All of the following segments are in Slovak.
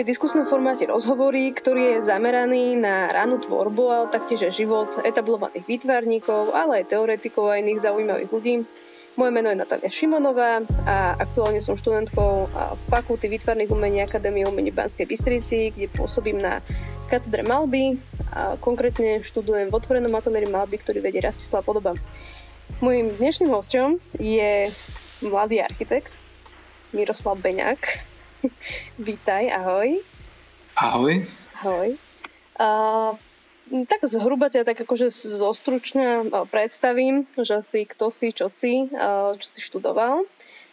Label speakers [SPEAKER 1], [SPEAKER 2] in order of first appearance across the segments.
[SPEAKER 1] Pri diskusnom formáte rozhovory, ktorý je zameraný na ránu tvorbu, ale taktiež život etablovaných výtvarníkov, ale aj teoretikov a iných zaujímavých ľudí. Moje meno je Natália Šimonová a aktuálne som študentkou Fakulty výtvarných umení Akadémie umení Banskej Bystrici, kde pôsobím na katedre malby a konkrétne študujem v otvorenom ateliéri malby, ktorý vedie Rastislav Podoba. Mojím dnešným hostom je mladý architekt Miroslav Beňák. Vítaj, ahoj.
[SPEAKER 2] Ahoj.
[SPEAKER 1] Ahoj. Uh, tak zhruba ťa tak akože zostručne predstavím, že si kto si, čo si, čo si študoval.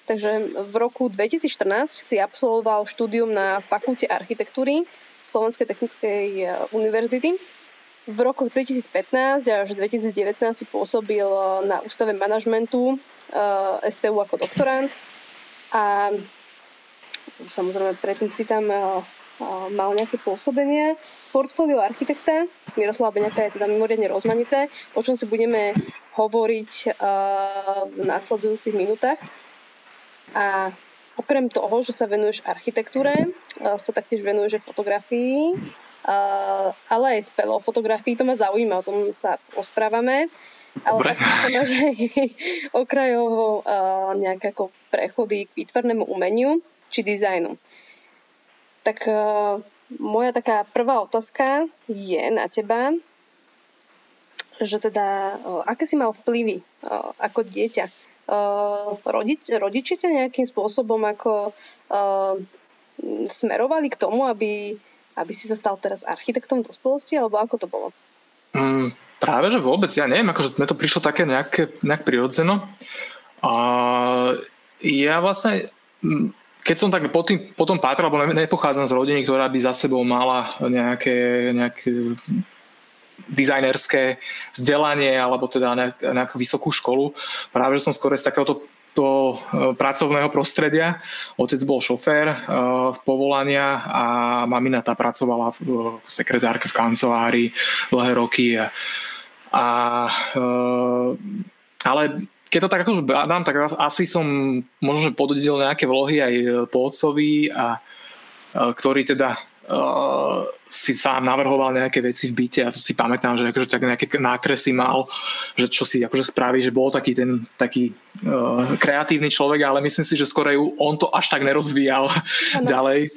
[SPEAKER 1] Takže v roku 2014 si absolvoval štúdium na Fakulte architektúry Slovenskej technickej univerzity. V roku 2015 až 2019 si pôsobil na Ústave manažmentu STU ako doktorant a samozrejme predtým si tam eh, eh, mal nejaké pôsobenie. Portfólio architekta Miroslava Beňaka je teda mimoriadne rozmanité, o čom si budeme hovoriť eh, v následujúcich minútach. A okrem toho, že sa venuješ architektúre, sa taktiež venuješ aj fotografii, ale aj spelo fotografii, to ma zaujíma, o tom sa osprávame.
[SPEAKER 2] Ale
[SPEAKER 1] sa máš aj okrajovo nejaké prechody k výtvarnému umeniu či dizajnu. Tak uh, moja taká prvá otázka je na teba, že teda, uh, aké si mal vplyvy uh, ako dieťa? Uh, rodič, rodiči ťa nejakým spôsobom ako uh, smerovali k tomu, aby, aby si sa stal teraz architektom dospelosti, alebo ako to bolo?
[SPEAKER 2] Mm, práve, že vôbec, ja neviem, akože mne to prišlo také nejaké, nejak prirodzeno. A ja vlastne keď som tak potom, potom pátral, lebo nepochádzam z rodiny, ktorá by za sebou mala nejaké, nejaké dizajnerské vzdelanie alebo teda nejakú vysokú školu. Práve, že som skôr z takéhoto to e, pracovného prostredia. Otec bol šofér uh, povolania a mamina tá pracovala v, v sekretárke v kancelárii dlhé roky. A, a uh, ale keď to tak ako dám, tak asi som možno podudil nejaké vlohy aj e, po otcovi, a, e, ktorý teda uh, si sám navrhoval nejaké veci v byte a to si pamätám, že akože tak nejaké nákresy mal, že čo si akože spraví, že bol taký ten taký uh, kreatívny človek, ale myslím si, že skoro on to až tak nerozvíjal ano. ďalej.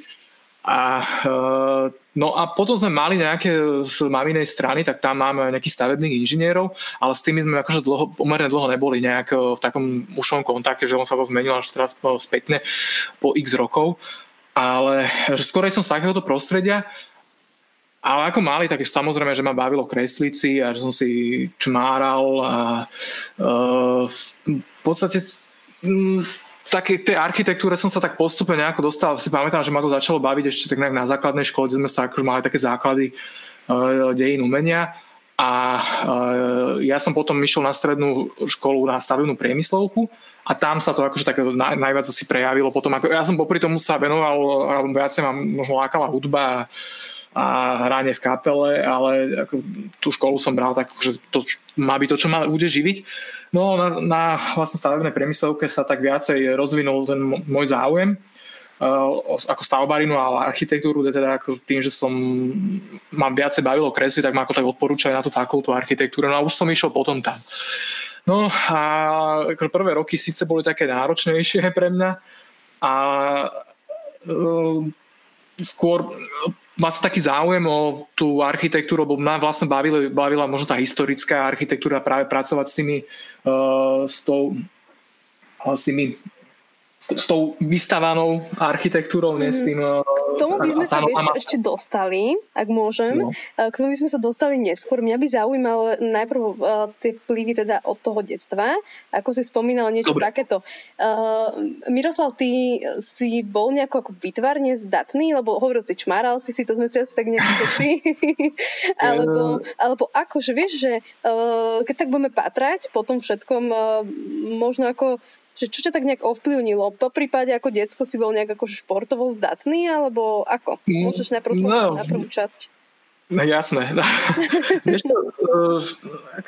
[SPEAKER 2] A uh, No a potom sme mali nejaké z maminej strany, tak tam máme nejakých stavebných inžinierov, ale s tými sme akože dlho, pomerne dlho neboli nejak v takom ušom kontakte, že on sa to zmenil až teraz spätne po x rokov. Ale že som z takéhoto prostredia, ale ako mali, tak samozrejme, že ma bavilo kresliť si a že som si čmáral a uh, v podstate um, také tej architektúre som sa tak postupne nejako dostal. Si pamätám, že ma to začalo baviť ešte tak na základnej škole, kde sme sa akože mali také základy uh, dejín umenia. A uh, ja som potom išiel na strednú školu na stavebnú priemyslovku a tam sa to akože tak naj, najviac asi prejavilo. Potom ako, ja som popri tomu sa venoval, alebo viacej ma možno lákala hudba a, a hranie v kapele, ale ako, tú školu som bral tak, že to má byť to, čo ma bude živiť. No na, na vlastne stavebnej priemyslovke sa tak viacej rozvinul ten môj záujem uh, ako stavbarinu a architektúru, teda ako tým, že som mám viacej bavilo kresy, tak ma ako tak odporúčali na tú fakultu architektúry, no a už som išiel potom tam. No a prvé roky síce boli také náročnejšie pre mňa a uh, skôr má sa taký záujem o tú architektúru, lebo mňa vlastne bavila, bavila možno tá historická architektúra práve pracovať s tými uh, s, tou, s tými s, s tou vystavanou architektúrou, mm. s tým...
[SPEAKER 1] K tomu by sme sa vieš, ešte dostali, ak môžem. No. K tomu by sme sa dostali neskôr. Mňa by zaujímalo najprv uh, tie vplyvy teda od toho detstva. Ako si spomínal niečo Dobre. takéto. Uh, Miroslav, ty si bol nejako ako vytvarne zdatný, lebo hovoril si, čmáral si si, to sme si asi tak nevšetli. alebo, alebo ako, že vieš, že uh, keď tak budeme patrať po tom všetkom, uh, možno ako že čo ťa tak nejak ovplyvnilo? Po prípade ako decko si bol nejak akože športovo zdatný, alebo ako? Mm, Môžeš najprv no, na prvú časť.
[SPEAKER 2] No jasné. Vieš to,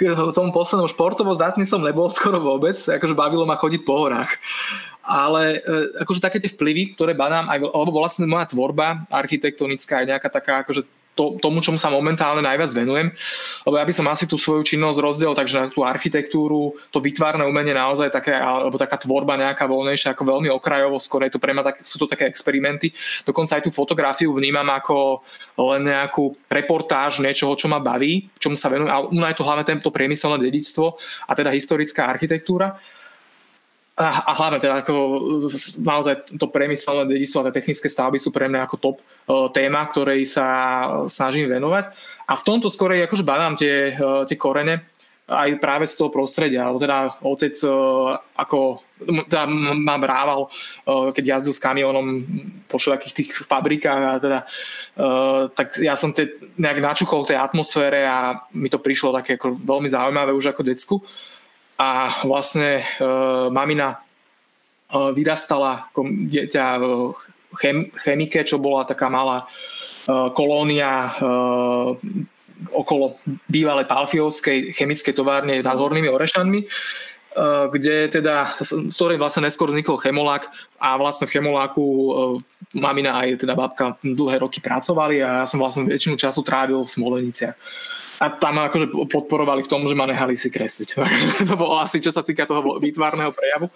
[SPEAKER 2] v tom poslednom športovo zdatný som nebol skoro vôbec, akože bavilo ma chodiť po horách. ale e, akože také tie vplyvy, ktoré badám, aj, alebo vlastne moja tvorba architektonická je nejaká taká akože to, tomu, čomu sa momentálne najviac venujem. Lebo ja by som asi tú svoju činnosť rozdiel, takže na tú architektúru, to vytvárne umenie naozaj také, alebo taká tvorba nejaká voľnejšia, ako veľmi okrajovo, skôr to pre mňa tak, sú to také experimenty. Dokonca aj tú fotografiu vnímam ako len nejakú reportáž niečoho, čo ma baví, čomu sa venujem. A u je to hlavne tento priemyselné dedictvo a teda historická architektúra a, hlavne teda ako naozaj to priemyselné dedičstvo a tie technické stavby sú pre mňa ako top uh, téma, ktorej sa snažím venovať. A v tomto skorej akože badám tie, uh, tie korene aj práve z toho prostredia. Alebo teda otec ako teda ma brával, keď jazdil s kamionom po všetkých tých fabrikách a teda tak ja som te, nejak načuchol tej atmosfére a mi to prišlo také ako veľmi zaujímavé už ako decku a vlastne uh, mamina uh, vyrastala ako dieťa v chem, chemike, čo bola taká malá uh, kolónia uh, okolo bývalej Palfiovskej chemickej továrne nad Hornými Orešanmi, kde teda, z ktorej vlastne neskôr vznikol chemolák a vlastne v chemoláku uh, mamina aj teda babka dlhé roky pracovali a ja som vlastne väčšinu času trávil v Smoleniciach a tam akože podporovali v tom, že ma nehali si kresliť. to bolo asi, čo sa týka toho výtvarného prejavu.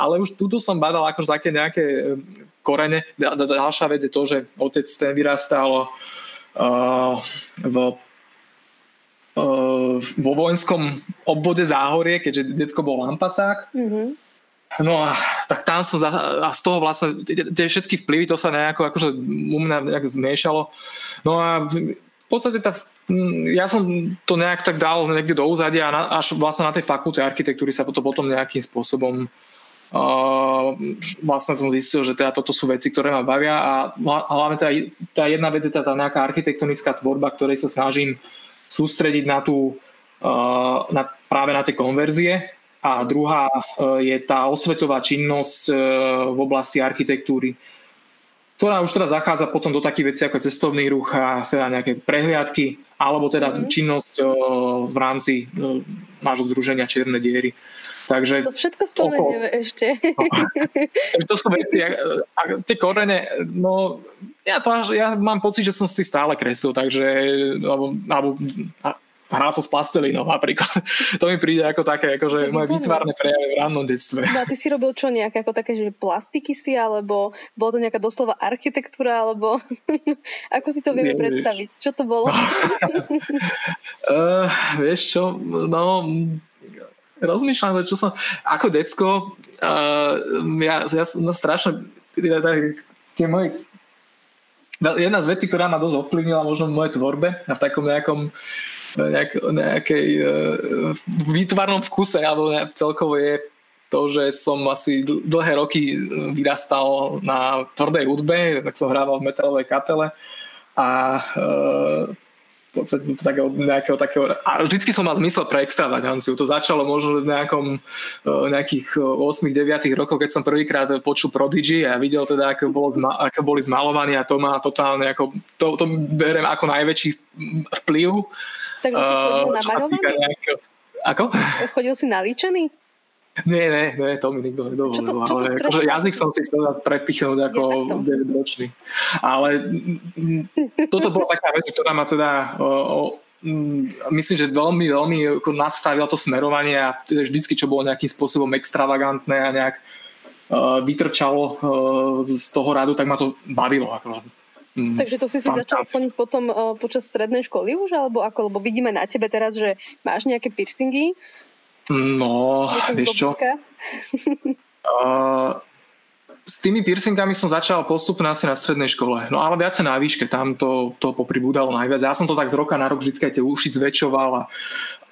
[SPEAKER 2] Ale už tuto som badal akože také nejaké e, korene. Ďalšia vec je to, že otec ten vyrastal uh, v uh, vo vojenskom obvode Záhorie, keďže detko bol lampasák. Mm-hmm. No a tak tam som za, a z toho vlastne tie všetky vplyvy to sa nejako akože u mňa nejak zmiešalo. No a v podstate tá ja som to nejak tak dal niekde do úzadia a až vlastne na tej fakulte architektúry sa to potom nejakým spôsobom uh, vlastne som zistil, že teda toto sú veci, ktoré ma bavia a hlavne tá, tá jedna vec je tá, tá nejaká architektonická tvorba, ktorej sa snažím sústrediť na tú uh, na, práve na tie konverzie. A druhá uh, je tá osvetová činnosť uh, v oblasti architektúry ktorá už teda zachádza potom do takých vecí ako cestovný ruch a teda nejaké prehliadky, alebo teda mm-hmm. činnosť o, v rámci o, nášho združenia Čierne diery.
[SPEAKER 1] Takže to všetko spomenieme oko, ešte.
[SPEAKER 2] No, to sú veci, a, a tie korene, no ja, to, ja mám pocit, že som si stále kreslil, takže alebo, alebo hral sa s plastelinou napríklad. to mi príde ako také, akože moje výtvarné prejavy v rannom detstve.
[SPEAKER 1] No a ty si robil čo nejaké ako také, že plastiky si, alebo bolo to nejaká doslova architektúra, alebo ako si to vieme Nie, predstaviť? Čo to bolo?
[SPEAKER 2] uh, vieš čo, no rozmýšľam, čo som, ako decko, uh, ja, ja som no, strašne tie moje jedna z vecí, ktorá ma dosť ovplyvnila možno v mojej tvorbe a v takom nejakom nejak, nejakej uh, výtvarnom vkuse alebo celkovo je to, že som asi dlhé roky vyrastal na tvrdej hudbe, tak som hrával v metalovej kapele a uh, v podstate takého, nejakého takého... A vždycky som mal zmysel pre extravaganciu. To začalo možno v nejakom, nejakých 8-9 rokov, keď som prvýkrát počul Prodigy a videl teda, ako, bolo, ako boli zmalovaní a to má totálne ako... To, to berem ako najväčší vplyv
[SPEAKER 1] tak si chodil na maľovanie?
[SPEAKER 2] Ako?
[SPEAKER 1] Chodil si nalíčený?
[SPEAKER 2] Nie, nie, nie, to mi nikto nedovolil. Čo to, čo to ale akože jazyk som si chcel prepichnúť ako 9 ročný. Ale toto bola taká vec, ktorá ma teda o, o, myslím, že veľmi, veľmi nastavila to smerovanie a vždycky, čo bolo nejakým spôsobom extravagantné a nejak uh, vytrčalo uh, z toho radu, tak ma to bavilo. Akože
[SPEAKER 1] Mm, Takže to si si začal splniť potom uh, počas strednej školy už, alebo ako? Lebo vidíme na tebe teraz, že máš nejaké piercingy.
[SPEAKER 2] No, vieš čo? uh, s tými piercingami som začal postupne asi na strednej škole. No ale viacej na výške, tam to, to popribúdalo najviac. Ja som to tak z roka na rok vždy tie uši zväčšoval a,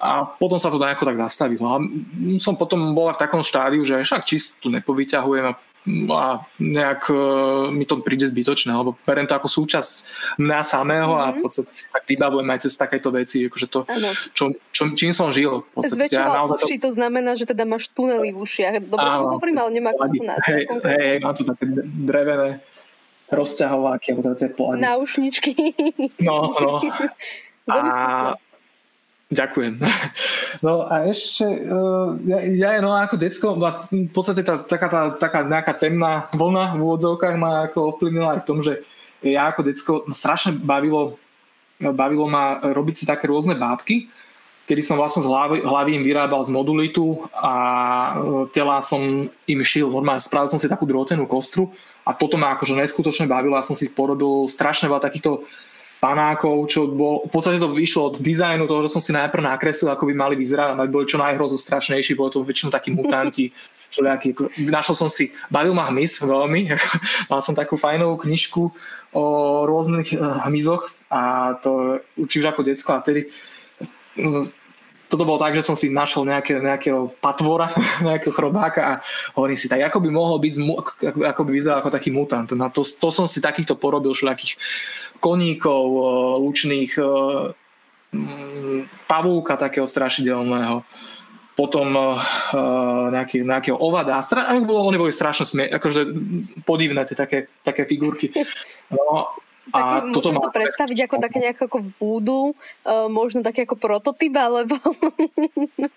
[SPEAKER 2] a potom sa to nejako tak zastavilo. A som potom bol v takom štádiu, že však čisto nepovyťahujem a a nejak uh, mi to príde zbytočné, lebo beriem to ako súčasť mňa samého mm-hmm. a v mhm. podstate si tak vybavujem aj cez takéto veci, akože to, čo, čo, čím som žil.
[SPEAKER 1] V podstate. Ja naozaj uši, to... to znamená, že teda máš tunely v ušiach. Dobre to hovorím, ale nemá ako to
[SPEAKER 2] Hej, hej, mám tu také drevené rozťahováky, alebo teda tie
[SPEAKER 1] Náušničky.
[SPEAKER 2] No, no. a, Ďakujem. No a ešte, uh, ja, ja no ako decko, v podstate tá, taká, tá, taká nejaká temná vlna v úvodzovkách ma ako ovplyvnila aj v tom, že ja ako decko strašne bavilo, bavilo ma robiť si také rôzne bábky, kedy som vlastne z hlavy, hlavy im vyrábal z modulitu a e, tela som im šil. Normálne spravil som si takú drotenú kostru a toto ma akože neskutočne bavilo. Ja som si porobil strašne veľa takýchto panákov, čo bol, v podstate to vyšlo od dizajnu toho, že som si najprv nakreslil, ako by mali vyzerať, aby boli čo najhrozo strašnejší, bolo to väčšinou takí mutanti, všelijakí. Našiel som si, bavil ma hmyz veľmi, mal som takú fajnovú knižku o rôznych eh, hmyzoch a to určite ako decko a tedy eh, toto bolo tak, že som si našiel nejaké, nejakého patvora, nejakého chrobáka a hovorím si, tak ako by mohol byť, ako by vyzeral ako taký mutant. No to, to som si takýchto porobil všelijakých koníkov, lučných pavúka takého strašidelného potom uh, nejaký, nejakého ovada. Stra- oni boli strašne smie- akože podivné tie také, také figurky. No,
[SPEAKER 1] a Taký, toto to predstaviť ako také nejaké ako vúdu, uh, možno také ako prototyp, alebo...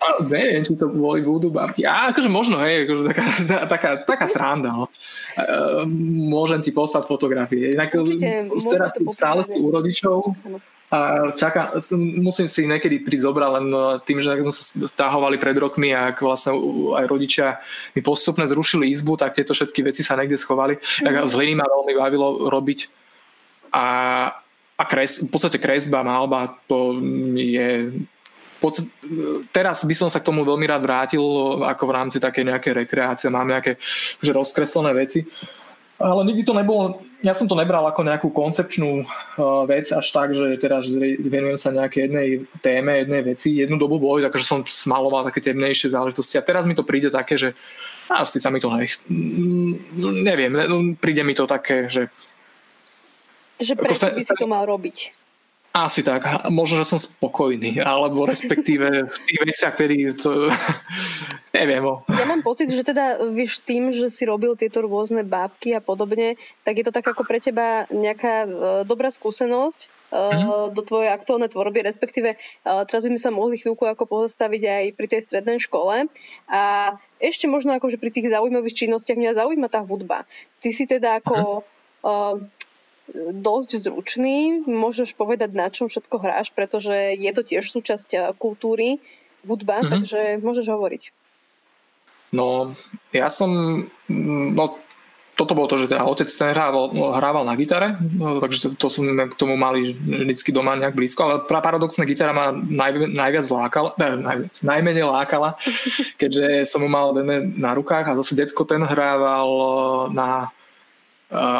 [SPEAKER 2] a, neviem, či to boli vúdu babky. A akože možno, hej, akože taká, taká, taká sranda. No. Uh, môžem ti poslať fotografie. Inak Určite, teraz stále sú u rodičov. A čaká, musím si niekedy prísť zobrať len no, tým, že sme sa stáhovali pred rokmi a ak vlastne aj rodičia mi postupne zrušili izbu, tak tieto všetky veci sa niekde schovali. Mm-hmm. Z hliny ma veľmi bavilo robiť a, a kres, v podstate kresba, malba, to je teraz by som sa k tomu veľmi rád vrátil ako v rámci také nejaké rekreácie, mám nejaké že rozkreslené veci. Ale nikdy to nebolo, ja som to nebral ako nejakú koncepčnú uh, vec až tak, že teraz venujem sa nejakej jednej téme, jednej veci. Jednu dobu bolo, takže som smaloval také temnejšie záležitosti a teraz mi to príde také, že asi sa mi to nech... Neviem, príde mi to také, že
[SPEAKER 1] že prečo by si to mal robiť?
[SPEAKER 2] Asi tak. Možno, že som spokojný, alebo respektíve v tých veciach, ktorý to... neviem.
[SPEAKER 1] Ja mám pocit, že teda vieš tým, že si robil tieto rôzne bábky a podobne, tak je to tak ako pre teba nejaká uh, dobrá skúsenosť mm-hmm. do tvojej aktuálnej tvorby, respektíve uh, teraz by sme sa mohli chvíľku ako pozastaviť aj pri tej strednej škole. A ešte možno akože pri tých zaujímavých činnostiach mňa zaujíma tá hudba. Ty si teda ako mm-hmm. Dosť zručný, môžeš povedať, na čom všetko hráš, pretože je to tiež súčasť eh, kultúry, hudba, mm-hmm. takže môžeš hovoriť.
[SPEAKER 2] No, ja som, mm, no toto bolo to, že teda otec ten hrával, hrával na gitare, no, takže to som k tomu mali vždycky doma nejak blízko, ale paradoxne gitara ma naj, najviac lákala, ne, najviac, najmenej lákala, keďže som mu mal na rukách a zase detko ten hrával eh, na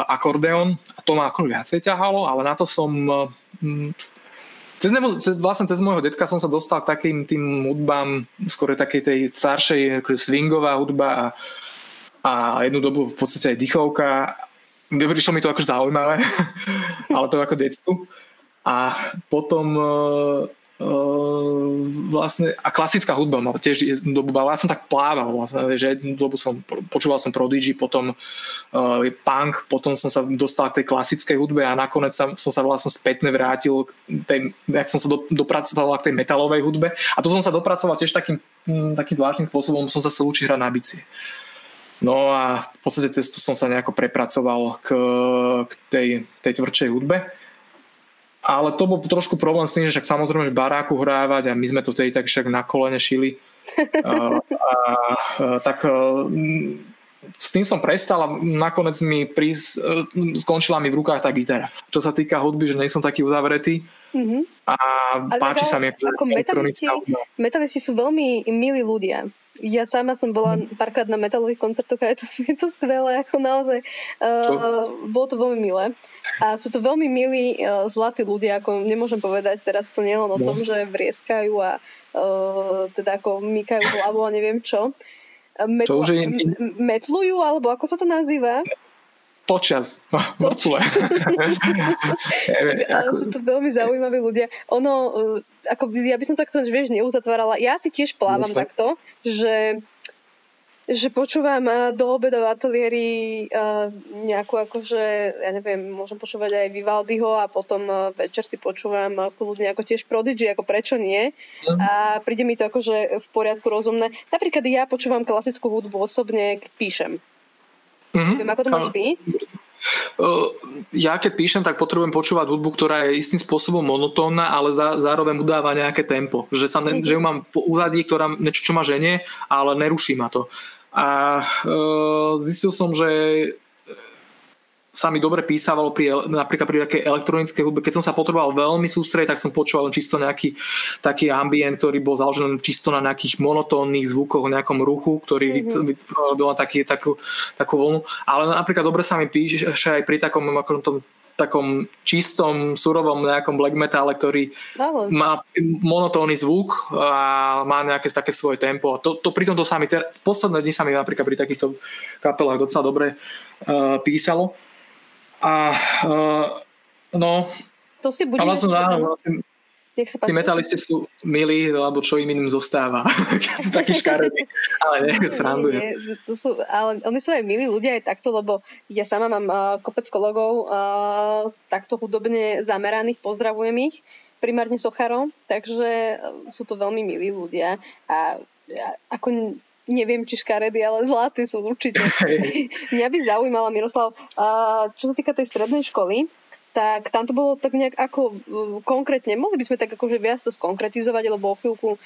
[SPEAKER 2] akordeón a to ma ako viacej ťahalo, ale na to som mm, cez, nebo, cez, vlastne cez môjho detka som sa dostal k takým tým hudbám, skôr takej tej staršej akože swingová hudba a, a jednu dobu v podstate aj dychovka. Prišlo mi to ako zaujímavé, ale to ako detstvu. A potom Ehm, vlastne, a klasická hudba ma tiež dobu bavila. Ja som tak plával vlastne, že jednu dobu som počúval som Prodigy, potom uh, punk, potom som sa dostal k tej klasickej hudbe a nakoniec som, som sa vlastne spätne vrátil k tej, jak som sa do, dopracoval k tej metalovej hudbe a to som sa dopracoval tiež takým, hm, takým zvláštnym spôsobom, som sa chcel učiť hrať na bicie. No a v podstate to som sa nejako prepracoval k, k tej, tej tvrdšej hudbe ale to bol trošku problém s tým, že však samozrejme, že baráku hrávať a my sme to tedy tak však na kolene šili. a, a, a, tak e, s tým som prestal a nakoniec mi prís, e, skončila mi v rukách tá gitara. Čo sa týka hudby, že nie som taký uzavretý mm-hmm. a Ale páči sa mi.
[SPEAKER 1] Ako metalisti, metalisti sú veľmi milí ľudia. Ja sama som bola mhm. párkrát na metalových koncertoch a je to, je to skvelé, ako naozaj. Uh, bolo to veľmi milé. A sú to veľmi milí, uh, zlatí ľudia, ako nemôžem povedať teraz to nielen o no. tom, že vrieskajú a uh, teda ako mykajú hlavu a neviem čo. Metlu, čo je... Metlujú, alebo ako sa to nazýva?
[SPEAKER 2] Počas mŕcule.
[SPEAKER 1] Sú to veľmi zaujímaví ľudia. Ono, uh, ako, ja by som takto, vieš, neuzatvárala. Ja si tiež plávam Myslím. takto, že že počúvam do obeda v ateliéri uh, nejakú akože, ja neviem, môžem počúvať aj Vivaldiho a potom uh, večer si počúvam uh, kľudne ako tiež Prodigy, ako prečo nie. Mm. A príde mi to akože v poriadku rozumné. Napríklad ja počúvam klasickú hudbu osobne, keď píšem. Mm-hmm. Viem, ako to máš ty?
[SPEAKER 2] Ja keď píšem, tak potrebujem počúvať hudbu, ktorá je istým spôsobom monotónna, ale za, zároveň udáva nejaké tempo. Že, sa ne, mm-hmm. že ju mám po úzadí, ktorá niečo, čo ma ženie, ale neruší ma to. A uh, zistil som, že sa mi dobre písavalo pri, napríklad pri takej elektronickej hudbe. Keď som sa potreboval veľmi sústrediť, tak som počúval čisto nejaký taký ambient, ktorý bol založený čisto na nejakých monotónnych zvukoch, nejakom ruchu, ktorý mm-hmm. vytvoril taký, takú, takú vlnu. Ale napríklad dobre sa mi píše aj pri takom tom takom čistom, surovom nejakom black metale, ktorý Ale. má monotónny zvuk a má nejaké také svoje tempo. A to, to pri tomto sa mi, ter- posledné dni sa mi napríklad pri takýchto kapelách docela dobre uh, písalo. A uh, no...
[SPEAKER 1] To si budeme... Vlastne,
[SPEAKER 2] vlastne, nech sa páči. Tí metalisti sú milí, alebo čo im iným zostáva. Keď sú takí škaredí. ale nie, srandujem. Nie,
[SPEAKER 1] nie, to sú, ale oni sú aj milí ľudia aj takto, lebo ja sama mám uh, kopec kolegov uh, takto hudobne zameraných, pozdravujem ich, primárne sochárov, takže sú to veľmi milí ľudia. A ako neviem, či škaredy, ale zlaté sú určite. Mňa by zaujímala, Miroslav, čo sa týka tej strednej školy, tak tam to bolo tak nejak ako konkrétne, mohli by sme tak akože viac to skonkretizovať, lebo o chvíľku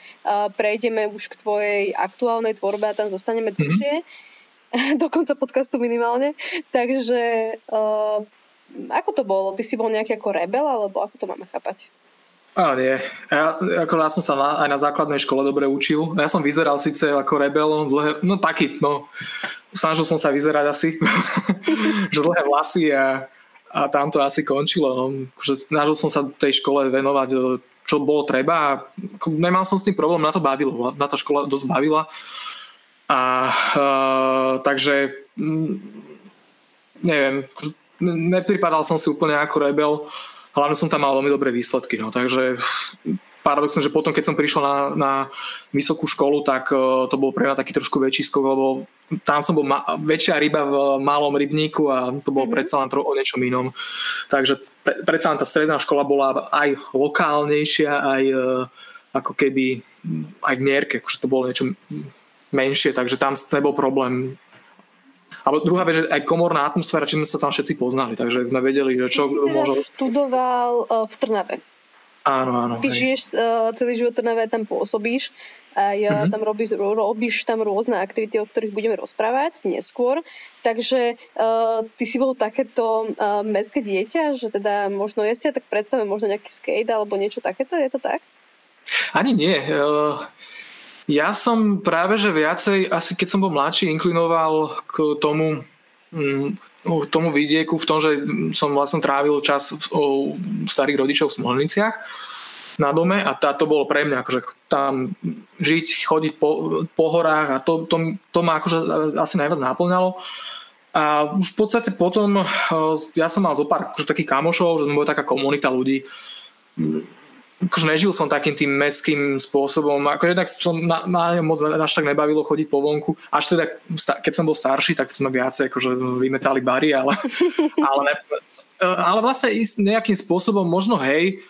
[SPEAKER 1] prejdeme už k tvojej aktuálnej tvorbe a tam zostaneme mhm. dlhšie, mm-hmm. do konca podcastu minimálne. Takže ako to bolo? Ty si bol nejaký ako rebel, alebo ako to máme chápať?
[SPEAKER 2] Á, nie. Ja, ako ja som sa na, aj na základnej škole dobre učil. Ja som vyzeral síce ako rebel, dlhé, no taký, no snažil som sa vyzerať asi, že dlhé vlasy a a tam to asi končilo. No. Snažil som sa tej škole venovať, e, čo bolo treba a nemal som s tým problém, na to bavilo, na tá škola dosť bavila. A uh, takže m, neviem, nepripadal som si úplne ako rebel, hlavne som tam mal veľmi dobré výsledky, no, takže paradoxne, že potom, keď som prišiel na, na vysokú školu, tak uh, to bol pre mňa taký trošku väčší skok, lebo tam som bol ma- väčšia ryba v malom rybníku a to bolo mm-hmm. predsa len tro- o niečom inom. Takže pre- predsa len tá stredná škola bola aj lokálnejšia, aj uh, ako keby aj v mierke, akože to bolo niečo menšie, takže tam nebol problém ale druhá vec, že aj komorná atmosféra, či sme sa tam všetci poznali, takže sme vedeli, že čo
[SPEAKER 1] si teda študoval uh, v Trnave.
[SPEAKER 2] Áno, áno.
[SPEAKER 1] Ty hej. žiješ uh, celý život Trnave, tam pôsobíš a ja mm-hmm. tam robíš, robíš tam rôzne aktivity, o ktorých budeme rozprávať neskôr. Takže uh, ty si bol takéto uh, mestské dieťa, že teda možno ja tak predstavím možno nejaký skate alebo niečo takéto, je to tak?
[SPEAKER 2] Ani nie. Uh, ja som práve, že viacej, asi keď som bol mladší, inklinoval k tomu, mm, tomu vidieku v tom, že som vlastne trávil čas u starých rodičov v Smolniciach na dome a tá, to bolo pre mňa, akože tam žiť, chodiť po, po horách a to, to, to ma akože asi najviac náplňalo. A už v podstate potom ja som mal zo pár akože takých kamošov, že sme boli taká komunita ľudí, akože nežil som takým tým meským spôsobom. Ako jednak som na, na moc až tak nebavilo chodiť po vonku. Až teda, keď som bol starší, tak sme viacej akože vymetali bary, ale, ale, ne, ale vlastne nejakým spôsobom možno hej,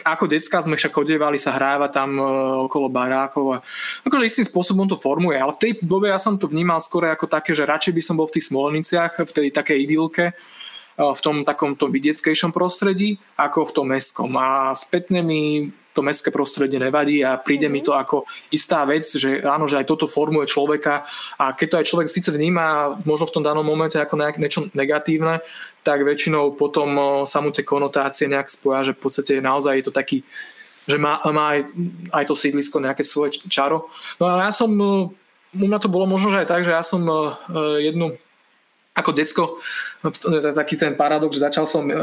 [SPEAKER 2] ako decka sme však chodievali sa hrávať tam e, okolo barákov a akože istým spôsobom to formuje, ale v tej dobe ja som to vnímal skôr ako také, že radšej by som bol v tých Smolniciach, v tej takej idylke, v tom takom tom vidieckejšom prostredí ako v tom mestskom. A spätne mi to mestské prostredie nevadí a príde mm-hmm. mi to mhm. ako istá vec, že áno, že aj toto formuje človeka a keď to aj človek síce vníma možno v tom danom momente ako niečo negatívne, tak väčšinou potom sa mu tie konotácie nejak spoja, že v podstate naozaj je to taký, že má, má aj, aj to sídlisko nejaké svoje čaro. No a ja som, u mňa to bolo možno, že aj tak, že ja som jednu ako decko taký ten paradox, že začal som eh,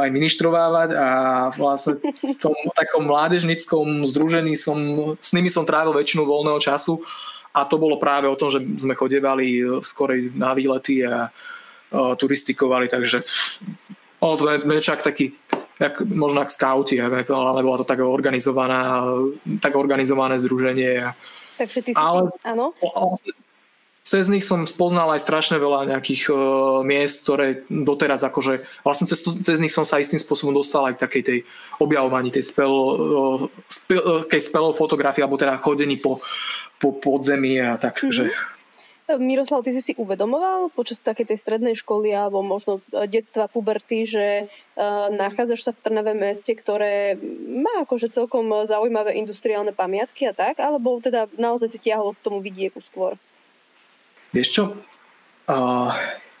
[SPEAKER 2] aj ministrovávať a vlastne v tom takom mládežnickom združení som, s nimi som trávil väčšinu voľného času a to bolo práve o tom, že sme chodievali eh, skorej na výlety a, turistikovali, takže ono to je niečo taký jak, možno ako scouti, ale bola to tak organizovaná, tak organizované združenie.
[SPEAKER 1] Takže ty si ale, si, áno?
[SPEAKER 2] Cez nich som spoznal aj strašne veľa nejakých uh, miest, ktoré doteraz akože, vlastne cez, cez nich som sa istým spôsobom dostal aj k takej tej objavovaní tej spel, uh, spel, uh, spelov fotografie, alebo teda chodení po, po podzemí a tak, mm-hmm. že
[SPEAKER 1] Miroslav, ty si si uvedomoval počas takej tej strednej školy alebo možno e, detstva, puberty, že uh, nachádzaš sa v Trnave meste, ktoré má akože celkom zaujímavé industriálne pamiatky a tak, alebo teda naozaj si tiahlo k tomu vidieku skôr?
[SPEAKER 2] Vieš čo, uh,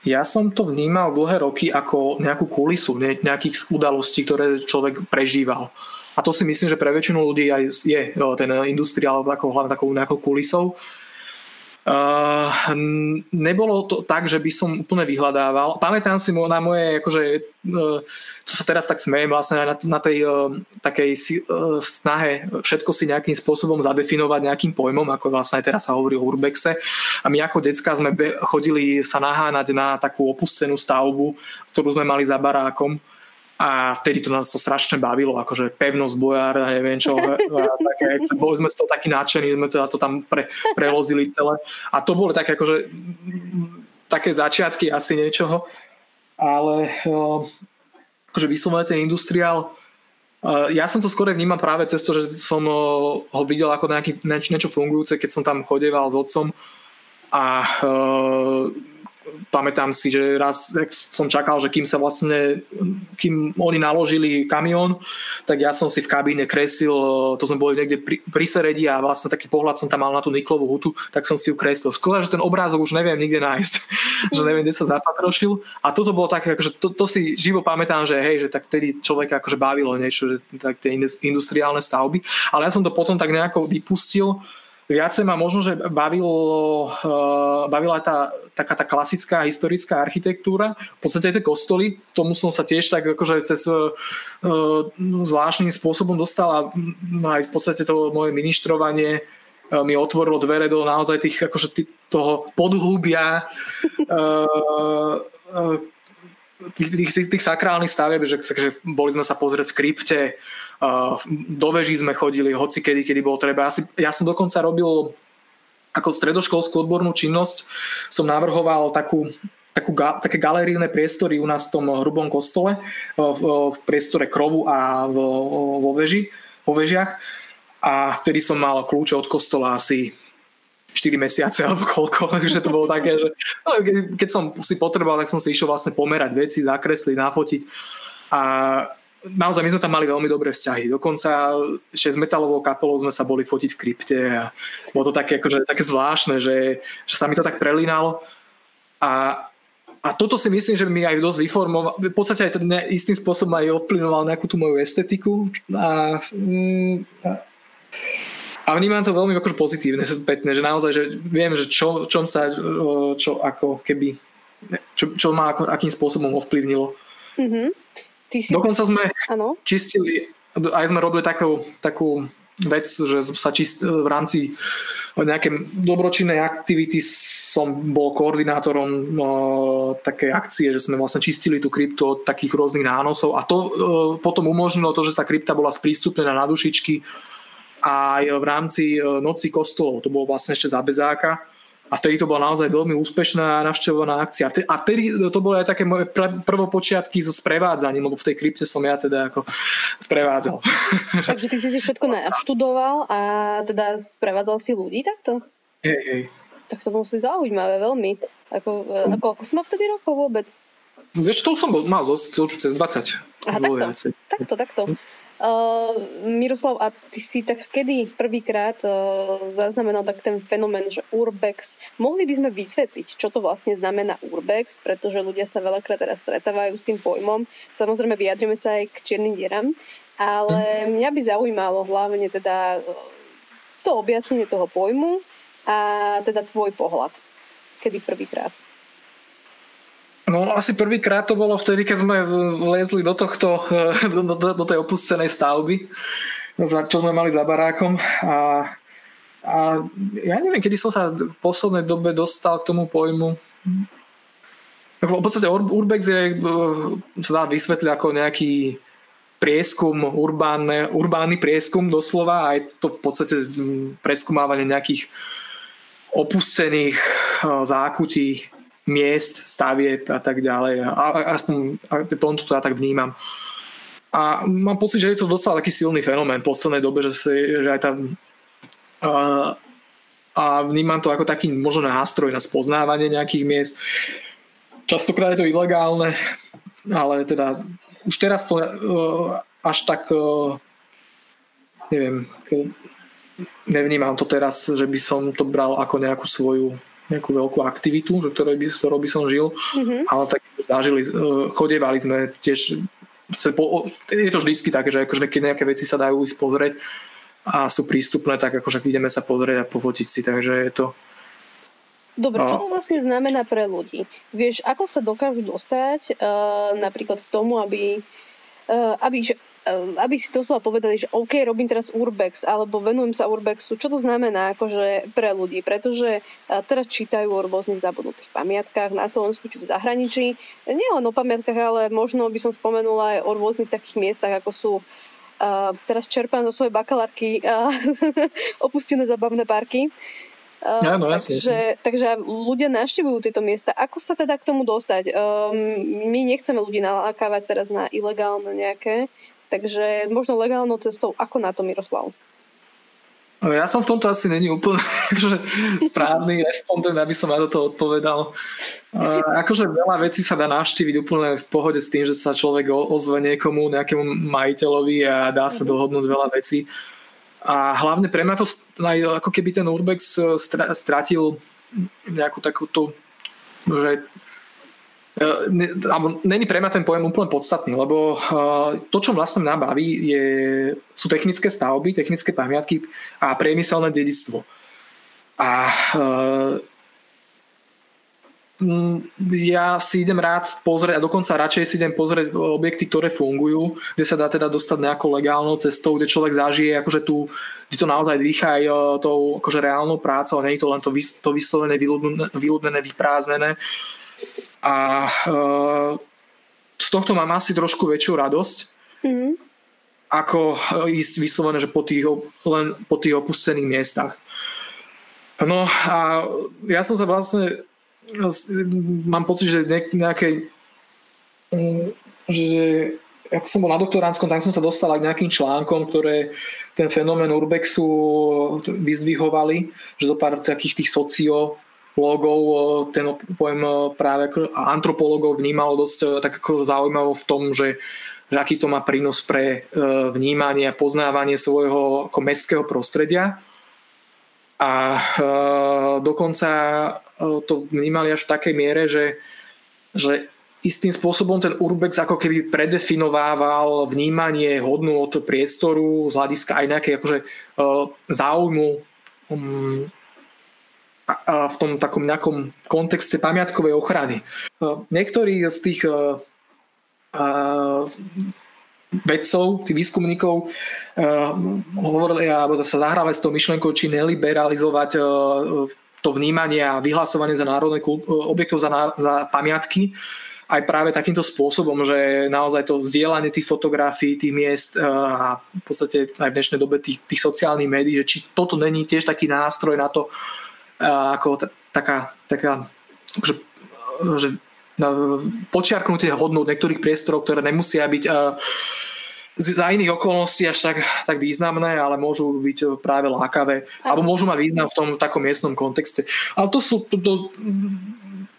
[SPEAKER 2] ja som to vnímal dlhé roky ako nejakú kulisu ne, nejakých udalostí, ktoré človek prežíval. A to si myslím, že pre väčšinu ľudí aj je ten industriál ako, hlavne takou nejakou kulisou. Uh, nebolo to tak, že by som úplne vyhľadával. Pamätám si na moje, akože, uh, to sa teraz tak smejem vlastne na, na tej uh, takej uh, snahe všetko si nejakým spôsobom zadefinovať nejakým pojmom, ako vlastne aj teraz sa hovorí o urbexe. A my ako decka sme chodili sa naháňať na takú opustenú stavbu, ktorú sme mali za barákom a vtedy to nás to strašne bavilo, akože pevnosť bojár a neviem čo. Také, boli sme z toho takí nadšení, sme teda to tam pre, prelozili celé. A to boli také akože také začiatky asi niečoho, ale akože vyslovene ten industriál ja som to skôr vnímal práve cez to, že som ho videl ako nejaký, niečo fungujúce, keď som tam chodeval s otcom a pamätám si, že raz som čakal, že kým sa vlastne, kým oni naložili kamión, tak ja som si v kabíne kresil, to sme boli niekde pri, pri Seredi a vlastne taký pohľad som tam mal na tú niklovú hutu, tak som si ju kreslil. Skôr, že ten obrázok už neviem nikde nájsť, že neviem, kde sa zapatrošil. A toto bolo také, akože to, to si živo pamätám, že hej, že tak vtedy človeka akože bavilo niečo, že tak tie industriálne stavby. Ale ja som to potom tak nejako vypustil, Viacej ma možno, že bavilo, uh, bavila tá, taká tá klasická historická architektúra. V podstate tie kostoly, tomu som sa tiež tak akože cez uh, zvláštnym spôsobom dostal a aj v podstate to moje ministrovanie mi otvorilo dvere do naozaj tých, akože tých, toho podhubia uh, tých, tých, tých sakrálnych stavieb, že, že boli sme sa pozrieť v krypte, do veží sme chodili, hoci kedy, kedy bolo treba. Ja, ja som dokonca robil ako stredoškolskú odbornú činnosť, som navrhoval takú, takú, také galerijné priestory u nás v tom hrubom kostole, v, v priestore krovu a v, vo, veži, vo vežiach. A vtedy som mal kľúče od kostola asi 4 mesiace alebo koľko, takže to bolo také, že no, keď som si potreboval, tak som si išiel vlastne pomerať veci, zakresliť, nafotiť a naozaj my sme tam mali veľmi dobré vzťahy. Dokonca ešte metalovou kapelou sme sa boli fotiť v krypte a bolo to také, akože, také zvláštne, že, že sa mi to tak prelínalo. A, a toto si myslím, že mi aj dosť vyformoval, v podstate aj ten istým spôsobom aj ovplyvnoval nejakú tú moju estetiku mm, a, a vnímam to veľmi akože pozitívne, spätne, že naozaj, že viem, že čo, čom sa, čo ako keby, čo, čo ma ako, akým spôsobom ovplyvnilo. Mm-hmm. Ty si... Dokonca sme ano? čistili, aj sme robili takú, takú vec, že sa čist, v rámci nejaké dobročinnej aktivity som bol koordinátorom no, také akcie, že sme vlastne čistili tú kryptu od takých rôznych nánosov a to e, potom umožnilo to, že tá krypta bola sprístupnená na dušičky aj v rámci e, noci kostolov. To bolo vlastne ešte za bezáka a vtedy to bola naozaj veľmi úspešná navštevovaná akcia. A vtedy to bolo aj také moje prvopočiatky so sprevádzaním, lebo v tej krypte som ja teda ako sprevádzal.
[SPEAKER 1] Takže ty si si všetko naštudoval a teda sprevádzal si ľudí takto?
[SPEAKER 2] Hej, hej.
[SPEAKER 1] Tak to musí zaujímavé veľmi. Ako, ako, ako som mal vtedy rokov vôbec?
[SPEAKER 2] Vieš, to som bol, mal dosť, cez 20.
[SPEAKER 1] Aha, takto, takto, takto. Uh, Miroslav, a ty si tak kedy prvýkrát uh, zaznamenal tak ten fenomén, že urbex. Mohli by sme vysvetliť, čo to vlastne znamená urbex, pretože ľudia sa veľakrát teraz stretávajú s tým pojmom. Samozrejme vyjadrime sa aj k čiernym dieram, ale mhm. mňa by zaujímalo hlavne teda to objasnenie toho pojmu a teda tvoj pohľad. Kedy prvýkrát?
[SPEAKER 2] No asi prvýkrát to bolo vtedy, keď sme vlezli do tohto, do, do, do tej opustenej stavby, čo sme mali za barákom a, a ja neviem, kedy som sa v poslednej dobe dostal k tomu pojmu. V podstate Urbex je, sa dá vysvetliť ako nejaký prieskum, urbánne, urbánny prieskum doslova, aj to v podstate preskumávanie nejakých opustených zákutí miest, stavieb a tak ďalej. A, aspoň tomto to ja tak vnímam. A mám pocit, že je to docela taký silný fenomén v poslednej dobe, že, si, že aj tam a, a vnímam to ako taký možno nástroj na spoznávanie nejakých miest. Častokrát je to ilegálne, ale teda už teraz to uh, až tak uh, neviem, nevnímam to teraz, že by som to bral ako nejakú svoju nejakú veľkú aktivitu, že ktorou by, ktorou by som žil, mm-hmm. ale tak zažili, uh, chodievali sme tiež je to vždycky také, že akože keď nejaké veci sa dajú ísť pozrieť a sú prístupné, tak akože ideme sa pozrieť a pofotiť si, takže je to
[SPEAKER 1] Dobre, čo to vlastne znamená pre ľudí? Vieš, ako sa dokážu dostať uh, napríklad v tomu, aby, uh, aby že aby si to slova povedali, že OK, robím teraz urbex alebo venujem sa urbexu, čo to znamená akože pre ľudí, pretože teraz čítajú o rôznych zabudnutých pamiatkách na Slovensku či v zahraničí. Nie len o pamiatkách, ale možno by som spomenula aj o rôznych takých miestach, ako sú uh, teraz čerpám zo svojej bakalárky uh, opustené zabavné parky.
[SPEAKER 2] Uh, Áno,
[SPEAKER 1] takže, takže ľudia navštevujú tieto miesta. Ako sa teda k tomu dostať? Um, my nechceme ľudí nalákavať teraz na ilegálne nejaké Takže možno legálnou cestou, ako na to Miroslav?
[SPEAKER 2] No, ja som v tomto asi není úplne akože, správny respondent, aby som na toto odpovedal. Akože veľa vecí sa dá navštíviť úplne v pohode s tým, že sa človek ozve niekomu, nejakému majiteľovi a dá sa mhm. dohodnúť veľa vecí. A hlavne pre mňa to aj ako keby ten Urbex e, stratil nejakú takúto že není pre mňa ten pojem úplne podstatný, lebo to, čo vlastne mňa baví, je, sú technické stavby, technické pamiatky a priemyselné dedictvo. A ja si idem rád pozrieť a dokonca radšej si idem pozrieť objekty, ktoré fungujú, kde sa dá teda dostať nejakou legálnou cestou, kde človek zažije akože tu, kde to naozaj dýcha aj tou akože reálnou prácou a nie je to len to, to vyslovené, vyľudnené, vyprázdnené. A uh, z tohto mám asi trošku väčšiu radosť, mm. ako e, ísť vyslovené, že po tých, len po tých opustených miestach. No a ja som sa vlastne mám pocit, že nejakej že ako som bol na doktoránskom, tak som sa dostal k nejakým článkom, ktoré ten fenomén urbexu vyzdvihovali, že zo pár takých tých socio logov ten pojem práve ako antropologov vnímalo dosť tak ako zaujímavo v tom, že, že aký to má prínos pre vnímanie a poznávanie svojho ako mestského prostredia. A dokonca to vnímali až v takej miere, že, že istým spôsobom ten urbex ako keby predefinovával vnímanie hodnú od priestoru z hľadiska aj nejakej akože, záujmu um, v tom takom nejakom kontexte pamiatkovej ochrany. Niektorí z tých vedcov, tých výskumníkov hovorili, alebo sa zahrávali s tou myšlenkou, či neliberalizovať to vnímanie a vyhlasovanie za národné objektov za, za pamiatky aj práve takýmto spôsobom, že naozaj to vzdielanie tých fotografií, tých miest a v podstate aj v dnešnej dobe tých, tých sociálnych médií, že či toto není tiež taký nástroj na to, ako t- taká, taká že, že počiarknutie hodnot niektorých priestorov, ktoré nemusia byť za iných okolností až tak, tak významné, ale môžu byť práve lákavé, alebo môžu mať význam v tom takom miestnom kontexte. Ale to sú, to, to,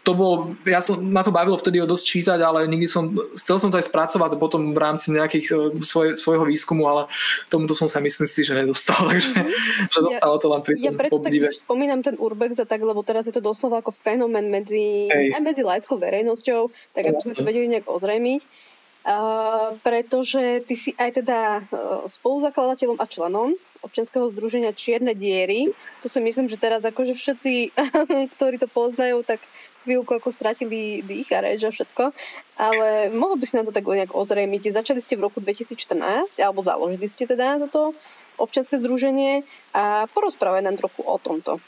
[SPEAKER 2] to bolo, ja som na to bavilo vtedy o dosť čítať, ale nikdy som, chcel som to aj spracovať potom v rámci nejakých e, svoj, svojho výskumu, ale tomuto som sa myslím si, že nedostal, takže mm-hmm. že dostalo to len pri
[SPEAKER 1] Ja preto tak spomínam ten urbex a tak, lebo teraz je to doslova ako fenomén medzi, aj medzi laickou verejnosťou, tak aby sme to vedeli nejak ozrejmiť. Uh, pretože ty si aj teda uh, spoluzakladateľom a členom občianského združenia Čierne diery. To si myslím, že teraz akože všetci, ktorí to poznajú, tak chvíľku ako stratili dých a reč a všetko, ale mohol by si na to tak nejak ozrejmiť. Začali ste v roku 2014, alebo založili ste teda toto občianske združenie a porozprávať nám trochu o tomto.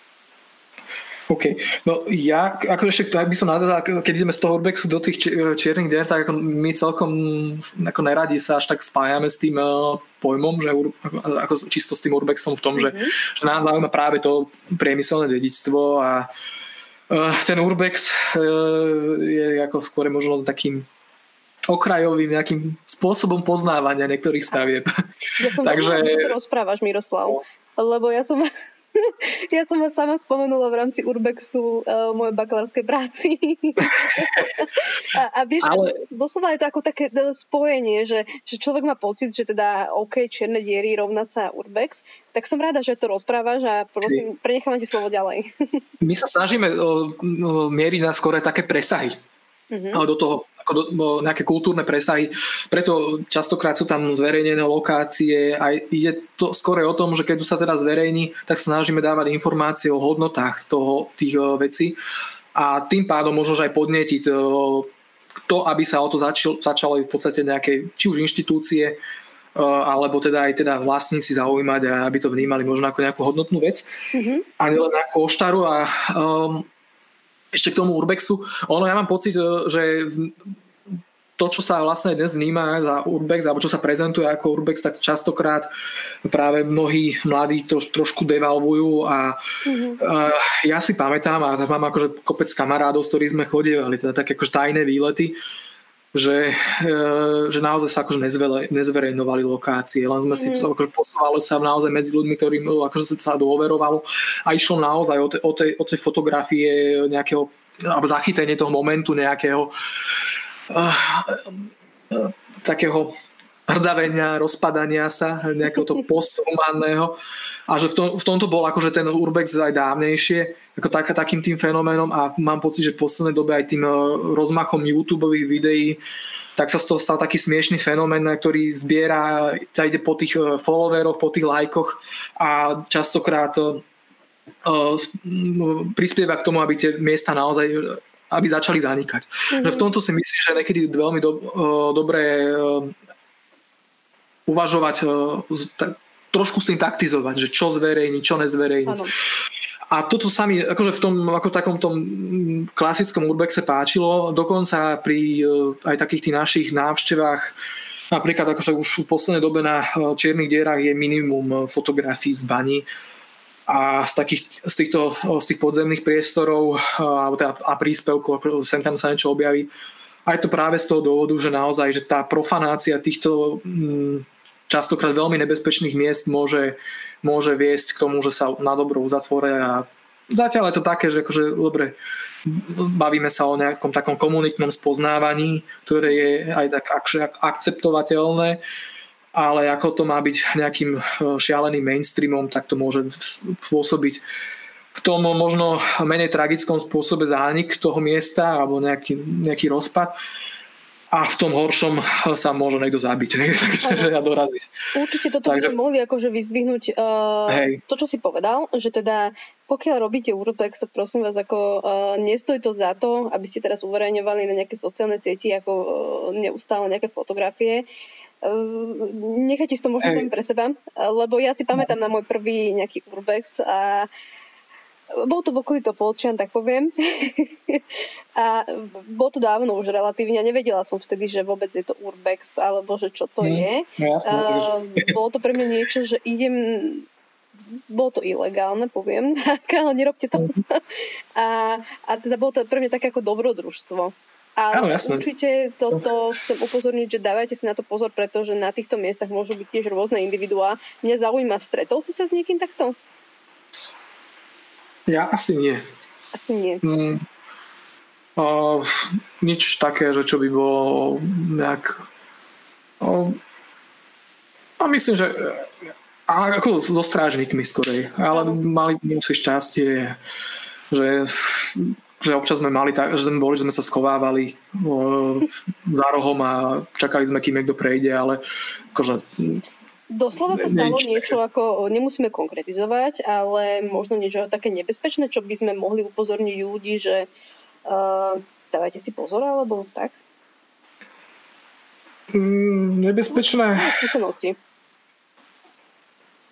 [SPEAKER 2] OK. No ja, ako ešte tak by som nazval, keď ideme z toho urbexu do tých čiernych dier, tak ako my celkom ako neradi sa až tak spájame s tým uh, pojmom, že ako, čisto s tým urbexom v tom, mm-hmm. že, mhm. že nás zaujíma práve to priemyselné dedictvo a uh, ten urbex uh, je ako skôr možno takým okrajovým nejakým spôsobom poznávania niektorých stavieb.
[SPEAKER 1] Ja som Takže... to rozprávaš, Miroslav, lebo ja som ja som vás sama spomenula v rámci Urbexu uh, mojej bakalárskej práci. a, a vieš, Ale... doslova je to ako také e, spojenie, že, že človek má pocit, že teda OK, čierne diery rovná sa Urbex, tak som rada, že to rozprávaš a prosím, prenechávam ti slovo ďalej.
[SPEAKER 2] My sa snažíme uh, mieriť na skore také presahy uh-huh. do toho ako do, nejaké kultúrne presahy. Preto častokrát sú tam zverejnené lokácie a ide to skôr o tom, že keď sa teda zverejní, tak snažíme dávať informácie o hodnotách toho, tých vecí a tým pádom možno aj podnetiť to, aby sa o to začal, začalo v podstate nejaké, či už inštitúcie, alebo teda aj teda vlastníci zaujímať a aby to vnímali možno ako nejakú hodnotnú vec mm-hmm. a nielen ako oštaru a um, ešte k tomu Urbexu. Ono, ja mám pocit, e, že to, čo sa vlastne dnes vníma za Urbex, alebo čo sa prezentuje ako Urbex, tak častokrát práve mnohí mladí to trošku devalvujú a mm-hmm. uh, ja si pamätám a mám akože kopec kamarádov, s ktorými sme chodili, teda také akože tajné výlety, uh, že naozaj sa akože nezverejnovali lokácie, len sme si to akože posúvali sa naozaj medzi ľuďmi, ktorým akože sa dôverovalo. A išlo naozaj o, te, o, tej, o tej fotografie nejakého alebo zachytenie toho momentu nejakého uh, uh, takého hrdzavenia, rozpadania sa, nejakého toho posthumánneho a že v, tom, v tomto bol akože ten urbex aj dávnejšie ako tak, takým tým fenoménom a mám pocit, že v poslednej dobe aj tým uh, rozmachom YouTube videí tak sa z toho stal taký smiešný fenomén, ktorý zbiera, ide po tých uh, followeroch, po tých lajkoch a častokrát uh, prispieva k tomu, aby tie miesta naozaj aby začali zanikať. Mm-hmm. v tomto si myslím, že niekedy veľmi do, dobré uvažovať, trošku s tým taktizovať, že čo zverejniť, čo nezverejniť. Ano. A toto sa mi akože v tom ako v takom tom klasickom urbexe páčilo, dokonca pri aj takých tých našich návštevách Napríklad akože už v poslednej dobe na čiernych dierach je minimum fotografií z baní a z, takých, z, týchto, z tých podzemných priestorov a, teda, a príspevkov, sem tam sa niečo objaví. A je to práve z toho dôvodu, že naozaj že tá profanácia týchto častokrát veľmi nebezpečných miest môže, môže viesť k tomu, že sa na dobro uzatvoria a zatiaľ je to také, že akože, dobre, bavíme sa o nejakom takom komunitnom spoznávaní, ktoré je aj tak akceptovateľné, ale ako to má byť nejakým e, šialeným mainstreamom, tak to môže spôsobiť v tom možno menej tragickom spôsobe zánik toho miesta alebo nejaký, nejaký rozpad a v tom horšom sa môže niekto zabiť, takže ja doraziť.
[SPEAKER 1] Určite toto takže... by mohli akože vyzdvihnúť uh, to, čo si povedal, že teda pokiaľ robíte urbex, tak prosím vás, ako uh, nestoj to za to, aby ste teraz uverejňovali na nejaké sociálne sieti, ako uh, neustále nejaké fotografie. Uh, nechajte si to možno sami pre seba, lebo ja si pamätám na môj prvý nejaký urbex a uh, bol to v okolí Topolčian, tak poviem. a bolo to dávno už relatívne. Nevedela som vtedy, že vôbec je to urbex, alebo že čo to mm, je.
[SPEAKER 2] No jasné, uh,
[SPEAKER 1] bolo to pre mňa niečo, že idem bolo to ilegálne, poviem, tak, ale nerobte to. Mm. a, a teda bolo to pre mňa také ako dobrodružstvo. Ale Áno, určite toto chcem upozorniť, že dávajte si na to pozor, pretože na týchto miestach môžu byť tiež rôzne individuá. Mňa zaujíma, stretol si sa s niekým takto?
[SPEAKER 2] Ja asi nie.
[SPEAKER 1] Asi nie.
[SPEAKER 2] Mm, uh, nič také, že čo by bolo nejak... Uh, a myslím, že a ako so strážnikmi skorej. Ale mali sme si šťastie, že, že občas sme mali tak, že sme boli, že sme sa skovávali uh, za rohom a čakali sme, kým niekto prejde, ale akože
[SPEAKER 1] Doslova sa stalo niečo ako, nemusíme konkretizovať, ale možno niečo také nebezpečné, čo by sme mohli upozorniť ľudí, že uh, dávajte si pozor, alebo tak?
[SPEAKER 2] Mm, nebezpečné.
[SPEAKER 1] Skúsenosti.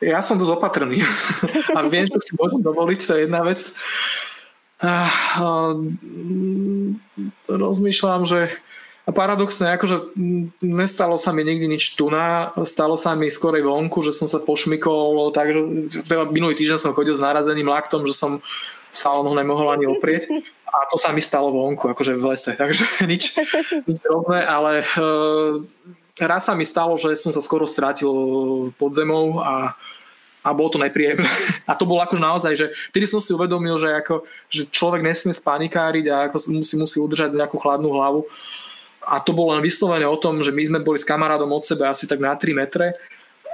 [SPEAKER 2] Ja som dosť opatrný a viem, čo si môžem dovoliť, to je jedna vec. Uh, uh, rozmýšľam, že a paradoxne, akože nestalo sa mi nikdy nič tu na, stalo sa mi skorej vonku, že som sa pošmykol, takže minulý týždeň som chodil s narazeným laktom, že som sa o nemohol ani oprieť a to sa mi stalo vonku, akože v lese, takže nič, nič rovné, ale uh, raz sa mi stalo, že som sa skoro strátil pod zemou a a bolo to nepríjemné. A to bolo akože naozaj, že vtedy som si uvedomil, že, ako, že človek nesmie spanikáriť a ako si musí udržať nejakú chladnú hlavu a to bolo len vyslovene o tom, že my sme boli s kamarádom od sebe asi tak na 3 metre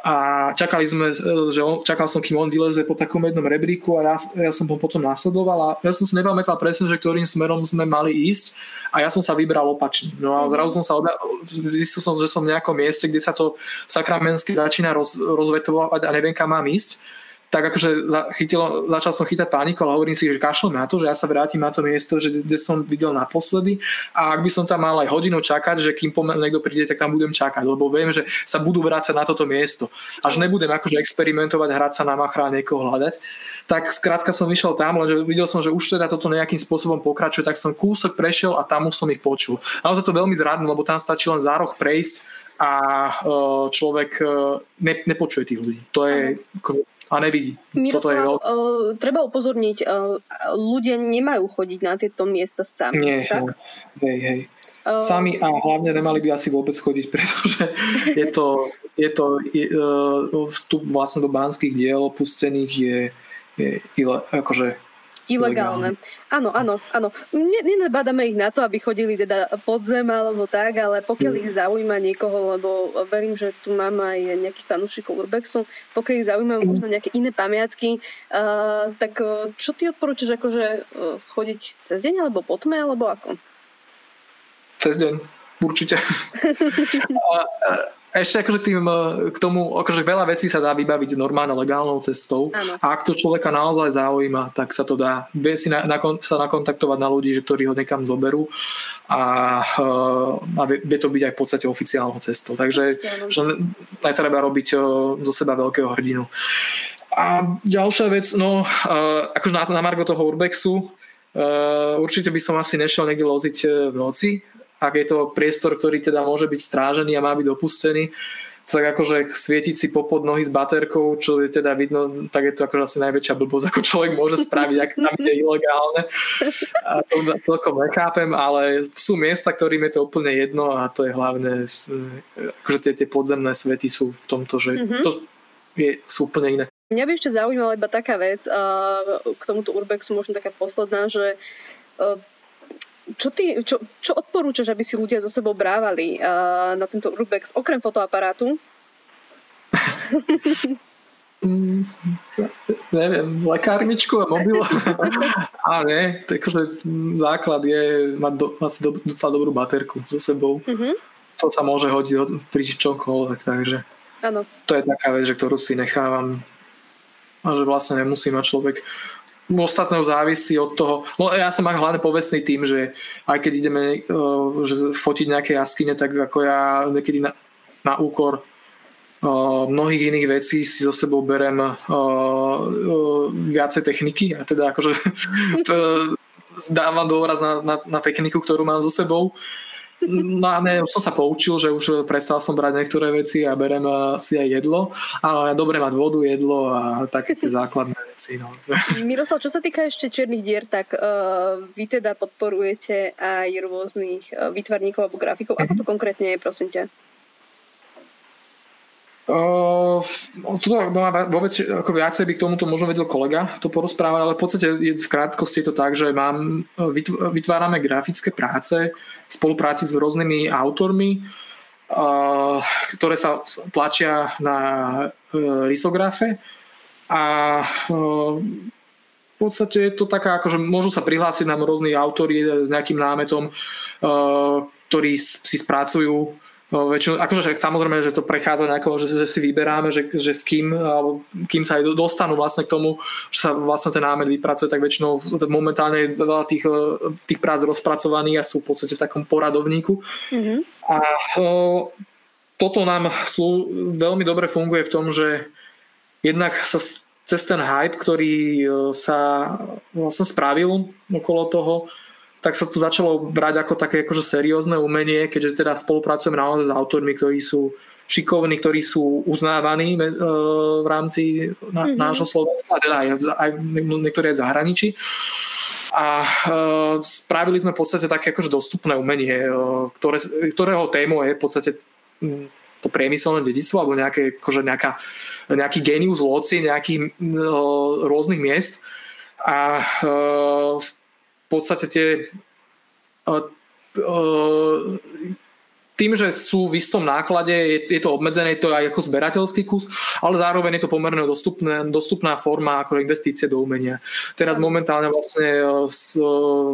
[SPEAKER 2] a čakali sme, že on, čakal som, kým on vyleze po takom jednom rebríku a ja, ja som ho potom nasledoval a ja som si nepamätal presne, že ktorým smerom sme mali ísť a ja som sa vybral opačne. No a zrazu som sa obja- zistil som, že som v nejakom mieste, kde sa to sakramensky začína roz, rozvetovať a neviem, kam mám ísť tak akože chytilo, začal som chytať paniku, ale hovorím si, že kašlem na to, že ja sa vrátim na to miesto, že, kde som videl naposledy a ak by som tam mal aj hodinu čakať, že kým po niekto príde, tak tam budem čakať, lebo viem, že sa budú vrácať na toto miesto. Až nebudem akože experimentovať, hrať sa na machra a niekoho hľadať. Tak skrátka som išiel tam, lenže videl som, že už teda toto nejakým spôsobom pokračuje, tak som kúsok prešiel a tam už som ich počul. Naozaj to veľmi zradné, lebo tam stačí len za roh prejsť a e, človek e, ne, nepočuje tých ľudí. To je a nevidí.
[SPEAKER 1] Miroslav, je uh, treba upozorniť, uh, ľudia nemajú chodiť na tieto miesta sami.
[SPEAKER 2] Nie,
[SPEAKER 1] však?
[SPEAKER 2] hej, hej. Uh, sami a hlavne nemali by asi vôbec chodiť, pretože je to, je to je, uh, vstup vlastne do banských diel opustených je, je, je akože
[SPEAKER 1] Ilegálne. Áno, áno, áno. Nenabádame ich na to, aby chodili teda pod zem alebo tak, ale pokiaľ mm. ich zaujíma niekoho, lebo verím, že tu mám aj nejaký fanúšikov Urbexu, pokiaľ ich zaujímajú mm. možno nejaké iné pamiatky, uh, tak uh, čo ty odporúčaš akože uh, chodiť cez deň alebo po tme, alebo ako?
[SPEAKER 2] Cez deň, určite. ešte akože tým, e, k tomu, akože veľa vecí sa dá vybaviť normálne legálnou cestou ano. a ak to človeka naozaj zaujíma, tak sa to dá. Vie si na, na, sa nakontaktovať na ľudí, že ktorí ho nekam zoberú a, e, a vie, vie to byť aj v podstate oficiálnou cestou. Takže že netreba robiť e, zo seba veľkého hrdinu. A ďalšia vec, no, akože na, na Margo toho Urbexu, určite by som asi nešiel niekde loziť v noci, ak je to priestor, ktorý teda môže byť strážený a má byť dopustený, tak akože svietiť si popod nohy s baterkou, čo je teda vidno, tak je to akože asi najväčšia blbosť, ako človek môže spraviť, ak tam je ilegálne. A to celkom nechápem, ale sú miesta, ktorým je to úplne jedno a to je hlavne, akože tie, tie podzemné svety sú v tomto, že mm-hmm. to je, sú úplne iné.
[SPEAKER 1] Mňa by ešte zaujímala iba taká vec, a k tomuto urbexu možno taká posledná, že čo, ty, čo, čo odporúčaš, aby si ľudia so sebou brávali uh, na tento Urbex, okrem fotoaparátu?
[SPEAKER 2] mm, neviem, lekárničku a mobil. a nie, takže základ je mať do, asi do, docela dobrú baterku so sebou. Mm-hmm. To sa môže hodiť pri čomkoľvek, takže ano. to je taká vec, že ktorú si nechávam a že vlastne nemusí mať človek ostatného závisí od toho, no ja som hlavne povestný tým, že aj keď ideme uh, že fotiť nejaké jaskyne, tak ako ja niekedy na, na úkor uh, mnohých iných vecí si so sebou berem uh, uh, viacej techniky. A teda akože dávam dôraz na, na, na techniku, ktorú mám so sebou. No a ne, už som sa poučil, že už prestal som brať niektoré veci a berem si aj jedlo. Ale dobre mať vodu, jedlo a také tie základné veci. No.
[SPEAKER 1] Miroslav, čo sa týka ešte čiernych dier, tak uh, vy teda podporujete aj rôznych uh, výtvarníkov alebo grafikov. Ako to mhm. konkrétne je, prosím ťa?
[SPEAKER 2] Uh, tu vôbec ako viacej by k tomuto možno vedel kolega to porozprávať, ale v podstate je, v krátkosti je to tak, že mám, vytvárame grafické práce v spolupráci s rôznymi autormi, uh, ktoré sa tlačia na uh, risografe a uh, v podstate je to taká, akože môžu sa prihlásiť nám rôzni autori s nejakým námetom, uh, ktorí si spracujú väčšinu, akože samozrejme, že to prechádza nejako, že, že si vyberáme, že, že s kým, alebo kým sa aj dostanú vlastne k tomu, že sa vlastne ten námed vypracuje, tak väčšinou momentálne je veľa tých, eh, tých prác rozpracovaných a sú v podstate v takom poradovníku. Mm-hmm. A toto nám slú, veľmi dobre funguje v tom, že jednak sa cez ten hype, ktorý sa vlastne spravil okolo toho, tak sa to začalo brať ako také akože seriózne umenie, keďže teda spolupracujeme naozaj s autormi, ktorí sú šikovní, ktorí sú uznávaní e, v rámci mm-hmm. nášho Slovenska, teda aj, aj niektorí aj v zahraničí. A e, spravili sme v podstate také akože dostupné umenie, e, ktoré, ktorého tému je v podstate to priemyselné dedictvo alebo nejaké, akože nejaká, nejaký genius loci nejakých rôznych miest. A v podstate tie tým, že sú v istom náklade, je, je to obmedzené, je to aj ako zberateľský kus, ale zároveň je to pomerne dostupné, dostupná forma ako investície do umenia. Teraz momentálne vlastne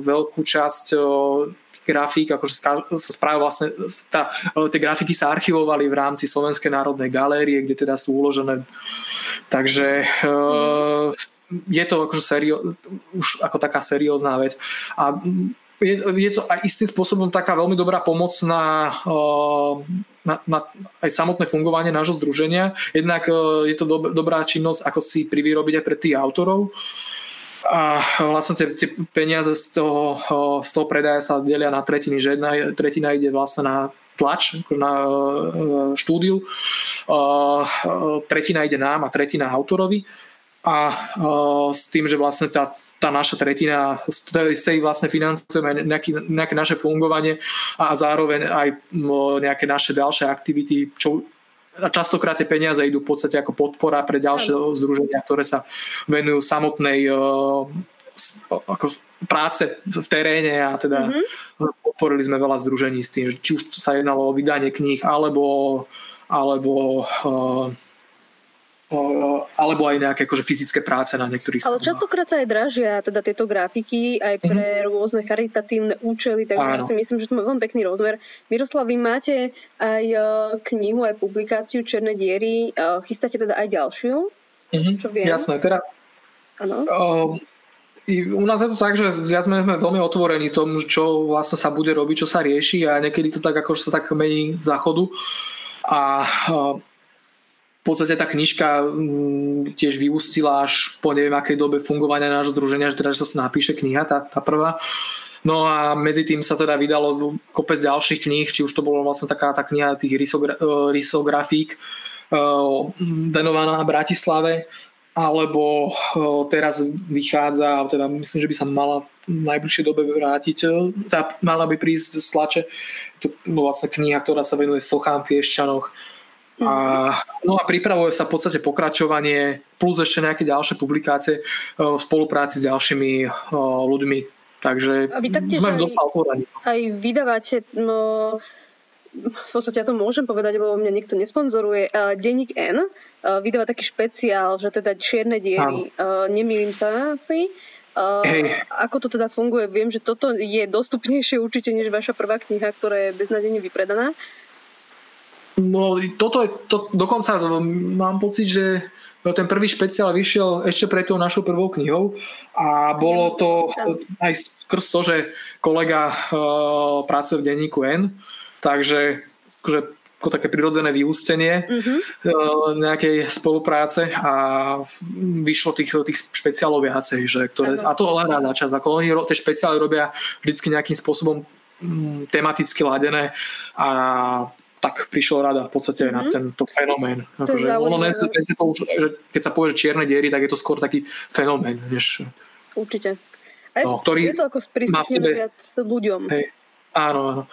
[SPEAKER 2] veľkú časť grafík, akože sa správa vlastne, tá, tie grafiky sa archivovali v rámci Slovenskej národnej galérie, kde teda sú uložené. Takže je to akože serio, už ako taká seriózna vec. A je, je to aj istým spôsobom taká veľmi dobrá pomoc na, na, na aj samotné fungovanie nášho združenia. Jednak je to dob, dobrá činnosť, ako si privyrobiť aj pre tých autorov. A vlastne tie, tie peniaze z toho, z toho predaja sa delia na tretiny, že jedna tretina ide vlastne na tlač, na štúdiu, tretina ide nám a tretina autorovi. A s tým, že vlastne tá, tá naša tretina, z tej vlastne financujeme nejaký, nejaké naše fungovanie a zároveň aj nejaké naše ďalšie aktivity, čo a častokrát tie peniaze idú v podstate ako podpora pre ďalšie združenia, ktoré sa venujú samotnej ako práce v teréne a teda mm-hmm. podporili sme veľa združení s tým, či už sa jednalo o vydanie kníh alebo, alebo alebo aj nejaké akože fyzické práce na niektorých
[SPEAKER 1] Ale častokrát sa aj dražia teda tieto grafiky aj pre mm-hmm. rôzne charitatívne účely, takže Áno. ja si myslím, že to má veľmi pekný rozmer. Miroslav, vy máte aj e, knihu, aj publikáciu Černé diery, e, chystáte teda aj ďalšiu?
[SPEAKER 2] Mm-hmm. Čo viem? Jasné, teda Áno. Uh, u nás je to tak, že viac sme veľmi otvorení tomu, čo vlastne sa bude robiť, čo sa rieši a niekedy to tak ako sa tak mení záchodu. A uh, v podstate tá knižka mm, tiež vyústila až po neviem akej dobe fungovania nášho združenia, že teda že sa napíše kniha, tá, tá prvá. No a medzi tým sa teda vydalo kopec ďalších kníh, či už to bolo vlastne taká tá kniha tých rysogra- e, rysografík uh, venovaná Bratislave, alebo uh, teraz vychádza, teda myslím, že by sa mala v najbližšej dobe vrátiť, tá mala by prísť z tlače, to bola vlastne kniha, ktorá sa venuje sochám v Piešťanoch, a, no a pripravuje sa v podstate pokračovanie plus ešte nejaké ďalšie publikácie e, v spolupráci s ďalšími e, ľuďmi. Takže a vy sme dosť otvorení.
[SPEAKER 1] Aj vydávate, no, v podstate ja to môžem povedať, lebo mňa nikto nesponzoruje. Uh, Denník N uh, vydáva taký špeciál, že teda čierne diery, uh, nemýlim sa asi. Uh, Ako to teda funguje? Viem, že toto je dostupnejšie určite než vaša prvá kniha, ktorá je beznadene vypredaná.
[SPEAKER 2] No toto je, to, dokonca mám pocit, že ten prvý špeciál vyšiel ešte pred tou našou prvou knihou a bolo to aj skrz to, že kolega uh, pracuje v denníku N, takže že ako také prirodzené vyústenie mm-hmm. uh, nejakej spolupráce a vyšlo tých, tých špeciálov viacej, že ktoré, a to len rád za čas, ako oni tie špeciály robia vždycky nejakým spôsobom mm, tematicky ladené a tak prišlo rada v podstate mm-hmm. na mhm. tento fenomén. To akože ono ne, ne, to už, že keď sa povie, že čierne diery, tak je to skôr taký fenomén. Než,
[SPEAKER 1] Určite. A je, no, ktorý je to ako sprístupnené viac ľuďom.
[SPEAKER 2] Hej, áno, áno.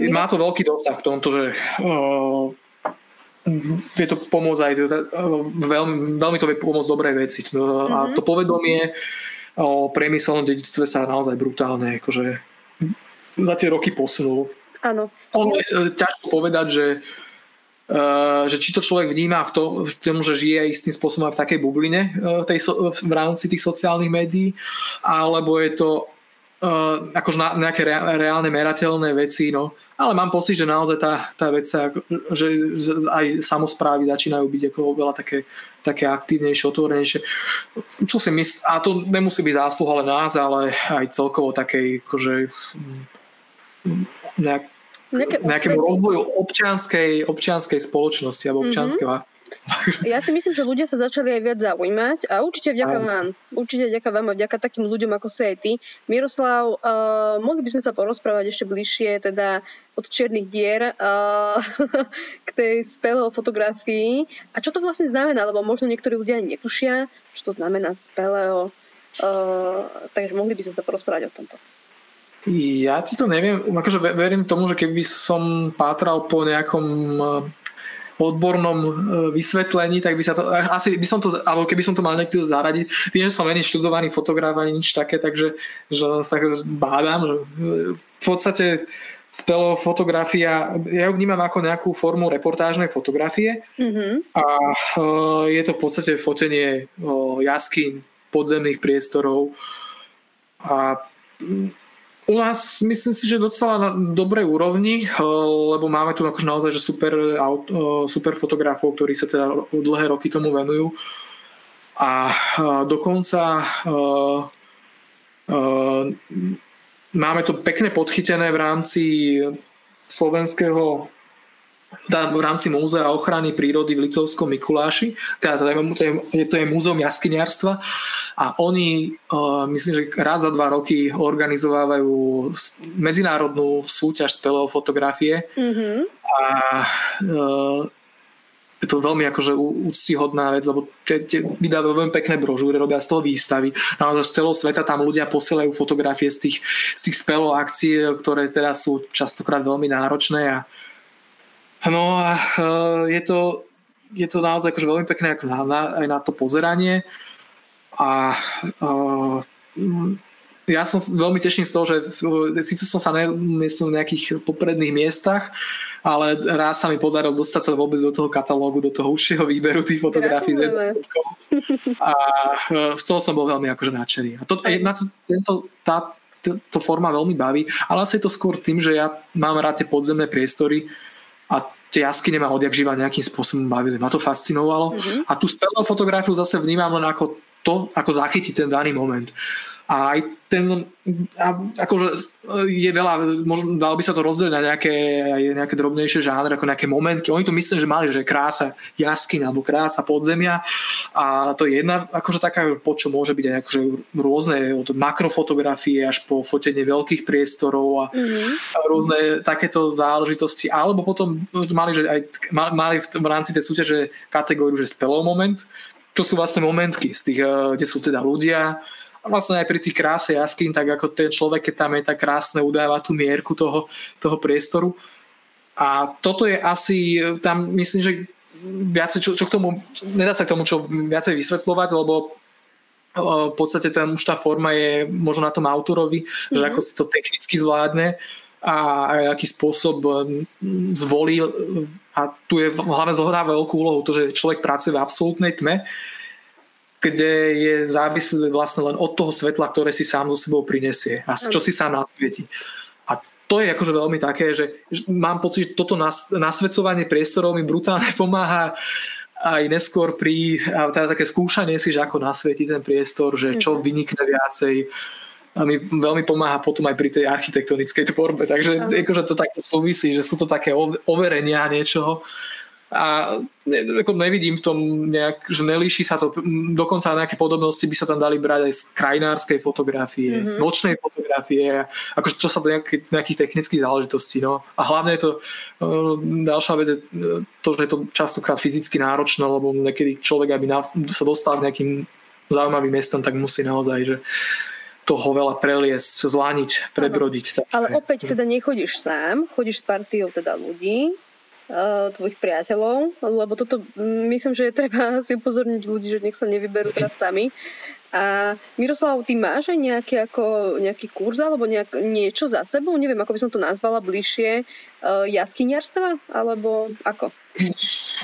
[SPEAKER 2] Má to veľký dosah v tomto, že uh, vie to pomôcť aj, uh, veľmi, veľmi to vie pomôcť dobrej veci. Uh, mm-hmm. A mhm. to povedomie o priemyselnom dedictve sa naozaj brutálne akože za tie roky posunulo.
[SPEAKER 1] Áno.
[SPEAKER 2] Je e, ťažko povedať, že, uh, že či to človek vníma v, to, v tom, že žije istým spôsobom v takej bubline uh, tej, v rámci tých sociálnych médií, alebo je to uh, akože na, nejaké re, reálne merateľné veci, no. Ale mám pocit, že naozaj tá, tá vec sa, že aj samozprávy začínajú byť ako veľa také, také aktívnejšie, otvorenejšie. Čo si mysl, a to nemusí byť zásluha len nás, ale aj celkovo takej, akože nejak, nejakému rozvoju občianskej, občianskej spoločnosti alebo mhm. občianského mm-hmm.
[SPEAKER 1] Ja si myslím, že ľudia sa začali aj viac zaujímať a určite vďaka aj. vám, určite vďaka vám a vďaka takým ľuďom ako si aj ty. Miroslav, uh, mohli by sme sa porozprávať ešte bližšie teda od čiernych dier uh, k tej spelo fotografii. A čo to vlastne znamená? Lebo možno niektorí ľudia netušia, čo to znamená speleo. Uh, takže mohli by sme sa porozprávať o tomto.
[SPEAKER 2] Ja ti to neviem, akože verím tomu, že keby som pátral po nejakom odbornom e, vysvetlení, tak by sa to, asi by som to, alebo keby som to mal niekto zaradiť, tým, že som není študovaný fotograf ani nič také, takže že sa tak bádam, že v podstate spelo fotografia, ja ju vnímam ako nejakú formu reportážnej fotografie. Mm-hmm. a je to v podstate fotenie jaskyň, podzemných priestorov. A u nás myslím si, že docela na dobrej úrovni, eh, lebo máme tu akože naozaj že super, eh, super fotografov, ktorí sa teda dlhé roky tomu venujú. A eh, dokonca máme to pekne podchytené v rámci slovenského v rámci Múzea ochrany prírody v Litovskom Mikuláši, teda to je, to je múzeum jaskyniarstva a oni, uh, myslím, že raz za dva roky organizovávajú medzinárodnú súťaž spelov fotografie mm-hmm. a uh, je to veľmi akože úctihodná vec, lebo tie, tie vydávajú veľmi pekné brožúry, robia z toho výstavy. Naozaj z celého sveta tam ľudia posielajú fotografie z tých, z tých spelov akcií, ktoré teda sú častokrát veľmi náročné a No a uh, je to, je to naozaj akože veľmi pekné ako na, na, aj na to pozeranie a uh, ja som veľmi teším z toho, že síce som sa nemiestnil v nejakých popredných miestach, ale raz sa mi podarilo dostať sa vôbec do toho katalógu, do toho užšieho výberu tých fotografií. A e, z toho som bol veľmi akože nadšený. A to, na to, tento, tá, to forma veľmi baví, ale asi je to skôr tým, že ja mám rád tie podzemné priestory, a tie jaskyne ma odjak živa nejakým spôsobom bavili. Ma to fascinovalo. Mm-hmm. A tú spelnú fotografiu zase vnímam len ako to, ako zachytiť ten daný moment. A aj ten, akože je veľa, možno dalo by sa to rozdeliť na nejaké, aj nejaké drobnejšie žánre, ako nejaké momentky. Oni to myslím, že mali, že krása jaskyň alebo krása podzemia a to je jedna akože taká, po čo môže byť aj akože rôzne od makrofotografie až po fotenie veľkých priestorov a, mm-hmm. rôzne takéto záležitosti. Alebo potom mali, že aj mali v, v rámci tej súťaže kategóriu, že spelov moment, čo sú vlastne momentky, z tých, eh, kde sú teda ľudia, a vlastne aj pri tých kráse jaskyn, tak ako ten človek, keď tam je tak krásne, udáva tú mierku toho, toho priestoru. A toto je asi, tam myslím, že viacej, čo, čo k tomu, nedá sa k tomu čo viacej vysvetľovať, lebo v podstate tam už tá forma je možno na tom autorovi, mm-hmm. že mhm. ako si to technicky zvládne a aký spôsob zvolil a tu je hlavne zohráva veľkú úlohu to, že človek pracuje v absolútnej tme kde je závislý vlastne len od toho svetla, ktoré si sám so sebou prinesie a čo si sám nasvieti. A to je akože veľmi také, že mám pocit, že toto nas, nasvedcovanie priestorov mi brutálne pomáha aj neskôr pri teda také skúšanie si, že ako nasvieti ten priestor, že čo mhm. vynikne viacej a mi veľmi pomáha potom aj pri tej architektonickej tvorbe. Takže akože to takto súvisí, že sú to také overenia niečoho a ne, nevidím v tom nejak, že nelíši sa to, dokonca nejaké podobnosti by sa tam dali brať aj z krajinárskej fotografie, mm-hmm. z nočnej fotografie, akože čo sa to nejaký, nejakých technických záležitostí. No. A hlavne je to, uh, ďalšia vec je e, to, že je to častokrát fyzicky náročné, lebo niekedy človek, aby na, sa dostal k nejakým zaujímavým miestom, tak musí naozaj, že toho veľa preliesť, zlániť, prebrodiť.
[SPEAKER 1] Takže... Ale opäť teda nechodíš sám, chodíš s partiou teda ľudí, tvojich priateľov, lebo toto myslím, že je treba si upozorniť ľudí, že nech sa nevyberú teraz sami. A Miroslav, ty máš aj nejaký, ako, nejaký kurz alebo nejak, niečo za sebou? Neviem, ako by som to nazvala bližšie. Uh, jaskyniarstva? Alebo ako?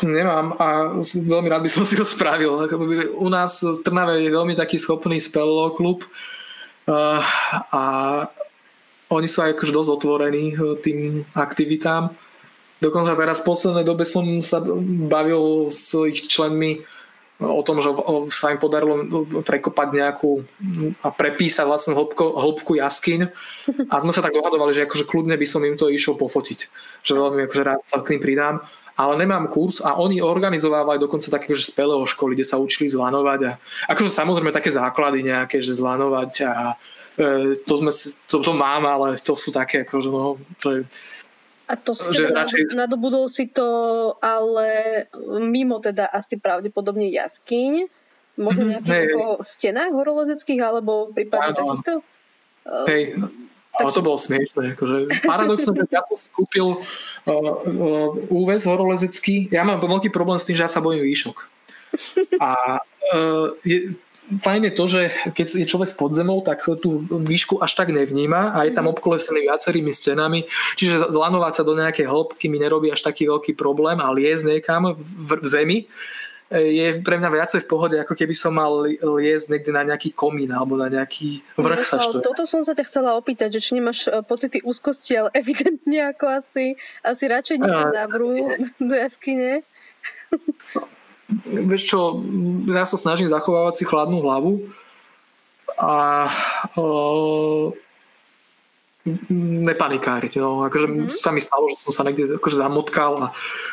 [SPEAKER 2] Nemám a veľmi rád by som si ho spravil. U nás v Trnave je veľmi taký schopný spello klub uh, a oni sú aj akože dosť otvorení tým aktivitám Dokonca teraz v poslednej dobe som sa bavil s ich členmi o tom, že sa im podarilo prekopať nejakú a prepísať vlastne hĺbko, hĺbku jaskyň a sme sa tak dohadovali, že akože kľudne by som im to išiel pofotiť. Že veľmi akože rád sa k tým pridám. ale nemám kurz a oni organizovávali dokonca také, že z Peleho školy, kde sa učili zlanovať a akože samozrejme také základy nejaké, že zlanovať a e, to, sme, to, to mám, ale to sú také akože no, to je,
[SPEAKER 1] a to si že teda radšej... nadobudol si to ale mimo teda asi pravdepodobne jaskyň, možno mm-hmm, nejakých hey. stenách horolezeckých alebo prípadne takýchto?
[SPEAKER 2] Hej, ale to bolo smiešné. Akože paradoxne, ja som si kúpil uh, uh, úves horolezecký. Ja mám veľký problém s tým, že ja sa bojím výšok. A uh, je, fajn je to, že keď je človek v podzemou, tak tú výšku až tak nevníma a je tam mhm. obkolesený viacerými stenami, čiže zlanovať sa do nejakej hĺbky mi nerobí až taký veľký problém a liezť niekam v, zemi je pre mňa viacej v pohode, ako keby som mal liesť niekde na nejaký komín alebo na nejaký vrch sa
[SPEAKER 1] štve. Toto som sa ťa chcela opýtať, že či nemáš e, pocity úzkosti, ale evidentne ako asi, asi radšej nie zavrú do jaskyne.
[SPEAKER 2] Vieš čo, ja sa snažím zachovávať si chladnú hlavu a uh, nepanikáriť. No. Akože mm-hmm. sa mi stalo, že som sa niekde akože zamotkal a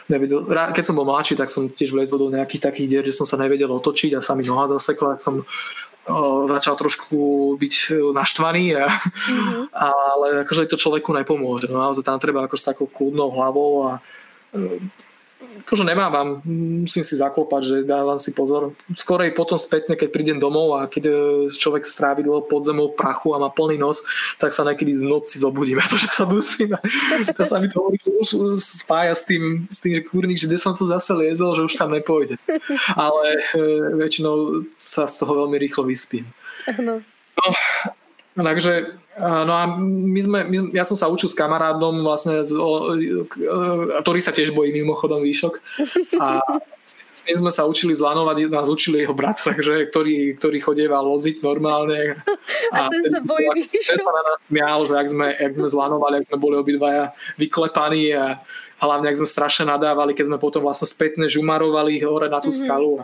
[SPEAKER 2] nevedel, keď som bol mladší, tak som tiež vlezol do nejakých takých dier, že som sa nevedel otočiť a sa mi noha zasekla, tak som o, začal trošku byť naštvaný, a, mm-hmm. ale akože to človeku nepomôže. No, naozaj tam treba ako s takou kľudnou hlavou a akože nemávam, musím si zaklopať, že dávam si pozor. Skorej potom spätne, keď prídem domov a keď e, človek strávi dlho pod zemou v prachu a má plný nos, tak sa niekedy z noci zobudím. A to, že sa dusím. To sa mi to už spája s tým, s tým, že kurník, že kde som to zase liezol, že už tam nepôjde. Ale e, väčšinou sa z toho veľmi rýchlo vyspím. No, takže No a my sme, my, ja som sa učil s kamarádom vlastne, ktorý sa tiež bojí mimochodom výšok a s ním sme sa učili zlanovať, nás učili jeho brat, takže, ktorý, ktorý chodieval loziť normálne.
[SPEAKER 1] A, a ten, ten sa bojí výšok.
[SPEAKER 2] Sa na nás smial, že ak sme, ak sme zlanovali, ak sme boli obidvaja vyklepaní a hlavne ak sme strašne nadávali, keď sme potom vlastne spätne žumarovali hore na tú mm-hmm. skalu a,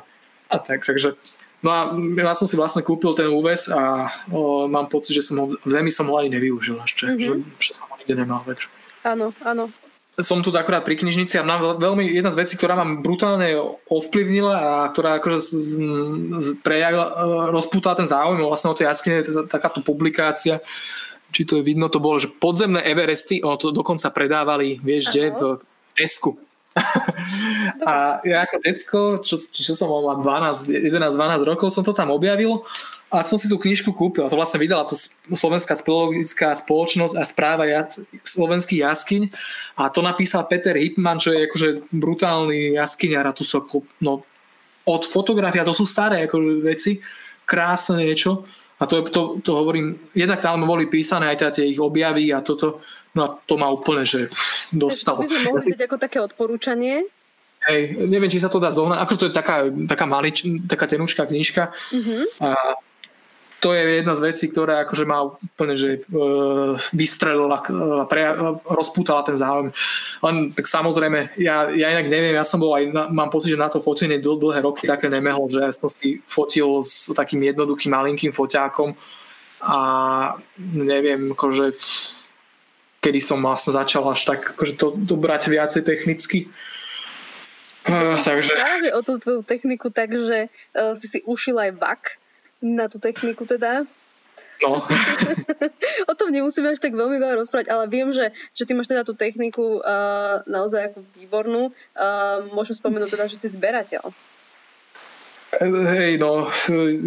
[SPEAKER 2] a tak, takže No a ja som si vlastne kúpil ten úves a o, mám pocit, že som ho v zemi som ho ani nevyužil ešte, mm-hmm. že, že som ho nikde nemal. Takže.
[SPEAKER 1] Áno, áno.
[SPEAKER 2] Som tu akurát pri knižnici a mám veľmi jedna z vecí, ktorá mám brutálne ovplyvnila a ktorá akože prejavila, e, rozpútala ten záujem vlastne o tej jaskyne, takáto publikácia, či to je vidno, to bolo, že podzemné Everesty, ono to dokonca predávali, vieš, kde, v Tesku a ja ako decko, čo, čo som mal 12, 11-12 rokov, som to tam objavil a som si tú knižku kúpil. A to vlastne vydala to Slovenská spologická spoločnosť a správa jas, slovenských jaskyň. A to napísal Peter Hipman, čo je akože brutálny jaskyňar a tu sú no, od fotografia, to sú staré ako veci, krásne niečo. A to, to, to hovorím, jednak tam boli písané aj teda tie ich objavy a toto No a to ma úplne, že dostalo.
[SPEAKER 1] To by sme mohli dať ako také odporúčanie.
[SPEAKER 2] Hej, neviem, či sa to dá zohnať. Akože to je taká, taká malič, taká tenúčka knižka. Uh-huh. A to je jedna z vecí, ktorá akože ma úplne, že uh, vystrelila, uh, pre, uh, rozpútala ten záujem. Len tak samozrejme, ja, ja inak neviem, ja som bol aj, na, mám pocit, že na to fotenie dosť dlhé roky také nemehol, že som si fotil s takým jednoduchým malinkým foťákom a neviem, akože kedy som vlastne začal až tak akože to, to brať viacej technicky. Uh, takže...
[SPEAKER 1] Práve o tú tvoju techniku, takže uh, si si ušil aj vak na tú techniku teda.
[SPEAKER 2] No.
[SPEAKER 1] o tom nemusíme až tak veľmi veľa rozprávať, ale viem, že, že ty máš teda tú techniku uh, naozaj ako výbornú. Uh, môžem spomenúť teda, že si zberateľ.
[SPEAKER 2] Hej, no,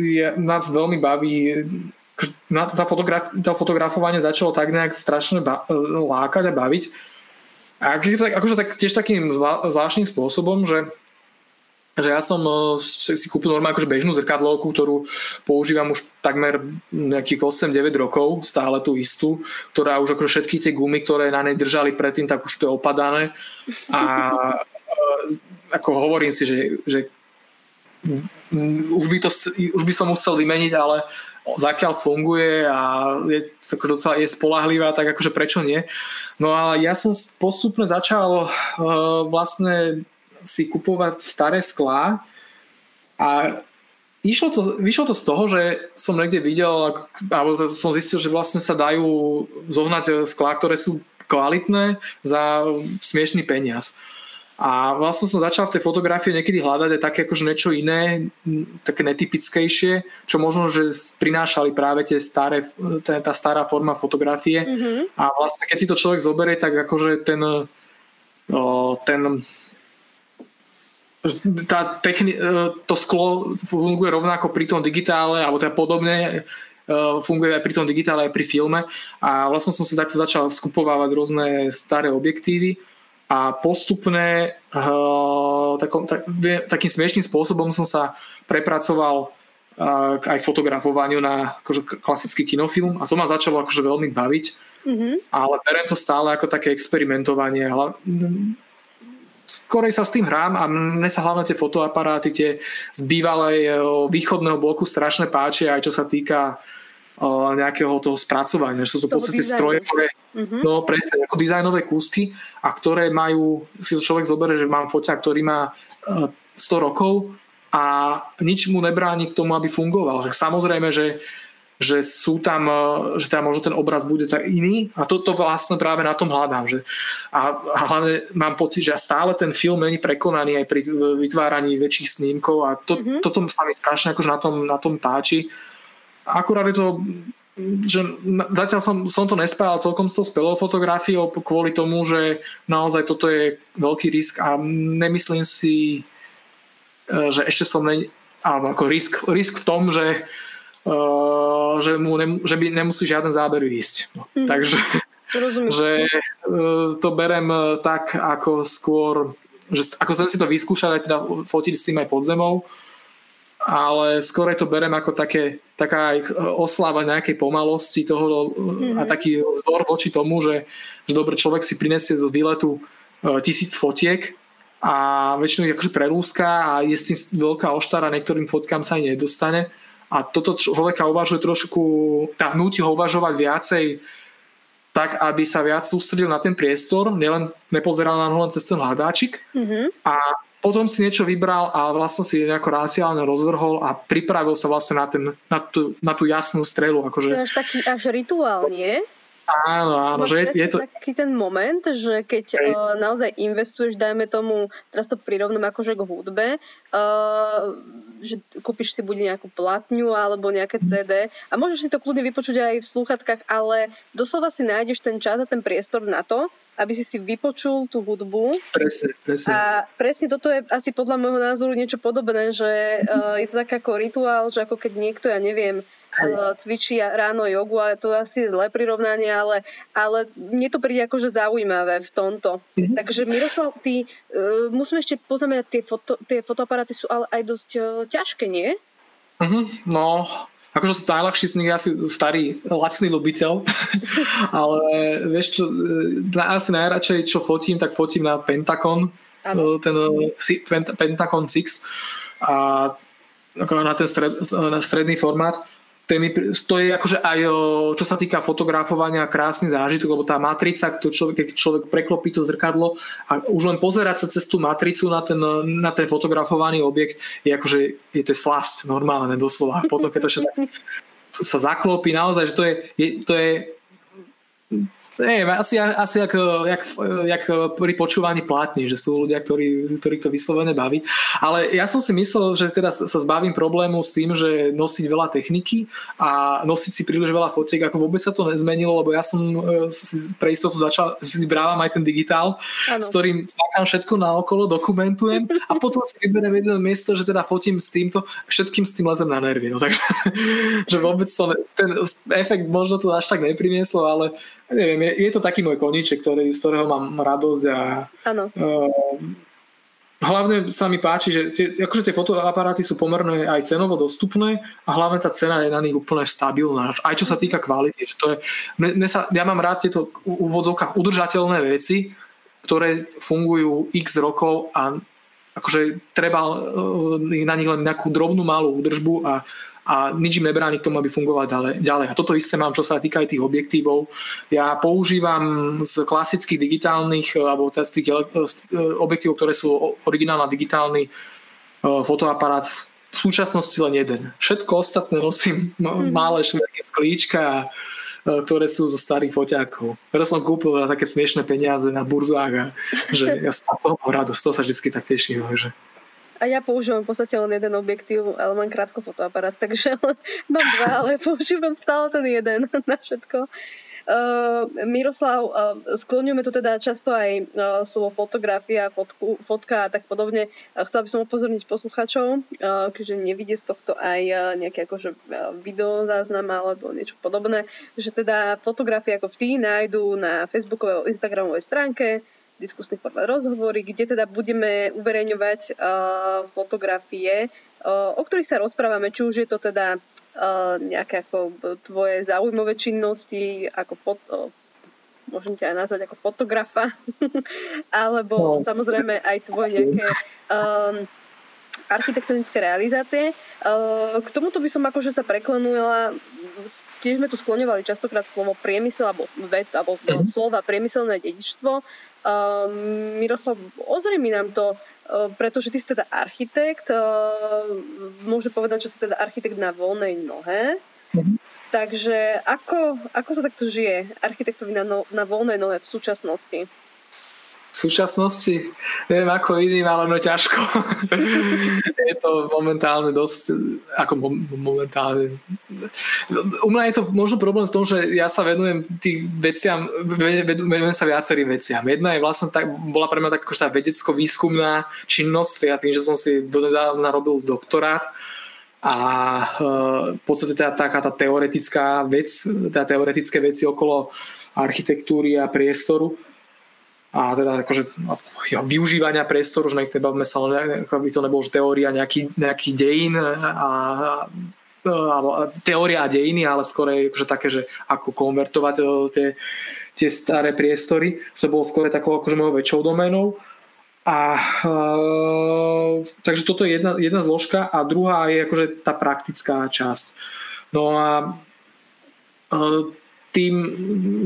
[SPEAKER 2] ja, nás veľmi baví na, tá, fotograf, tá fotografovanie začalo tak nejak strašne ba, lákať a baviť. A akože tak, tiež takým zvláštnym spôsobom, že že ja som e, si kúpil normálne akože bežnú zrkadlovku, ktorú používam už takmer nejakých 8-9 rokov, stále tú istú, ktorá už akože všetky tie gumy, ktoré na nej držali predtým, tak už to je opadané. A e, ako hovorím si, že, že už by, to, už by som mu chcel vymeniť, ale zakiaľ funguje a je docela je spolahlivá, tak akože prečo nie. No a ja som postupne začal uh, vlastne si kupovať staré sklá a išlo to, vyšlo to z toho, že som niekde videl, alebo som zistil, že vlastne sa dajú zohnať sklá, ktoré sú kvalitné za smiešný peniaz. A vlastne som začal v tej fotografii niekedy hľadať aj také akože niečo iné, také netypickejšie, čo možno, že prinášali práve tie staré, tá, stará forma fotografie. Mm-hmm. A vlastne keď si to človek zoberie, tak akože ten, ten tá techni- to sklo funguje rovnako pri tom digitále, alebo teda podobne funguje aj pri tom digitále, aj pri filme a vlastne som si takto začal skupovávať rôzne staré objektívy a postupne uh, takom, tak, takým smiešným spôsobom som sa prepracoval uh, aj fotografovaniu na akože, klasický kinofilm a to ma začalo akože veľmi baviť mm-hmm. ale berem to stále ako také experimentovanie skorej sa s tým hrám a mne sa hlavne tie fotoaparáty, tie z bývalej eh, východného bloku strašne páčia, aj čo sa týka eh, nejakého toho spracovania, že sú to v podstate stroje, ktoré, mm-hmm. no presne, ako dizajnové kúsky a ktoré majú, si to človek zoberie, že mám foťa, ktorý má 100 eh, rokov a nič mu nebráni k tomu, aby fungoval. Tak samozrejme, že že sú tam, e, že tam možno ten obraz bude tak iný a toto vlastne práve na tom hľadám. Že, a, a hlavne mám pocit, že stále ten film není prekonaný aj pri vytváraní väčších snímkov a to, mm-hmm. toto sa mi strašne akože na tom, na tom páči. Akurát je to že zatiaľ som, som to nespájal celkom s tou spelou fotografiou kvôli tomu, že naozaj toto je veľký risk a nemyslím si, e, že ešte som ne, alebo ako risk, risk v tom, že uh, že, mu ne, že by nemusí žiaden záber ísť. No. Mm. Takže že uh, to berem tak ako skôr, že ako som si to vyskúšal aj teda fotiť s tým aj pod zemou, ale skôr to berem ako také, taká aj osláva nejakej pomalosti toho mm-hmm. a taký vzor voči tomu, že, že dobre človek si prinesie z výletu tisíc fotiek a väčšinou ich akože prerúska a je s tým veľká oštara, niektorým fotkám sa aj nedostane a toto človeka uvažuje trošku, tá nutí ho uvažovať viacej tak, aby sa viac sústredil na ten priestor, nielen nepozeral na len cez ten hľadáčik mm-hmm. a potom si niečo vybral a vlastne si nejako raciálne rozvrhol a pripravil sa vlastne na, ten, na, tú, na tú jasnú strelu. Akože...
[SPEAKER 1] To je až taký až rituál, nie?
[SPEAKER 2] Áno, áno. Že je, je to...
[SPEAKER 1] taký ten moment, že keď uh, naozaj investuješ, dajme tomu, teraz to prirovnám akože k hudbe, uh, že kúpiš si buď nejakú platňu alebo nejaké CD a môžeš si to kľudne vypočuť aj v slúchatkách, ale doslova si nájdeš ten čas a ten priestor na to, aby si si vypočul tú hudbu.
[SPEAKER 2] Presne, presne.
[SPEAKER 1] A presne toto je asi podľa môjho názoru niečo podobné, že uh, je to tak ako rituál, že ako keď niekto, ja neviem, uh, cvičí ráno jogu a to asi je zlé prirovnanie, ale, ale mne to príde akože zaujímavé v tomto. Mm-hmm. Takže Miroslav, ty, uh, musíme ešte poznamenať, tie, foto, tie fotoaparáty sú ale aj dosť uh, ťažké, nie?
[SPEAKER 2] Mm-hmm, no, Akože najľahší z nich je asi starý lacný ľubiteľ, ale vieš čo, asi najradšej čo fotím, tak fotím na Pentacon, ano. ten Pentacon 6 a na ten stred, na stredný formát to je akože aj čo sa týka fotografovania krásny zážitok, lebo tá matrica, to človek, keď človek preklopí to zrkadlo a už len pozerať sa cez tú matricu na ten, na ten fotografovaný objekt je akože je to slasť normálne doslova. Potom keď to sa zaklopí naozaj, že to je, je, to je Neviem, asi, asi jak, jak, jak pri počúvaní plátni, že sú ľudia, ktorí, ktorí to vyslovene baví. Ale ja som si myslel, že teda sa zbavím problému s tým, že nosiť veľa techniky a nosiť si príliš veľa fotiek, ako vôbec sa to nezmenilo, lebo ja som e, si pre istotu začal, si zbrávam aj ten digitál, ano. s ktorým smakám všetko na okolo, dokumentujem a potom si vyberiem jedno miesto, že teda fotím s týmto, všetkým s tým lezem na nervy. No, takže, že vôbec to, ten efekt možno to až tak neprinieslo, ale neviem, je, je to taký môj koníček, ktorý, z ktorého mám radosť a Uh, hlavne sa mi páči, že tie, akože tie fotoaparáty sú pomerne aj cenovo dostupné a hlavne tá cena je na nich úplne stabilná. Aj čo sa týka kvality. Že to je, mne, mne sa, ja mám rád tieto úvodzovkách udržateľné veci, ktoré fungujú x rokov a akože treba e, na nich len nejakú drobnú malú údržbu a a nič im nebráni k tomu, aby fungovať ďalej. A toto isté mám, čo sa týka aj tých objektívov. Ja používam z klasických digitálnych eh, alebo z tých eh, objektívov, ktoré sú originálna digitálny fotoaparát v súčasnosti len jeden. Všetko ostatné nosím mhm. malé šverky sklíčka ktoré sú zo starých foťákov. Teraz som kúpil na také smiešné peniaze na burzách a že ja som z toho radosť, to sa vždy tak teším. Že...
[SPEAKER 1] A ja používam v podstate len jeden objektív, ale mám krátko fotoaparát, takže mám dva, ale používam stále ten jeden na všetko. Uh, Miroslav, uh, skloňujeme tu teda často aj uh, slovo fotografia, fotku, fotka a tak podobne. Uh, chcela by som upozorniť posluchačov, uh, keďže nevidie z tohto aj uh, nejaké akože video záznam alebo niečo podobné, že teda fotografie ako vždy nájdú na facebookovej, instagramovej stránke diskusný formát rozhovory, kde teda budeme uverejňovať uh, fotografie, uh, o ktorých sa rozprávame, či už je to teda nejaké ako tvoje zaujímavé činnosti, ako foto, môžem ťa aj nazvať ako fotografa, alebo no. samozrejme aj tvoje nejaké um, architektonické realizácie. Uh, k tomuto by som akože sa preklenula, tiež sme tu skloňovali častokrát slovo priemysel, alebo, ved, alebo mm-hmm. slova priemyselné dedičstvo. Uh, Miroslav, ozrejmi nám to, uh, pretože ty si teda architekt, uh, môže povedať, že si teda architekt na voľnej nohe. Mm-hmm. Takže ako, ako sa takto žije architektovi na, no, na voľnej nohe v súčasnosti?
[SPEAKER 2] Súčasnosti, neviem ako iným, ale no ťažko. je to momentálne dosť, ako momentálne. U mňa je to možno problém v tom, že ja sa venujem tým veciam, venujem sa viacerým veciam. Jedna je vlastne tak, bola pre mňa tak tá vedecko-výskumná činnosť, teda tým, že som si donedávna robil doktorát a e, v podstate tá, taká tá teoretická vec, tá teoretické veci okolo architektúry a priestoru a teda akože jo, využívania priestoru, že nebavme sa, ako by to nebolo že teória nejaký, nejaký dejín a, a, a teória a dejiny, ale skôr akože také, že ako konvertovať e, tie, tie staré priestory. To bolo skôr takou akože mojou väčšou doménou. A, a takže toto je jedna, jedna zložka a druhá je akože tá praktická časť. No a, a tým,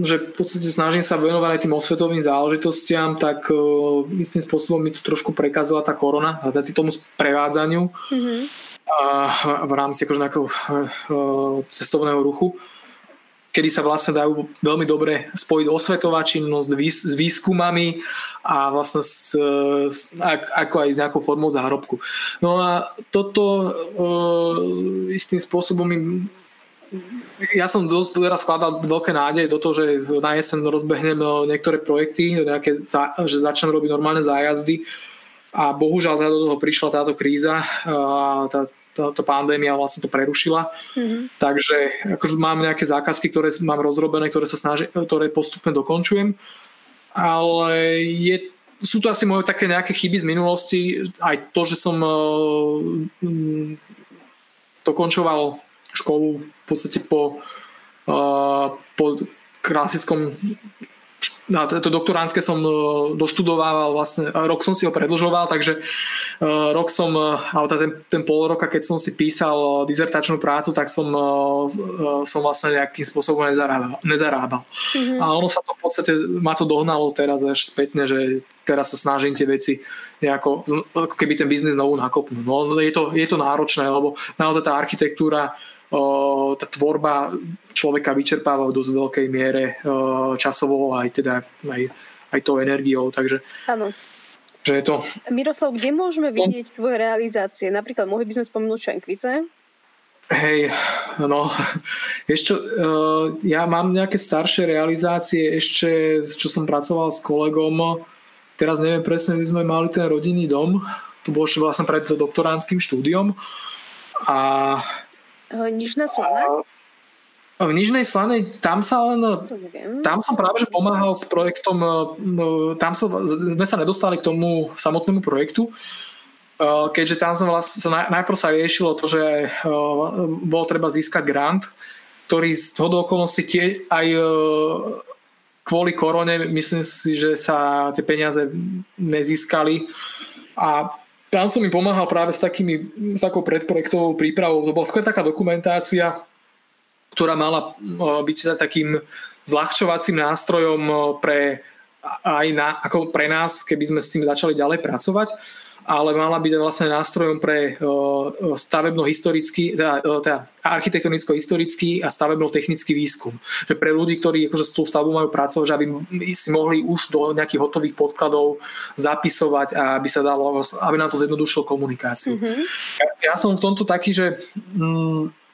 [SPEAKER 2] že v podstate snažím sa venovať aj tým osvetovým záležitostiam, tak uh, istým spôsobom mi to trošku prekazila tá korona teda tomu sprevádzaniu mm-hmm. a v rámci akože nejakého uh, cestovného ruchu kedy sa vlastne dajú veľmi dobre spojiť osvetová činnosť s výskumami a vlastne s, s, ako aj s nejakou formou zárobku. No a toto uh, istým spôsobom mi ja som dosť teraz skladal veľké nádeje do toho, že na jeseň rozbehnem eh, niektoré projekty, nejaké, že začnem robiť normálne zájazdy a bohužiaľ do toho prišla táto kríza a tá, táto pandémia vlastne to prerušila. Mm-hmm. Takže akože mám nejaké zákazky, ktoré mám rozrobené, ktoré sa snaží, ktoré postupne dokončujem. Ale je, sú to asi moje také nejaké chyby z minulosti. Aj to, že som uh, dokončoval školu v podstate po, uh, po klasickom na to doktoránske som uh, doštudovával vlastne, rok som si ho predlžoval, takže uh, rok som, ale ten, ten pol roka, keď som si písal dizertačnú prácu, tak som, som vlastne nejakým spôsobom nezarábal. nezarábal. Mm-hmm. A ono sa to v podstate, ma to dohnalo teraz až spätne, že teraz sa snažím tie veci nejako, ako keby ten biznis znovu nakopnúť. No, je, to, je to náročné, lebo naozaj tá architektúra tá tvorba človeka vyčerpáva v dosť veľkej miere časovo aj teda aj, aj tou energiou, takže
[SPEAKER 1] Áno.
[SPEAKER 2] Že je to...
[SPEAKER 1] Miroslav, kde môžeme vidieť tvoje realizácie? Napríklad mohli by sme spomenúť Čenkvice?
[SPEAKER 2] Hej, no, ešte, uh, ja mám nejaké staršie realizácie ešte, čo som pracoval s kolegom, teraz neviem presne, kde sme mali ten rodinný dom, to bolo vlastne pred doktoránskym štúdiom a
[SPEAKER 1] Nižná slana?
[SPEAKER 2] V Nižnej Slanej, tam sa len, tam som práve že pomáhal s projektom, tam sa, sme sa nedostali k tomu samotnému projektu, keďže tam som vlastne, najprv sa riešilo to, že bolo treba získať grant, ktorý z toho okolností tie aj kvôli korone myslím si, že sa tie peniaze nezískali a tam som mi pomáhal práve s, takými, s takou predprojektovou prípravou. To bola skôr taká dokumentácia, ktorá mala byť teda takým zľahčovacím nástrojom pre, aj na, ako pre nás, keby sme s tým začali ďalej pracovať. Ale mala byť vlastne nástrojom pre stavebno-historický, teda, teda architektonicko-historický a stavebno-technický výskum. Že pre ľudí, ktorí akože s tou stavbou majú pracovať, že aby si mohli už do nejakých hotových podkladov zapisovať a aby sa dalo, aby nám to zjednodušilo komunikáciu. Mm-hmm. Ja, ja som v tomto taký, že mm,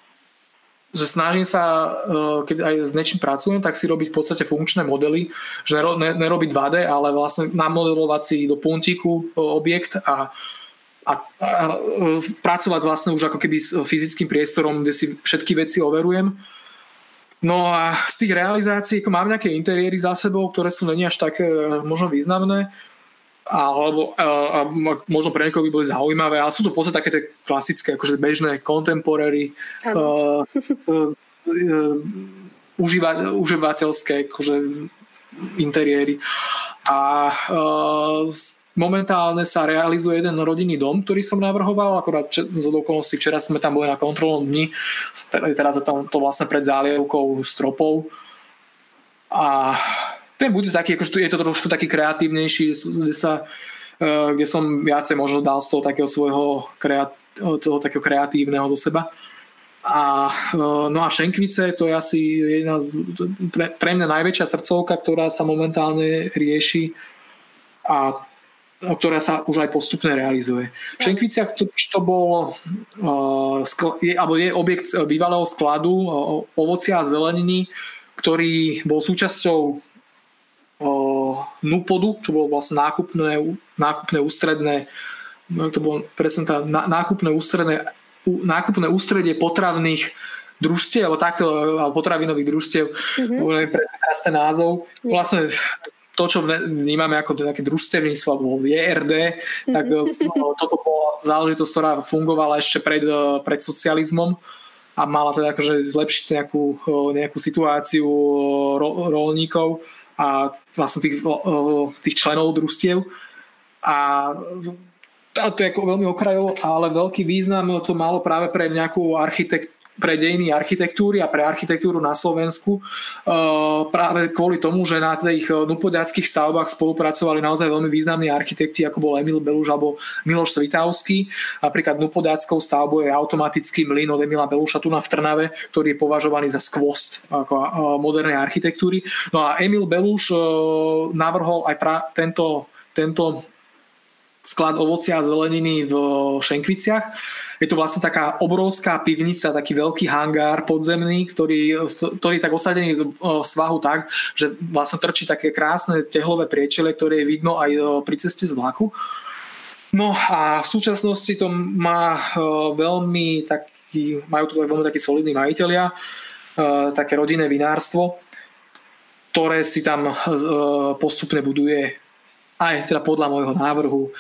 [SPEAKER 2] že snažím sa, eh, keď aj s niečím pracujem, tak si robiť v podstate funkčné modely, že nerobiť 2D, ale vlastne namodelovať si do puntíku eh, objekt a, a, a eh, pracovať vlastne už ako keby s fyzickým priestorom, kde si všetky veci overujem. No a z tých realizácií ako mám nejaké interiéry za sebou, ktoré sú není až tak možno významné, alebo a, možno pre niekoho by boli zaujímavé, ale sú to v podstate také tie klasické, akože bežné contemporary, uh, uh, uh, užíva, užívateľské akože interiéry. A uh, momentálne sa realizuje jeden rodinný dom, ktorý som navrhoval, akorát z okolností včera sme tam boli na kontrolnom dni, teraz je tam to vlastne pred zálievkou stropov a ten bude taký, akože je to trošku taký kreatívnejší, kde sa e, kde som viacej možno dal z toho takého svojho kreat, toho takého kreatívneho zo seba. A, e, no a Šenkvice, to je asi jedna z, pre, pre mňa najväčšia srdcovka, ktorá sa momentálne rieši a ktorá sa už aj postupne realizuje. V Šenkviciach to, to bol uh, je, alebo je objekt bývalého skladu uh, ovocia a zeleniny, ktorý bol súčasťou NUPODu, čo bolo vlastne nákupné, nákupné ústredné no to bolo presne tá nákupné ústredné nákupné ústredie potravných družstiev, alebo takto, alebo potravinových družstiev, mm-hmm. presne teraz ten názov. Vlastne to, čo vnímame ako nejaké družstevníctvo alebo JRD, tak mm-hmm. toto bola záležitosť, ktorá fungovala ešte pred, pred socializmom a mala teda akože zlepšiť nejakú, nejakú situáciu ro, rolníkov a vlastne tých, tých členov družstiev. A to je ako veľmi okrajovo, ale veľký význam to malo práve pre nejakú architekt, pre dejiny architektúry a pre architektúru na Slovensku práve kvôli tomu, že na tých nupoďackých stavbách spolupracovali naozaj veľmi významní architekti, ako bol Emil Beluš alebo Miloš Svitavský. Napríklad nupoďackou stavbou je automatický mlyn od Emila Beluša tu na v Trnave, ktorý je považovaný za skvost ako modernej architektúry. No a Emil Beluš navrhol aj pra, tento, tento sklad ovocia a zeleniny v Šenkviciach je to vlastne taká obrovská pivnica, taký veľký hangár podzemný, ktorý, ktorý tak osadený v svahu tak, že vlastne trčí také krásne tehlové priečele, ktoré je vidno aj pri ceste z vlaku. No a v súčasnosti to má veľmi taký, majú to veľmi takí solidní majiteľia, také rodinné vinárstvo, ktoré si tam postupne buduje aj teda podľa môjho návrhu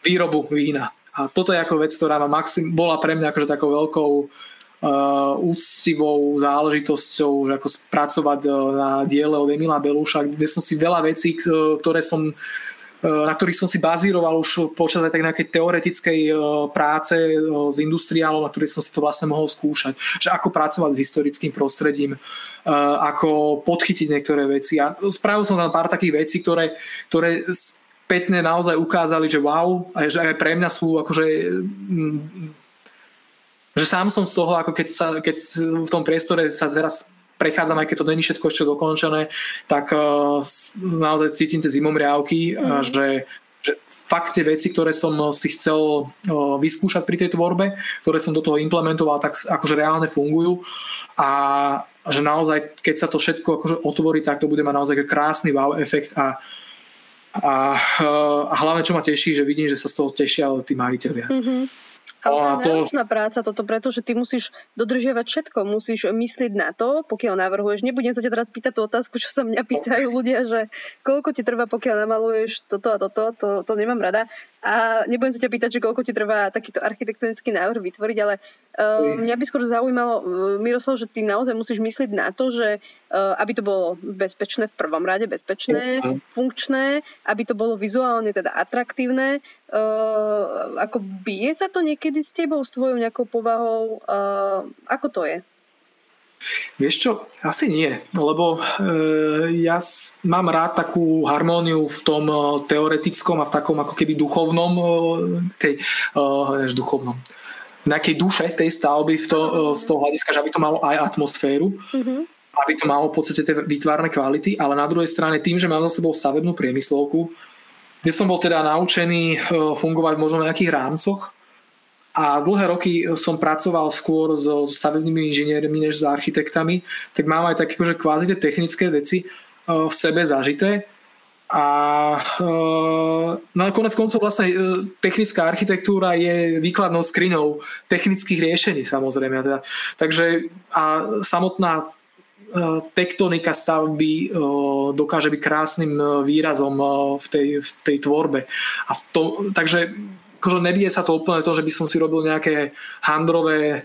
[SPEAKER 2] výrobu vína. A toto je ako vec, ktorá ma maxim, bola pre mňa akože takou veľkou uh, úctivou záležitosťou, že ako spracovať uh, na diele od Emila Belúša, kde som si veľa vecí, ktoré som na ktorých som si bazíroval už počas aj tak nejakej teoretickej práce s industriálom, na ktorej som si to vlastne mohol skúšať. Že ako pracovať s historickým prostredím, ako podchytiť niektoré veci. A spravil som tam pár takých vecí, ktoré, ktoré spätne naozaj ukázali, že wow, a že aj pre mňa sú akože mm, že sám som z toho, ako keď, sa, keď v tom priestore sa teraz prechádzam, aj keď to není všetko ešte dokončené, tak uh, naozaj cítim tie zimomriavky, mm. že, že fakt tie veci, ktoré som si chcel uh, vyskúšať pri tej tvorbe, ktoré som do toho implementoval, tak akože reálne fungujú a že naozaj, keď sa to všetko akože otvorí, tak to bude mať naozaj krásny wow efekt a a, a hlavne, čo ma teší, že vidím, že sa z toho tešia tí majiteľia. Mm-hmm.
[SPEAKER 1] Ale to je náročná práca toto, pretože ty musíš dodržiavať všetko, musíš myslieť na to, pokiaľ navrhuješ. Nebudem sa ťa teraz pýtať tú otázku, čo sa mňa pýtajú ľudia, že koľko ti trvá, pokiaľ namaluješ toto a toto, to, to nemám rada. A nebudem sa ťa pýtať, že koľko ti trvá takýto architektonický návrh vytvoriť, ale uh, mňa by skôr zaujímalo, uh, Miroslav, že ty naozaj musíš myslieť na to, že uh, aby to bolo bezpečné v prvom rade, bezpečné, Jasne. funkčné, aby to bolo vizuálne teda atraktívne. Uh, ako bije sa to niekedy s tebou, s tvojou nejakou povahou? Uh, ako to je?
[SPEAKER 2] Vieš čo, asi nie, lebo e, ja s, mám rád takú harmóniu v tom e, teoretickom a v takom ako keby duchovnom, e, tej, e, duchovnom, nejakej duše tej stavby v to, e, z toho hľadiska, že aby to malo aj atmosféru, mm-hmm. aby to malo v podstate tie vytvárne kvality, ale na druhej strane tým, že mám za sebou stavebnú priemyslovku, kde som bol teda naučený e, fungovať možno v nejakých rámcoch, a dlhé roky som pracoval skôr so stavebnými inžiniermi než s architektami, tak mám aj také akože kvázi tie technické veci e, v sebe zažité. A na konec koncov vlastne e, technická architektúra je výkladnou skrinou technických riešení samozrejme. Teda, takže a samotná tektonika stavby dokáže byť krásnym výrazom v tej, v tej tvorbe. A v tom, takže akože nebije sa to úplne to, že by som si robil nejaké handrové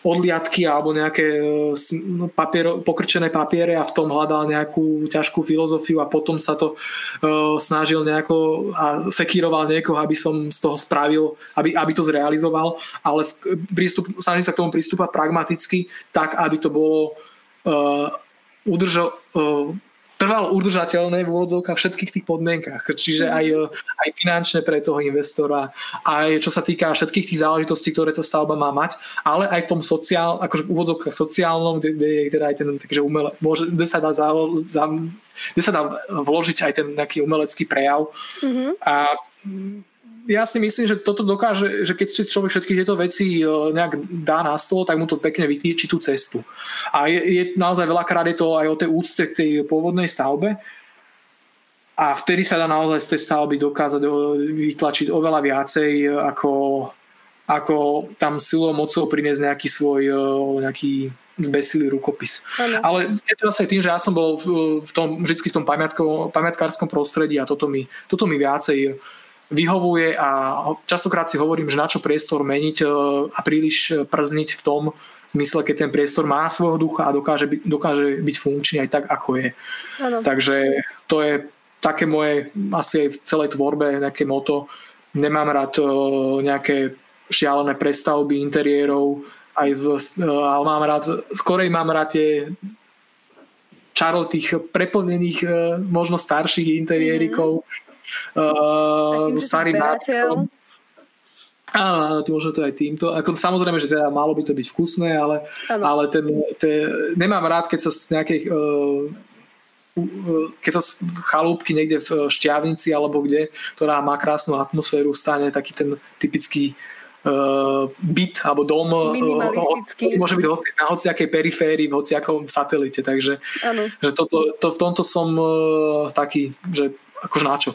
[SPEAKER 2] odliadky alebo nejaké e, no, papier, pokrčené papiere a v tom hľadal nejakú ťažkú filozofiu a potom sa to uh, snažil nejako a sekíroval niekoho, aby som z toho spravil, aby, aby to zrealizoval, ale prístup, snažím sa k tomu pristúpať pragmaticky, tak aby to bolo uh, udržo, uh, trvalo udržateľné v úvodzovkách všetkých tých podmienkach. Čiže aj, e, aj finančne pre toho investora, aj čo sa týka všetkých tých záležitostí, ktoré tá stavba má mať, ale aj v tom sociál, akože v úvodzovkách sociálnom, kde, kde je teda aj ten takže umele, môže, kde sa dá za, za, kde sa dá vložiť aj ten nejaký umelecký prejav. Mm-hmm. A ja si myslím, že toto dokáže, že keď si človek všetky tieto veci e, nejak dá na stôl, tak mu to pekne vytýči tú cestu. A je, je naozaj veľakrát je to aj o tej úcte k tej pôvodnej stavbe a vtedy sa dá naozaj z tej stavby dokázať vytlačiť oveľa viacej ako, ako tam silou mocou priniesť nejaký svoj e, nejaký zbesilý rukopis. Ano. Ale je to asi tým, že ja som bol v, v tom, vždy v tom pamiatkárskom prostredí a toto mi, toto mi viacej vyhovuje a častokrát si hovorím, že na čo priestor meniť e, a príliš przniť v tom zmysle, keď ten priestor má svojho ducha a dokáže byť, dokáže byť funkčný aj tak, ako je. Ano. Takže to je také moje asi aj v celej tvorbe nejaké moto. Nemám rád e, nejaké šialené prestavby interiérov, aj v, e, ale mám rád, skorej mám rád tie čaro tých preplnených možno starších interiérikov, mm-hmm uh, so starým nápadom. Áno, to možno to aj týmto. Ako, samozrejme, že teda malo by to byť vkusné, ale, ale ten, ten, nemám rád, keď sa z nejakej uh, keď sa chalúbky niekde v Šťavnici alebo kde, ktorá má krásnu atmosféru, stane taký ten typický uh, byt alebo dom uh, môže byť hoci, na hociakej periférii, v hociakom satelite, takže že toto, to, v tomto som uh, taký, že akože na čo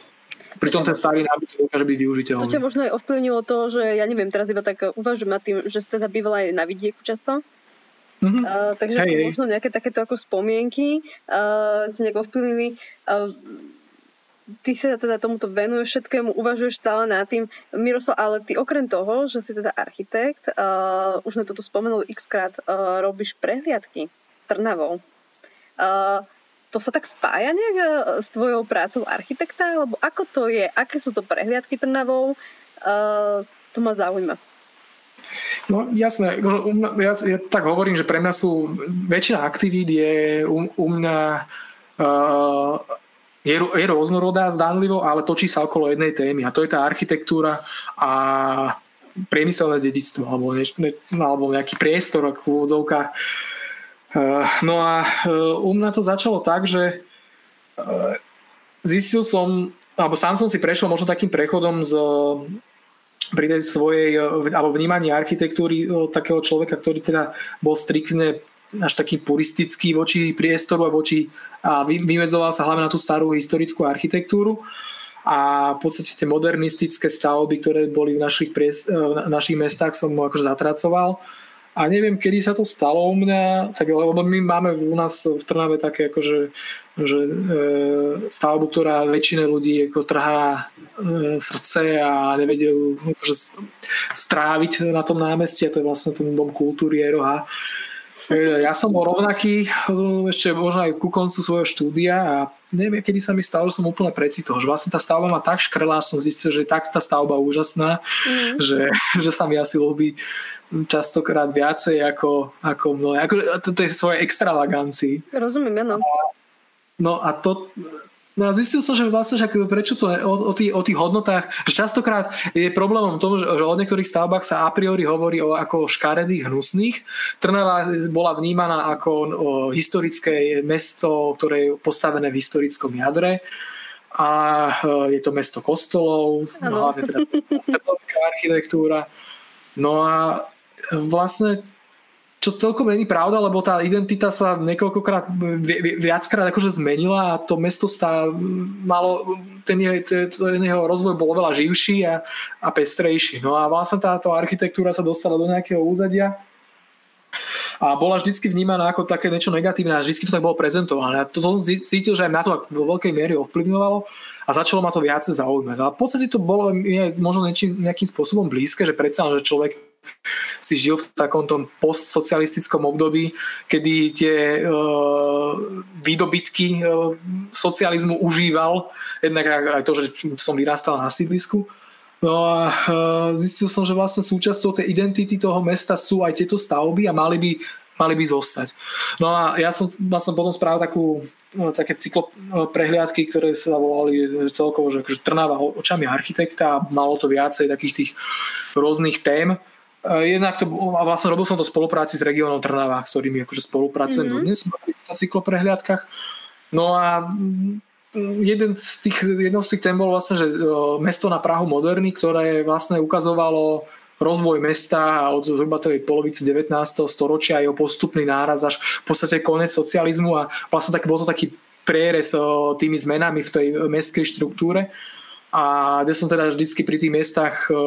[SPEAKER 2] Pritom ten starý nábytok dokáže byť využiteľný.
[SPEAKER 1] To ťa možno aj ovplyvnilo to, že ja neviem, teraz iba tak uvažujem nad tým, že si teda bývala aj na vidieku často. Mm-hmm. Uh, takže hey, možno nejaké takéto ako spomienky uh, ti nejak ovplyvnili. Uh, ty sa teda tomuto venuješ všetkému, uvažuješ stále nad tým. Miroslav, ale ty okrem toho, že si teda architekt, uh, už sme toto spomenuli x krát, uh, robíš prehliadky Trnavou. Uh, to sa tak spája nejak e, s tvojou prácou architekta? Alebo ako to je? Aké sú to prehliadky Trnavou? Uh, to ma zaujíma.
[SPEAKER 2] No jasné, ja, ja tak hovorím, že pre mňa sú väčšina aktivít je u, u mňa uh, je, je rôznorodá zdánlivo, ale točí sa okolo jednej témy a to je tá architektúra a priemyselné dedictvo alebo, ne, alebo nejaký priestor v úvodzovkách Eh, no a eh, u mňa to začalo tak, že eh, zistil som, alebo sám som si prešiel možno takým prechodom z pri tej svojej, alebo vnímaní architektúry takého človeka, ktorý teda bol striktne až taký puristický voči priestoru a voči a vymedzoval sa hlavne na tú starú historickú architektúru. A v podstate tie modernistické stavby, ktoré boli v našich, pries, v našich mestách som akože zatracoval a neviem, kedy sa to stalo u mňa, tak, lebo my máme u nás v Trnave také akože že, e, stavbu, ktorá väčšina ľudí ako trhá e, srdce a nevedia akože stráviť na tom námestí a to je vlastne ten dom kultúry Eroha. Ja som bol rovnaký ešte možno aj ku koncu svojho štúdia a neviem, kedy sa mi stalo, že som úplne precitol, že vlastne tá stavba ma tak škrela, som zistil, že je tak tá stavba úžasná, mm. že, že sa mi asi ľúbi častokrát viacej ako, ako mnohé. Ako, to, to je svoje extravagancii.
[SPEAKER 1] Rozumiem, áno.
[SPEAKER 2] No a to, No a zistil som, že vlastne, že prečo to o, o, tých, o tých hodnotách, že častokrát je problémom tom, že, že o niektorých stavbách sa a priori hovorí o ako škaredých, hnusných. Trnava bola vnímaná ako o, historické mesto, ktoré je postavené v historickom jadre a e, je to mesto kostolov, no, hlavne teda architektúra. No a vlastne čo celkom není pravda, lebo tá identita sa niekoľkokrát, viackrát akože zmenila a to mesto stá, malo, ten jeho, ten jeho rozvoj bol oveľa živší a, a pestrejší. No a vlastne táto architektúra sa dostala do nejakého úzadia a bola vždycky vnímaná ako také niečo negatívne a vždycky to tak bolo prezentované. A to som cítil, že aj na to vo veľkej miery ovplyvňovalo a začalo ma to viacej zaujímať. A v podstate to bolo možno nejakým spôsobom blízke, že predsa, že človek si žil v takom tom postsocialistickom období, kedy tie uh, výdobytky uh, socializmu užíval, jednak aj to, že som vyrastal na sídlisku. No a uh, zistil som, že vlastne súčasťou tej identity toho mesta sú aj tieto stavby a mali by, mali by zostať. No a ja som vlastne potom spravil takú no, také cyklo prehliadky, ktoré sa volali celkovo, že akože Trnava očami architekta a malo to viacej takých tých rôznych tém jednak to, a vlastne robil som to v spolupráci s regiónom Trnava, s ktorými akože spolupracujem mm-hmm. dnes na cykloprehliadkach. No a mm, jeden z tých, jednou z tých tém bol vlastne, že eh, mesto na Prahu moderny, ktoré vlastne ukazovalo rozvoj mesta od zhruba tej polovice 19. storočia a jeho postupný náraz až v podstate konec socializmu a vlastne tak, bol to taký prierez eh, tými zmenami v tej mestskej štruktúre a kde som teda vždycky pri tých miestach uh,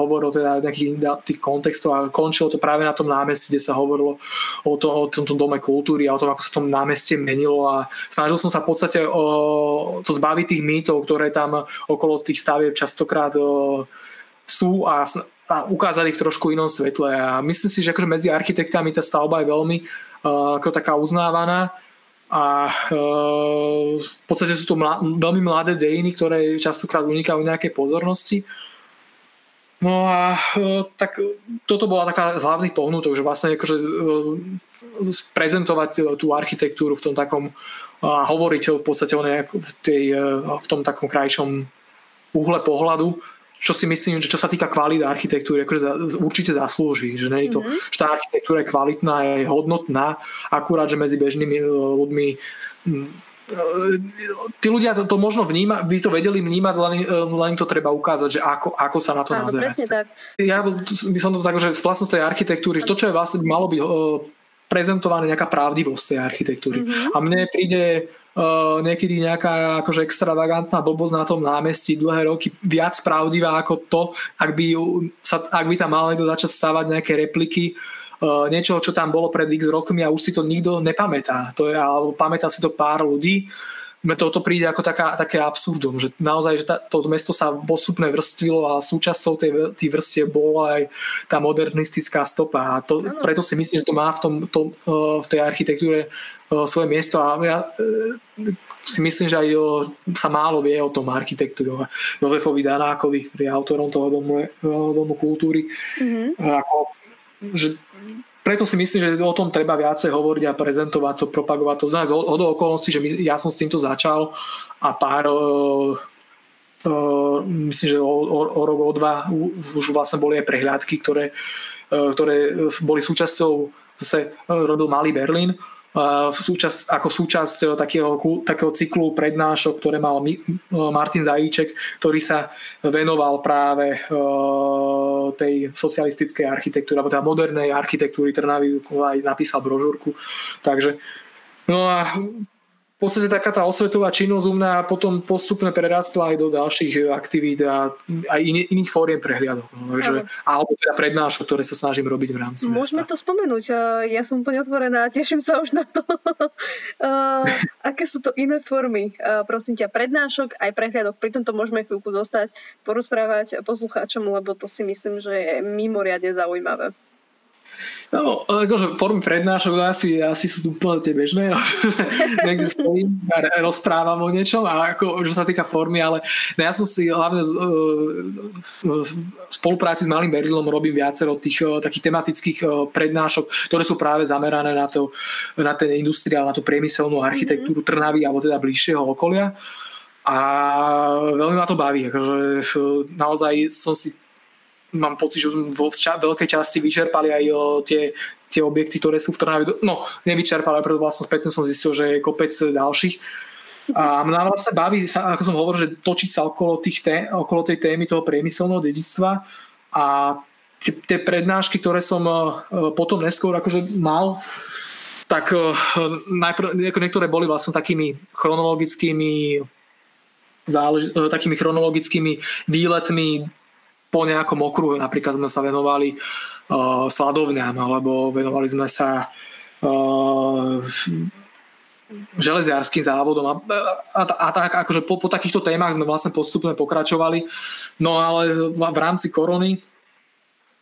[SPEAKER 2] hovoril teda nejakých tých kontextov a končilo to práve na tom námestí, kde sa hovorilo o, to, o tomto dome kultúry a o tom, ako sa tom námestie menilo. A snažil som sa v podstate uh, to zbaviť tých mýtov, ktoré tam okolo tých stavieb častokrát uh, sú a, a ukázať ich v trošku inom svetle. A myslím si, že akože medzi architektami tá stavba je veľmi uh, ako taká uznávaná a e, v podstate sú to mla, veľmi mladé dejiny, ktoré častokrát unikajú nejakej pozornosti. No a e, tak toto bola taká z hlavných pohnutok, že vlastne akože, e, prezentovať tú architektúru v tom takom a hovoriť v podstate o nejak, v, tej, v tom takom krajšom uhle pohľadu čo si myslím, že čo sa týka kvality architektúry, akože za, určite zaslúži. Že, nie je to, mm-hmm. že tá architektúra je kvalitná, je hodnotná, akurát, že medzi bežnými e, ľuďmi mm, e, tí ľudia to, to možno vníma, by to vedeli vnímať, len, e, len to treba ukázať, že ako, ako sa na to nazerať. Ja by som to tak, že z tej architektúry, to, čo je vlastne malo byť prezentované nejaká pravdivosť tej architectúry. Mm-hmm. A mne príde uh, niekedy nejaká akože extravagantná blbosť na tom námestí dlhé roky viac pravdivá ako to, ak by, sa, ak by tam mal niekto začať stávať nejaké repliky uh, niečoho, čo tam bolo pred x rokmi a už si to nikto nepamätá. To je, alebo pamätá si to pár ľudí. Mne toto príde ako taká, také absurdum, že naozaj že tá, to mesto sa postupne vrstvilo a súčasťou tej, tej vrstie bola aj tá modernistická stopa a to, preto si myslím, že to má v, tom, uh, v tej architektúre svoje miesto a ja e, si myslím, že aj sa málo vie o tom architektúre. Jozefovi Danákovi, ktorý je autorom toho domu, e, domu kultúry. Mm-hmm. Ako, že preto si myslím, že o tom treba viacej hovoriť a prezentovať to, propagovať to. Znamená o do okolností, že my, ja som s týmto začal a pár uh, uh, myslím, že o, o, o rok, o dva už vlastne boli aj prehľadky, ktoré, uh, ktoré boli súčasťou zase robil Malý Berlín v súčasť, ako súčasť e, takého, takého cyklu prednášok, ktoré mal e, Martin Zajíček, ktorý sa venoval práve e, tej socialistickej architektúre, alebo teda modernej architektúry Trnavy, aj napísal brožúrku. Takže No a podstate taká tá osvetová činnosť u mňa potom postupne prerastla aj do ďalších aktivít a aj iný, iných fóriem prehliadok. No, že, alebo teda prednášok, ktoré sa snažím robiť v rámci
[SPEAKER 1] Môžeme mesta. to spomenúť. Ja som úplne otvorená a teším sa už na to. uh, aké sú to iné formy? Prosím ťa, prednášok aj prehliadok. Pri tomto môžeme chvíľku zostať, porozprávať poslucháčom, lebo to si myslím, že je mimoriadne zaujímavé.
[SPEAKER 2] No, akože formy prednášok asi, asi sú tu úplne tie bežné. Niekde stojím a rozprávam o niečom a ako, čo sa týka formy, ale no ja som si hlavne z, v spolupráci s Malým Berlínom robím viacero tých takých tematických prednášok, ktoré sú práve zamerané na, to, na ten industriál, na tú priemyselnú architektúru mm-hmm. Trnavy alebo teda bližšieho okolia. A veľmi ma to baví. Akože naozaj som si mám pocit, že sme vo ča- veľkej časti vyčerpali aj o, tie, tie objekty, ktoré sú v Trnave. No, nevyčerpali, preto vlastne spätne som zistil, že je kopec ďalších. A mňa vlastne baví, ako som hovoril, že točiť sa okolo, tých té, okolo tej témy toho priemyselného dedictva a tie, tie prednášky, ktoré som potom neskôr akože mal, tak najprv, niektoré boli vlastne takými chronologickými zálež, takými chronologickými výletmi po nejakom okruhu. Napríklad sme sa venovali uh, sladovňam, alebo venovali sme sa uh, železiarským závodom a, a, a tak akože po, po takýchto témach sme vlastne postupne pokračovali. No ale v, v rámci korony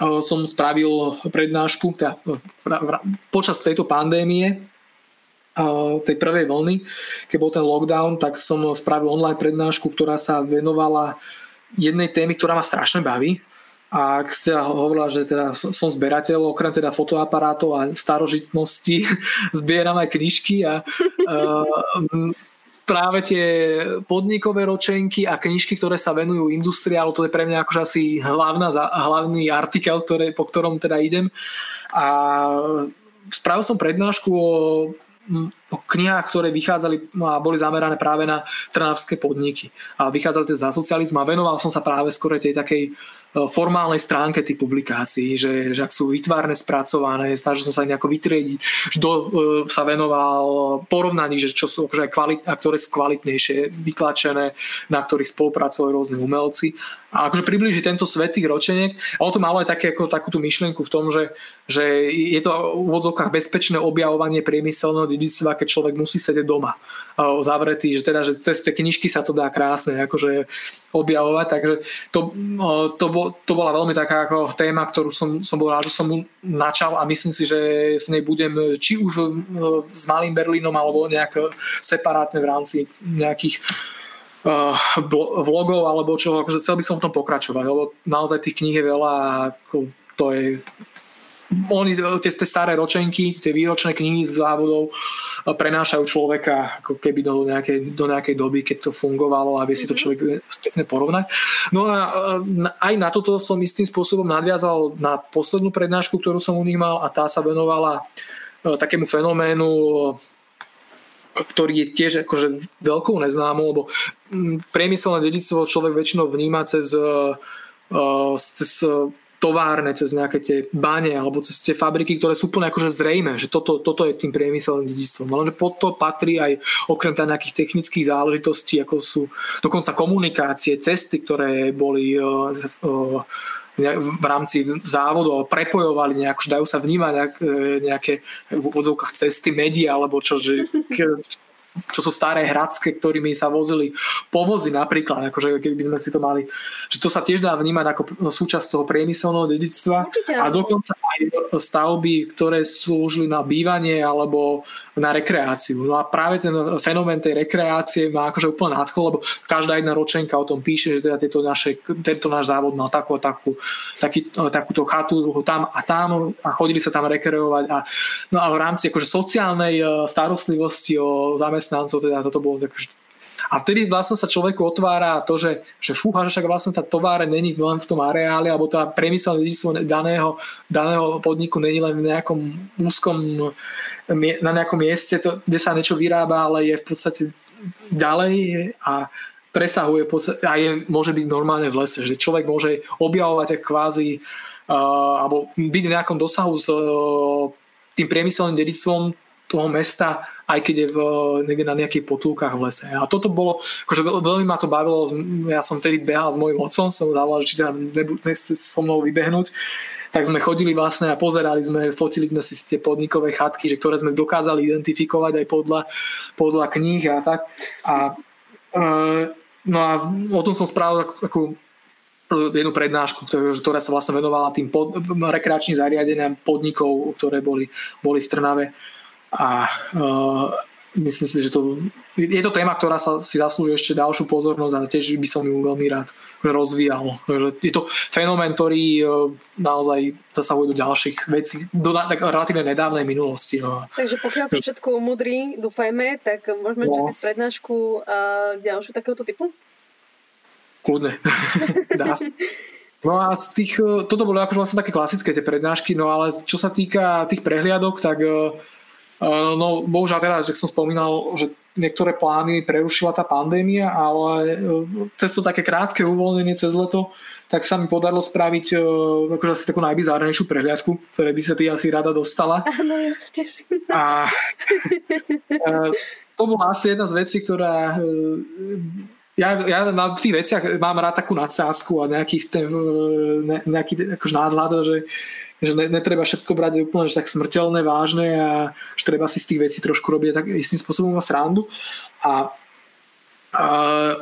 [SPEAKER 2] uh, som spravil prednášku teda, počas tejto pandémie uh, tej prvej vlny, keď bol ten lockdown, tak som spravil online prednášku, ktorá sa venovala jednej témy, ktorá ma strašne baví. A ak ste hovorila, že teda som zberateľ, okrem teda fotoaparátov a starožitnosti, zbieram aj knižky a uh, práve tie podnikové ročenky a knižky, ktoré sa venujú industriálu, to je pre mňa akože asi hlavná, hlavný artikel, ktoré, po ktorom teda idem. A spravil som prednášku o o knihách, ktoré vychádzali a boli zamerané práve na trnavské podniky. A vychádzali za socializmu a venoval som sa práve skôr tej takej E, formálnej stránke tých publikácií, že, že ak sú vytvárne spracované, snažil som sa nejako vytriediť, kto e, sa venoval porovnaní, že čo sú akože kvalit, a ktoré sú kvalitnejšie, vytlačené, na ktorých spolupracovali rôzni umelci. A akože približiť tento svet tých. A o to malo aj také, ako, takúto myšlienku v tom, že, že je to v úvodzovkách bezpečné objavovanie priemyselného dedictva, keď človek musí sedieť doma zavretý, že teda, že cez tie knižky sa to dá krásne akože objavovať, takže to, to, to bola veľmi taká ako téma, ktorú som, som bol rád, že som mu načal a myslím si, že v nej budem či už s Malým Berlínom alebo nejak separátne v rámci nejakých vlogov alebo čo, akože chcel by som v tom pokračovať, lebo naozaj tých kníh je veľa a to je oni, tie, tie staré ročenky, tie výročné knihy z závodov prenášajú človeka ako keby do nejakej, do nejakej doby, keď to fungovalo a vie si to mhm. človek spätne porovnať. No a aj na toto som istým spôsobom nadviazal na poslednú prednášku, ktorú som u nich mal a tá sa venovala e, takému fenoménu ktorý je tiež akože veľkou neznámou, lebo priemyselné dedictvo človek väčšinou vníma cez, e, cez továrne, cez nejaké tie bane alebo cez tie fabriky, ktoré sú úplne akože zrejme, že toto, toto je tým priemyselným dedictvom. Lenže pod to patrí aj okrem teda nejakých technických záležitostí, ako sú dokonca komunikácie, cesty, ktoré boli uh, uh, v rámci závodu prepojovali nejak, dajú sa vnímať nejak, e, nejaké v odzvukách cesty, médiá alebo čo, že čo sú staré hradské, ktorými sa vozili povozy napríklad, akože keby sme si to mali, že to sa tiež dá vnímať ako súčasť toho priemyselného dedictva a dokonca aj stavby, ktoré slúžili na bývanie alebo na rekreáciu. No a práve ten fenomén tej rekreácie má akože úplne nadchol, lebo každá jedna ročenka o tom píše, že teda tieto naše, tento náš závod mal takú, takú, taký, takúto chatu tam a tam a chodili sa tam rekreovať a, no a v rámci akože sociálnej e, starostlivosti o zamestnancov, teda toto bolo tak, a vtedy vlastne sa človeku otvára to, že, že fúha, že však vlastne tá továre není len v tom areáli, alebo tá priemyselné dedictvo daného, daného podniku není len v nejakom úzkom, na nejakom mieste, to, kde sa niečo vyrába, ale je v podstate ďalej a presahuje a je, môže byť normálne v lese, že človek môže objavovať kvázi uh, alebo byť v nejakom dosahu s uh, tým priemyselným dedictvom toho mesta, aj keď je v, niekde na nejakých potulkách v lese. A toto bolo, akože veľmi ma to bavilo, ja som vtedy behal s mojim otcom, som zavolal, či tam nechce so mnou vybehnúť, tak sme chodili vlastne a pozerali sme, fotili sme si tie podnikové chatky, že ktoré sme dokázali identifikovať aj podľa, podľa kníh a tak. A, e, no a o tom som spravil takú jednu prednášku, ktorá sa vlastne venovala tým pod, rekreačným zariadeniam podnikov, ktoré boli, boli v Trnave. A uh, myslím si, že to je to téma, ktorá sa si zaslúži ešte ďalšiu pozornosť a tiež by som ju veľmi rád rozvíjal. Je to fenomén, ktorý e, naozaj zasahuje do ďalších vecí, do tak relatívne nedávnej minulosti. No.
[SPEAKER 1] Takže pokiaľ sa všetko umudrí, dúfajme, tak môžeme no. čakať prednášku a ďalšiu takéhoto typu?
[SPEAKER 2] Kľudne. Dá sa. No a z tých, e, toto boli akože vlastne také klasické tie prednášky, no ale čo sa týka tých prehliadok, tak e, no bohužiaľ teda, že som spomínal, že niektoré plány prerušila tá pandémia, ale e, cez to také krátke uvoľnenie cez leto, tak sa mi podarilo spraviť e, akože asi takú najbizárnejšiu prehliadku, ktoré by sa ty asi rada dostala.
[SPEAKER 1] Áno, ja sa teším.
[SPEAKER 2] A to bola asi jedna z vecí, ktorá ja, ja na tých veciach mám rád takú nadsázku a nejaký, ten, nejaký akož náhľad, že že ne, netreba všetko brať úplne že tak smrteľné, vážne a že treba si z tých vecí trošku robiť tak istým spôsobom a srandu. A, a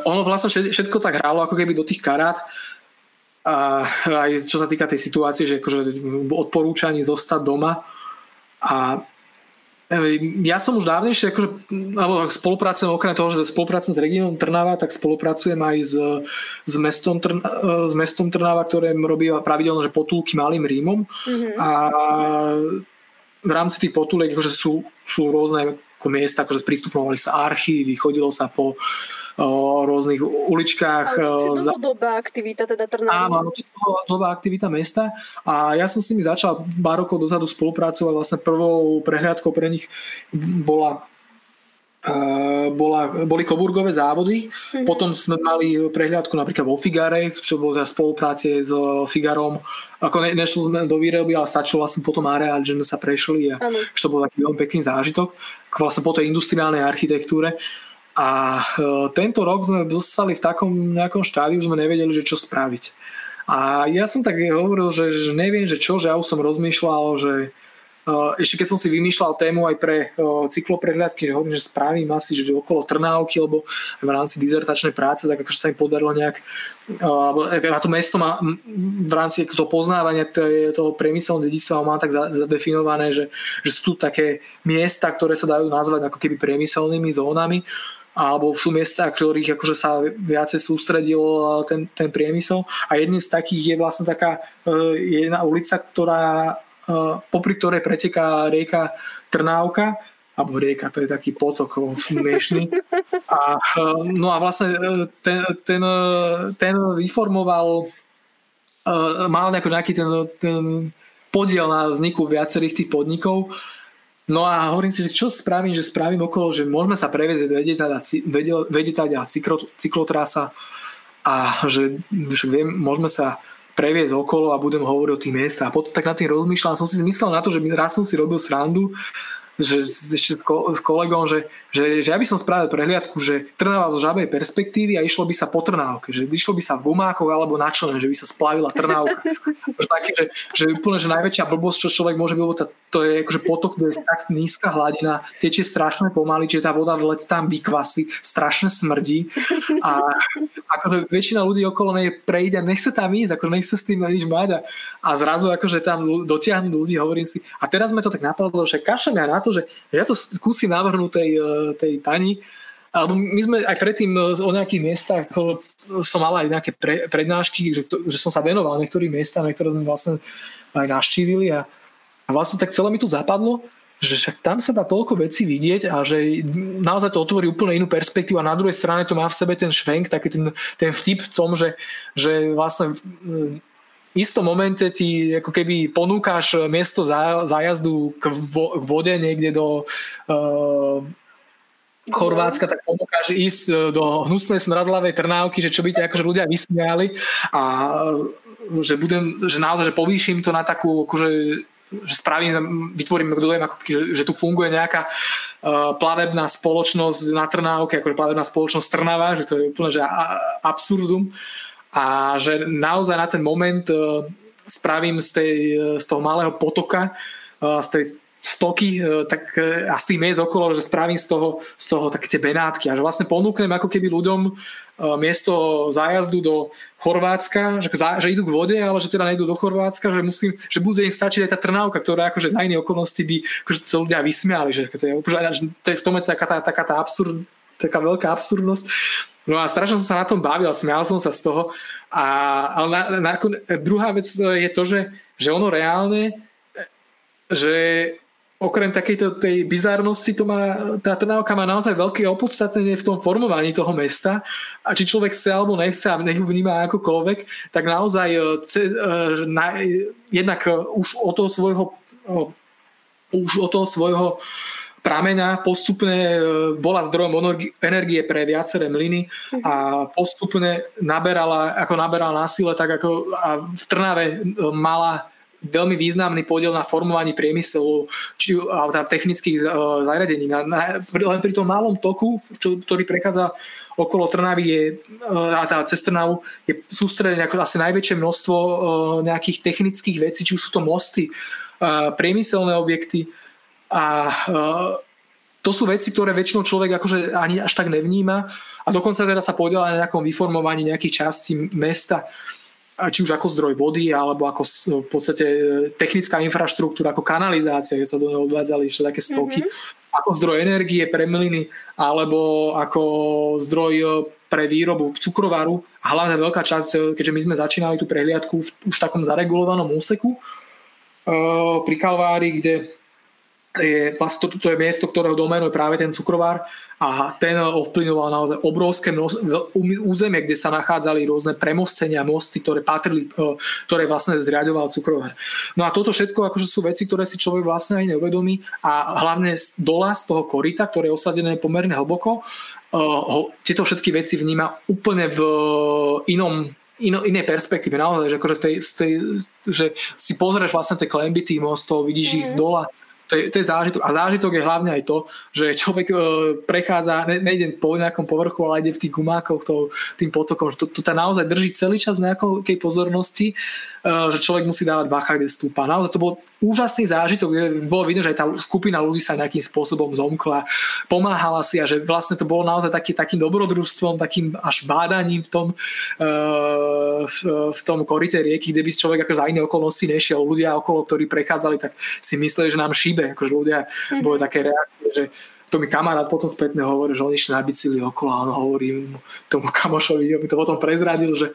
[SPEAKER 2] ono vlastne všetko tak hralo ako keby do tých karát a aj čo sa týka tej situácie, že akože odporúčaní zostať doma a ja som už dávnejšie, akože, alebo spolupracujem okrem toho, že spolupracujem s regionom Trnava, tak spolupracujem aj s, s, mestom, Trn, s mestom Trnava, ktoré robí pravidelne že potulky malým Rímom. Mm-hmm. A v rámci tých potulek akože sú, sú rôzne ako miesta, akože sprístupnovali sa archívy, chodilo sa po rôznych uličkách.
[SPEAKER 1] Ale to je doba aktivita teda Trnava.
[SPEAKER 2] Áno, to je doba aktivita mesta a ja som s nimi začal pár rokov dozadu spolupracovať. Vlastne prvou prehliadkou pre nich bola bola, boli koburgové závody, mm-hmm. potom sme mali prehliadku napríklad vo Figare, čo bolo za spolupráce s Figarom. Ako ne, nešli sme do výroby, ale stačilo vlastne potom areál, že sme sa prešli a ano. že to bol taký veľmi pekný zážitok vlastne po tej industriálnej architektúre. A e, tento rok sme zostali v takom nejakom štádiu, že sme nevedeli, že čo spraviť. A ja som tak hovoril, že, že neviem, že čo, že ja už som rozmýšľal, že uh, ešte keď som si vymýšľal tému aj pre uh, cykloprehľadky, že hovorím, že spravím asi, že okolo Trnávky, lebo v rámci dizertačnej práce, tak akože sa mi podarilo nejak uh, a to mesto má v rámci toho poznávania toho priemyselného dedictva má tak zadefinované, že, že sú tu také miesta, ktoré sa dajú nazvať ako keby priemyselnými zónami alebo sú miesta, ktorých akože sa viacej sústredil eh, ten, ten priemysel a jedným z takých je vlastne taká eh, jedna ulica, ktorá eh, popri ktorej preteká rieka Trnávka alebo rieka, to je taký potok smiešný. A, no a vlastne ten, ten, ten vyformoval mal nejaký ten, ten podiel na vzniku viacerých tých podnikov No a hovorím si, že čo spravím, že spravím okolo, že môžeme sa previezť vedetať a cyklotrasa a že, že viem, môžeme sa previesť okolo a budem hovoriť o tých miestach. A potom tak na tým rozmýšľam, som si myslel na to, že raz som si robil srandu, že ešte s kolegom, že, že, že ja by som spravil prehliadku, že Trnava zo žabej perspektívy a išlo by sa po Trnávke, že išlo by sa v gumákoch alebo na člene, že by sa splavila Trnávka. že, také, že, že úplne, že najväčšia blbosť, čo človek môže byť, to je akože potok, kde je tak nízka hladina, tečie strašne pomaly, že tá voda v let tam vykvasí, strašne smrdí a ako väčšina ľudí okolo nej prejde a nechce tam ísť, ako nechce s tým nič mať a, a zrazu akože tam dotiahnuť ľudí, hovorím si, a teraz sme to tak napadlo, že ja na to, to, že, ja to skúsim navrhnúť tej, e, tej pani, alebo my sme aj predtým e, o nejakých miestach, ako som mal aj nejaké pre, prednášky, že, že som sa venoval niektorým miestam, ktoré sme vlastne aj naštívili a, a vlastne tak celé mi tu zapadlo, že však tam sa dá toľko vecí vidieť a že naozaj to otvorí úplne inú perspektívu a na druhej strane to má v sebe ten švenk, taký ten, ten vtip v tom, že, že vlastne istom momente ti ako keby ponúkaš miesto zájazdu k, vo, k vode niekde do uh, Chorvátska, tak ponúkaš ísť e, do hnusnej smradlavej Trnávky, že čo by ťa akože ľudia vysmiali a že budem, že naozaj, že povýšim to na takú akože že spravím, vytvorím dojem, ako, že, že tu funguje nejaká uh, plavebná spoločnosť na Trnávke, ako plavebná spoločnosť Trnava, že to je úplne že a, absurdum. Uh, a že naozaj na ten moment e, spravím z, tej, e, z toho malého potoka, e, z tej stoky tak, a z tých miest okolo, že spravím z toho, z toho také tie benátky a že vlastne ponúknem ako keby ľuďom miesto zájazdu do Chorvátska, že, že idú k vode, ale že teda nejdú do Chorvátska, že, musím, že bude im stačiť aj tá Trnávka, ktorá akože za iné okolnosti by akože to ľudia vysmiali, že to je, to je v tom je taká tá, taká tá absurd, taká veľká absurdnosť. No a strašne som sa na tom bavil, smial som sa z toho. A, ale na, na, druhá vec je to, že, že ono reálne, že okrem takejto tej bizárnosti to má, tá Trnávka má naozaj veľké opodstatnenie v tom formovaní toho mesta a či človek chce alebo nechce a nech vníma akokoľvek, tak naozaj e, na, jednak už o toho svojho už o toho svojho prameňa postupne e, bola zdrojom energie pre viaceré mlyny a postupne naberala, ako naberala na sile, tak ako v Trnave e, mala veľmi významný podiel na formovaní priemyselu či, a technických uh, zariadení. Na, na, len pri tom malom toku, čo, ktorý prechádza okolo Trnavy je, uh, a tá cez Trnavu je sústredené ako asi najväčšie množstvo uh, nejakých technických vecí, či už sú to mosty, uh, priemyselné objekty a uh, to sú veci, ktoré väčšinou človek akože ani až tak nevníma. A dokonca teda sa podiela na nejakom vyformovaní nejakých častí mesta. Či už ako zdroj vody, alebo ako v podstate e, technická infraštruktúra, ako kanalizácia, kde sa do neho odvádzali všelijaké stoky, mm-hmm. ako zdroj energie pre mlyny, alebo ako zdroj e, pre výrobu cukrovaru. A hlavne veľká časť, e, keďže my sme začínali tú prehliadku už v takom zaregulovanom úseku pri Kalvári, kde je, vlastne to, to je miesto, ktorého doménu je práve ten cukrovár a ten ovplyvňoval naozaj obrovské územie, kde sa nachádzali rôzne premostenia, mosty, ktoré patrili, e, ktoré vlastne zriadoval cukrovár. No a toto všetko akože sú veci, ktoré si človek vlastne aj neuvedomí a hlavne z dola z toho korita, ktoré je osadené pomerne hlboko, ho, tieto všetky veci vníma úplne v inom ino, inej perspektíve, naozaj, že, akože v tej, v tej, že si pozrieš vlastne tie klemby tých mostov, vidíš mm-hmm. ich z mhm. dola, to je, to je zážitok. A zážitok je hlavne aj to, že človek e, prechádza, ne, nejde po nejakom povrchu, ale ide v tých gumákoch to, tým potokom. Že to, to naozaj drží celý čas nejakej pozornosti, e, že človek musí dávať bacha, kde stúpa. Naozaj to bol úžasný zážitok. Bolo vidno, že aj tá skupina ľudí sa nejakým spôsobom zomkla, pomáhala si a že vlastne to bolo naozaj taký, takým dobrodružstvom, takým až bádaním v tom, e, v, v tom korite rieky, kde by človek ako za iné okolnosti nešiel. Ľudia okolo, ktorí prechádzali, tak si mysleli, že nám šíbe akože ľudia, mm-hmm. boli také reakcie, že to mi kamarát potom spätne hovorí, že on išli na bicykli okolo a on hovorí tomu kamošovi, aby to potom prezradil, že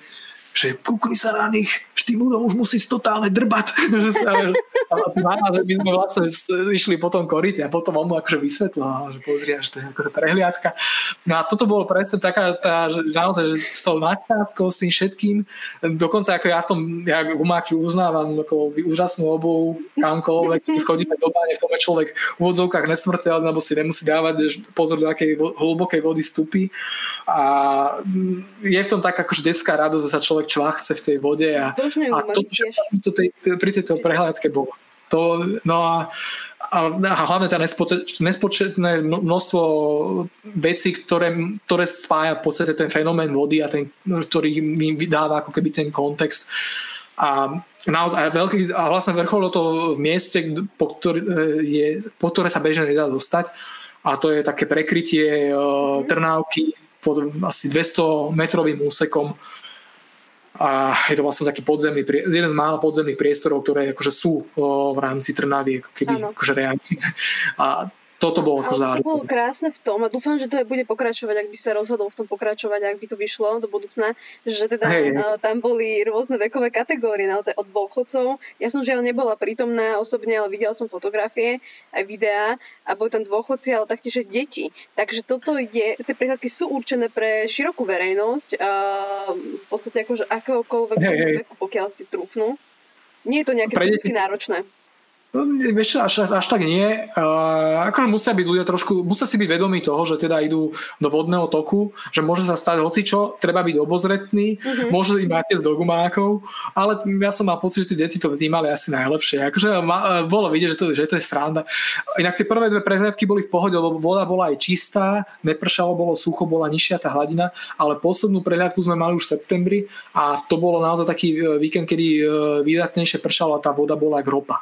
[SPEAKER 2] že kúkli sa na nich, že tým ľuďom už musí totálne drbať. a nás, že my sme vlastne išli po tom korite a potom on mu akože vysvetlil, že pozri, že to je akože prehliadka. No a toto bolo presne taká, tá, že naozaj, že s tou nadsázkou, s tým všetkým, dokonca ako ja v tom, ja gumáky uznávam ako úžasnú obu kamkoľvek, chodíme do báne, v tom je človek v úvodzovkách nesmrteľný, lebo si nemusí dávať pozor, do akej hlbokej vody stupí. A je v tom tak akože detská radosť, že sa človek človek čvachce v tej vode a, a to, čo to tej, pri tejto prehľadke bolo. To, no a, a, a hlavne tá nespočetné množstvo vecí, ktoré, ktoré spája v podstate ten fenomén vody a ten, ktorý mi vydáva ako keby ten kontext. A naozaj veľký, a vlastne vrcholo to v mieste, po ktoré, je, po ktoré sa bežne nedá dostať. A to je také prekrytie mm. Trnávky pod asi 200 metrovým úsekom a je to vlastne taký podzemný, jeden z mála podzemných priestorov, ktoré akože sú o, v rámci Trnavy, keby akože reálne. A toto bolo ako zároveň.
[SPEAKER 1] To bolo krásne v tom a dúfam, že to aj bude pokračovať, ak by sa rozhodol v tom pokračovať, ak by to vyšlo do budúcna, že teda hey. tam boli rôzne vekové kategórie, naozaj od dôchodcov. Ja som žiaľ nebola prítomná osobne, ale videla som fotografie, aj videá a boli tam dôchodci, ale taktiež aj deti. Takže toto je, tie prihľadky sú určené pre širokú verejnosť, a v podstate akože akéhokoľvek hey, hey. veku, pokiaľ si trúfnú. Nie je to nejaké fyzicky náročné.
[SPEAKER 2] No, vieš, až, až tak nie. Uh, akože musia byť ľudia trošku, musia si byť vedomí toho, že teda idú do vodného toku, že môže sa stať hocičo, treba byť obozretný, uh-huh. môže im mať do gumákov, ale ja som mal pocit, že tie deti to vnímali asi najlepšie. Akože ma, bolo vidieť, že to, že to je sranda. Inak tie prvé dve prezliadky boli v pohode, lebo voda bola aj čistá, nepršalo, bolo sucho, bola nižšia tá hladina, ale poslednú prehliadku sme mali už v septembri a to bolo naozaj taký e, víkend, kedy e, výdatnejšie pršalo a tá voda bola ako ropa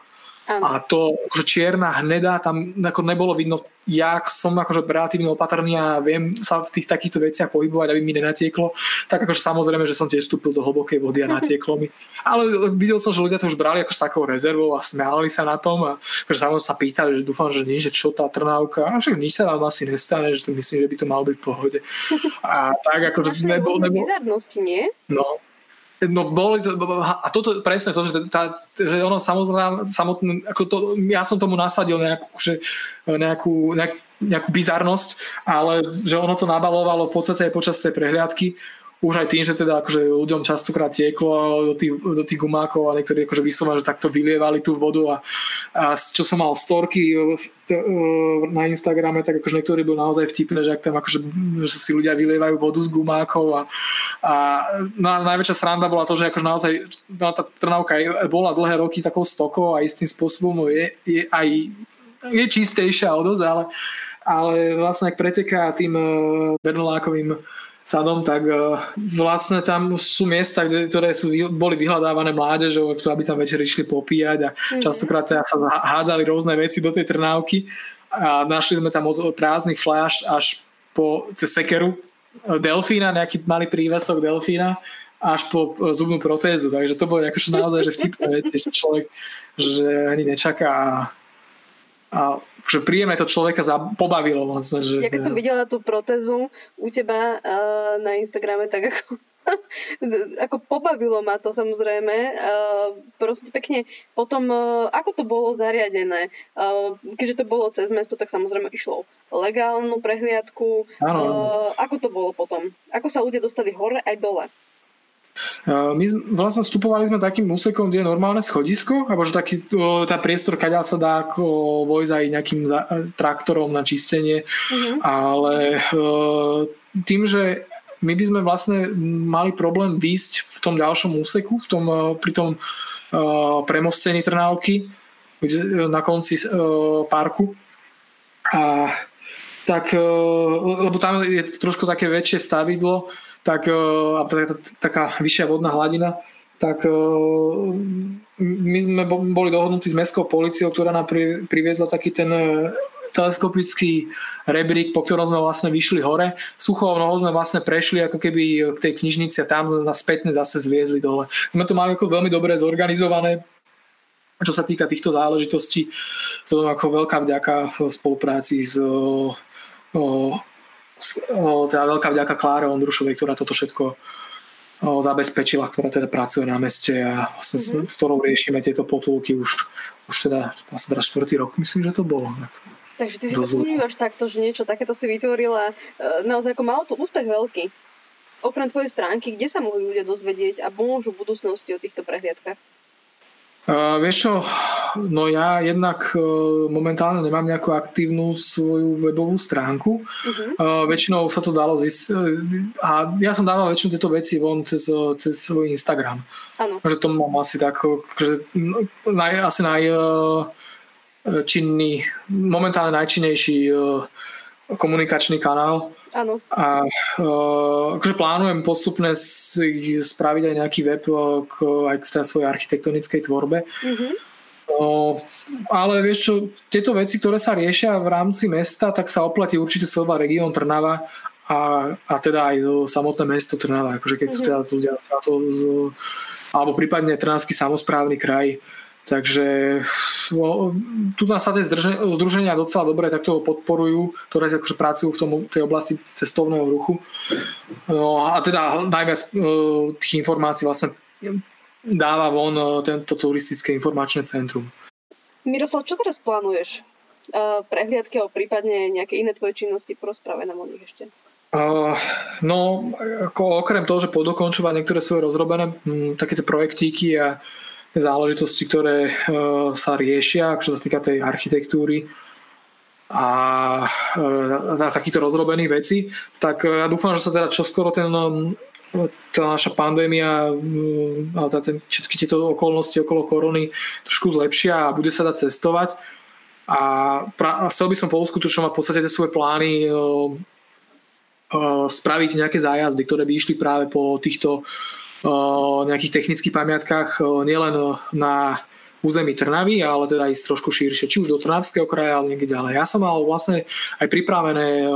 [SPEAKER 2] A to akože čierna, hnedá, tam ako nebolo vidno, jak som akože relatívne opatrný a viem sa v tých takýchto veciach pohybovať, aby mi nenatieklo. Tak akože samozrejme, že som tiež vstúpil do hlbokej vody a natieklo mi. Ale videl som, že ľudia to už brali ako s takou rezervou a smiali sa na tom a akože samozrejme sa pýtali, že dúfam, že nie, že čo tá trnávka, a však nič sa vám asi nestane, že to myslím, že by to malo byť v pohode.
[SPEAKER 1] A tak akože nebol, nebol... nie?
[SPEAKER 2] No, No boli to, a toto presne to, že, tá, že ono samozrejme, samotné, ako to, ja som tomu nasadil nejakú, že, nejakú, nejak, nejakú bizarnosť, ale že ono to nabalovalo v podstate aj počas tej prehliadky už aj tým, že teda akože ľuďom častokrát tieklo do tých, do tých gumákov a niektorí akože vyslovene, že takto vylievali tú vodu a, a čo som mal storky na Instagrame, tak akože niektorí bol naozaj vtipné, že ak tam akože že si ľudia vylievajú vodu z gumákov a, a na, najväčšia sranda bola to, že akože naozaj no, tá Trnavka bola dlhé roky takou stokou a istým spôsobom je, je aj je čistejšia od ale, ale vlastne ak preteká tým Bernolákovým sadom, tak uh, vlastne tam sú miesta, kde, ktoré sú, boli vyhľadávané mládežou, aby tam večer išli popíjať a mm-hmm. častokrát teda sa hádzali rôzne veci do tej trnávky a našli sme tam od prázdnych fľaš až po cez sekeru e, delfína, nejaký malý prívesok delfína až po e, zubnú protézu, takže to bolo akože naozaj že vtipné veci, že človek že ani nečaká a, a že príjemné to človeka za, pobavilo vlastne. Že,
[SPEAKER 1] ja keď som videla tú protézu u teba uh, na Instagrame, tak ako ako pobavilo ma to samozrejme. Uh, proste pekne potom, uh, ako to bolo zariadené. Keďže to bolo cez mesto, tak samozrejme išlo legálnu prehliadku. Uh, ako to bolo potom? Ako sa ľudia dostali hore aj dole?
[SPEAKER 2] My vlastne vstupovali sme takým úsekom, kde je normálne schodisko, alebo že taký, tá priestor, kaďa sa dá ako vojsť aj nejakým traktorom na čistenie, uh-huh. ale tým, že my by sme vlastne mali problém výjsť v tom ďalšom úseku, v tom, pri tom premostení Trnávky na konci parku. A tak, lebo tam je trošku také väčšie stavidlo, tak e, a taká vyššia vodná hladina, tak e, my sme boli dohodnutí s mestskou policiou, ktorá nám priviezla taký ten e, teleskopický rebrík, po ktorom sme vlastne vyšli hore. Suchou nohou sme vlastne prešli ako keby k tej knižnici a tam sme nás spätne zase zviezli dole. Sme to mali ako veľmi dobre zorganizované, čo sa týka týchto záležitostí. To ako veľká vďaka v spolupráci s teda veľká vďaka Kláre Ondrušovej, ktorá toto všetko zabezpečila, ktorá teda pracuje na meste a vlastne mm-hmm. s ktorou riešime tieto potulky už, už teda vlastne teraz štvrtý rok, myslím, že to bolo. Tak.
[SPEAKER 1] Takže ty si to užívaš takto, že niečo takéto si vytvorila. E, naozaj ako malo to úspech veľký. Okrem tvojej stránky, kde sa mohli ľudia dozvedieť a môžu v budúcnosti o týchto prehliadkách?
[SPEAKER 2] Uh, vieš čo, no ja jednak uh, momentálne nemám nejakú aktívnu svoju webovú stránku. Uh-huh. Uh, väčšinou sa to dalo zistiť. Uh, a ja som dával väčšinu tieto veci von cez, cez svoj Instagram.
[SPEAKER 1] Áno.
[SPEAKER 2] Že to mám asi tak, že naj, asi naj uh, činný, momentálne najčinnejší komunikačný kanál.
[SPEAKER 1] Áno.
[SPEAKER 2] A uh, akože plánujem postupne spraviť aj nejaký web k, aj k svojej architektonickej tvorbe. Mm-hmm. Uh, ale vieš čo, tieto veci, ktoré sa riešia v rámci mesta, tak sa oplatí určite celá región Trnava a, a teda aj to samotné mesto Trnava, akože keď mm-hmm. sú teda ľudia to alebo prípadne Trnavský samozprávny kraj, Takže no, tu nás sa tie združenia docela dobre takto podporujú, ktoré akože pracujú v tom, tej oblasti cestovného ruchu. No, a teda najviac e, tých informácií vlastne dáva von e, tento turistické informačné centrum.
[SPEAKER 1] Miroslav, čo teraz plánuješ? E, prehliadky alebo prípadne nejaké iné tvoje činnosti, porozprávaj nám o nich ešte.
[SPEAKER 2] Uh, no, ako okrem toho, že podokončovať niektoré svoje rozrobené m, také tie projektíky a záležitosti, ktoré e, sa riešia, čo sa týka tej architektúry a e, takýchto rozrobených vecí, tak e, ja dúfam, že sa teda čoskoro ten tá naša pandémia a ten, všetky tieto okolnosti okolo korony trošku zlepšia a bude sa dať cestovať. A, pra, a chcel by som pouskutočňovať v podstate tie svoje plány spraviť nejaké zájazdy, ktoré by išli práve po týchto nejakých technických pamiatkách nielen na území Trnavy, ale teda ísť trošku širšie, či už do Trnavského kraja, ale niekde ďalej. Ja som mal vlastne aj pripravené e,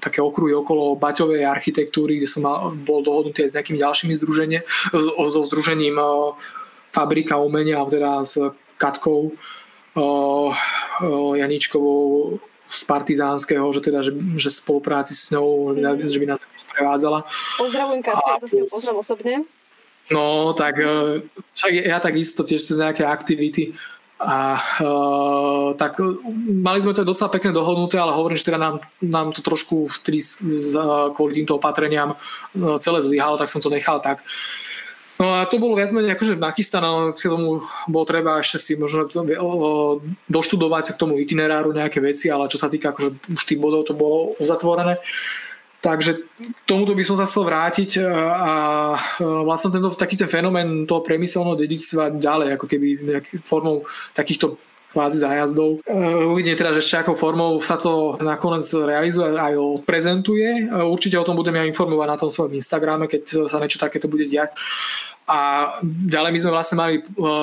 [SPEAKER 2] také okruhy okolo Baťovej architektúry, kde som mal, bol dohodnutý aj s nejakými ďalšími združenie, so, so združením e, Fabrika umenia, teda s Katkou e, e, Janičkovou z Partizánskeho, že teda, že, že spolupráci s ňou, mm. že by nás sprevádzala.
[SPEAKER 1] Pozdravujem Katku, ja sa s ňou poznám osobne.
[SPEAKER 2] No, tak e, však ja takisto tiež cez nejaké aktivity a uh, tak mali sme to docela pekne dohodnuté, ale hovorím, že teda nám, nám to trošku vtedy kvôli týmto opatreniam celé zlyhalo, tak som to nechal tak. No a to bolo viac menej akože nachystané, k tomu bolo treba ešte si možno doštudovať k tomu itineráru nejaké veci, ale čo sa týka akože už tých bodov to bolo uzatvorené. Takže k tomuto by som sa chcel vrátiť a vlastne tento, taký ten fenomén toho priemyselného dedictva ďalej, ako keby formou takýchto kvázi zájazdov. Uvidíme teda, že ešte akou formou sa to nakoniec realizuje aj odprezentuje. Určite o tom budem ja informovať na tom svojom Instagrame, keď sa niečo takéto bude diať. A ďalej my sme vlastne mali e,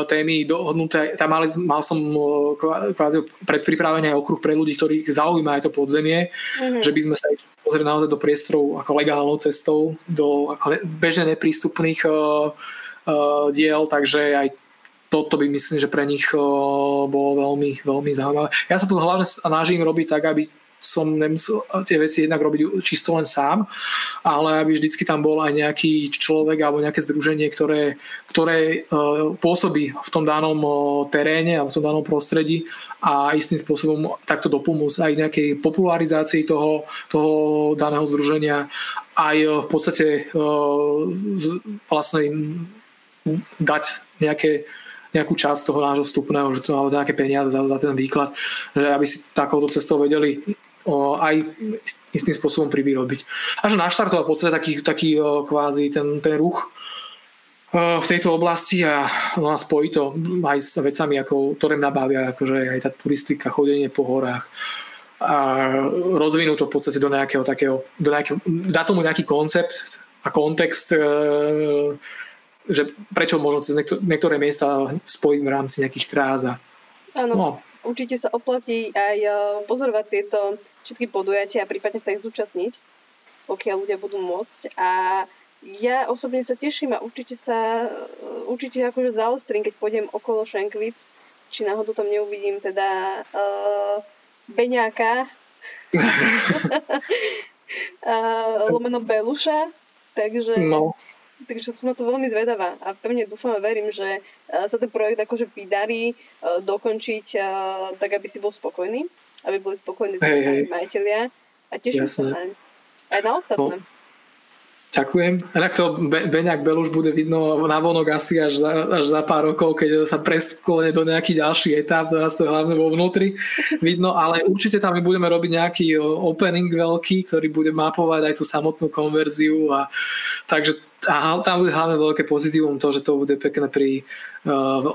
[SPEAKER 2] témy dohodnuté, tam mali, mal som e, kvázi predpripravený aj okruh pre ľudí, ktorých zaujíma aj to podzemie, mm-hmm. že by sme sa pozrieť naozaj do priestorov ako legálnou cestou, do ako bežne neprístupných uh, uh, diel, takže aj toto by myslím, že pre nich uh, bolo veľmi, veľmi zaujímavé. Ja sa tu hlavne snažím robiť tak, aby som nemusel tie veci jednak robiť čisto len sám, ale aby vždycky tam bol aj nejaký človek alebo nejaké združenie, ktoré, ktoré e, pôsobí v tom danom teréne a v tom danom prostredí a istým spôsobom takto dopomôcť aj nejakej popularizácii toho, toho daného združenia aj v podstate vlastne dať nejaké nejakú časť toho nášho vstupného, že to, alebo nejaké peniaze za, za ten výklad, že aby si takouto cestou vedeli o, aj istým spôsobom privyrobiť. A že naštartoval v podstate taký, taký o, kvázi ten, ten ruch o, v tejto oblasti a, no a spojí to aj s vecami, ako, ktoré nabavia, akože aj tá turistika, chodenie po horách a rozvinú to v podstate do nejakého takého, do nejakého, dá tomu nejaký koncept a kontext, e, že prečo možno cez niektoré miesta spojiť v rámci nejakých tráz a
[SPEAKER 1] Áno. No, určite sa oplatí aj e, pozorovať tieto všetky podujatia a prípadne sa ich zúčastniť, pokiaľ ľudia budú môcť. A ja osobne sa teším a určite sa e, určite akože zaostrím, keď pôjdem okolo Šenkvic, či náhodou tam neuvidím teda uh, Beňáka, uh, lomeno Beluša, takže no. Takže som na to veľmi zvedavá a pevne dúfam a verím, že e, sa ten projekt akože vydarí e, dokončiť e, tak, aby si bol spokojný, aby boli spokojní hey, hey. majiteľia a teším Jasne. sa na aj na ostatné. No.
[SPEAKER 2] Ďakujem. Inak to Beňak Beluš bude vidno na vonok asi až za, až za pár rokov, keď sa presklone do nejakých ďalších etáp, teraz to je hlavne vo vnútri vidno, ale určite tam my budeme robiť nejaký opening veľký, ktorý bude mapovať aj tú samotnú konverziu a takže a tam bude hlavne veľké pozitívum to, že to bude pekné pri, uh,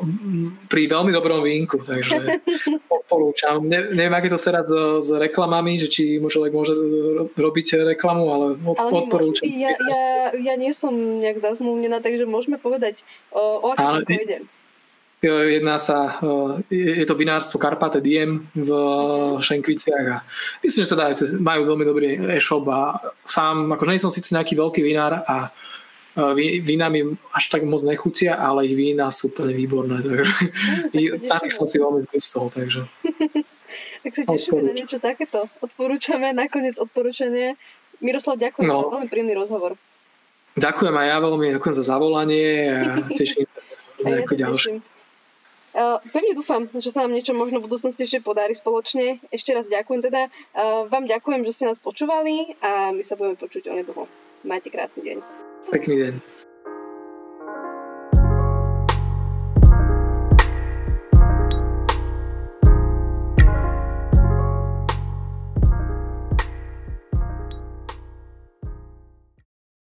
[SPEAKER 2] pri veľmi dobrom vínku, takže odporúčam. Ne, neviem, aké to rád s, s reklamami, že či človek môže robiť reklamu, ale, ale odporúčam.
[SPEAKER 1] Ja, ja, ja nie som nejak zazmluvnená, takže môžeme povedať, o, o to ide.
[SPEAKER 2] Jedná sa, je to vinárstvo Karpate Diem v Šenkviciach a myslím, že sa dajú, majú veľmi dobrý e-shop a sám, akože nie som síce nejaký veľký vinár a vína mi až tak moc nechutia, ale ich vína sú úplne výborné. Takže no, tých som si veľmi toho, takže...
[SPEAKER 1] tak sa tešíme na niečo takéto. Odporúčame, nakoniec odporúčanie. Miroslav, ďakujem no. za veľmi príjemný rozhovor.
[SPEAKER 2] Ďakujem aj ja veľmi, ďakujem za zavolanie a teším sa na ja ďalšie.
[SPEAKER 1] Uh, pevne dúfam, že sa nám niečo možno v budúcnosti ešte podarí spoločne. Ešte raz ďakujem teda. Uh, vám ďakujem, že ste nás počúvali a my sa budeme počuť onedlho. Majte krásny deň.
[SPEAKER 2] Pekný deň.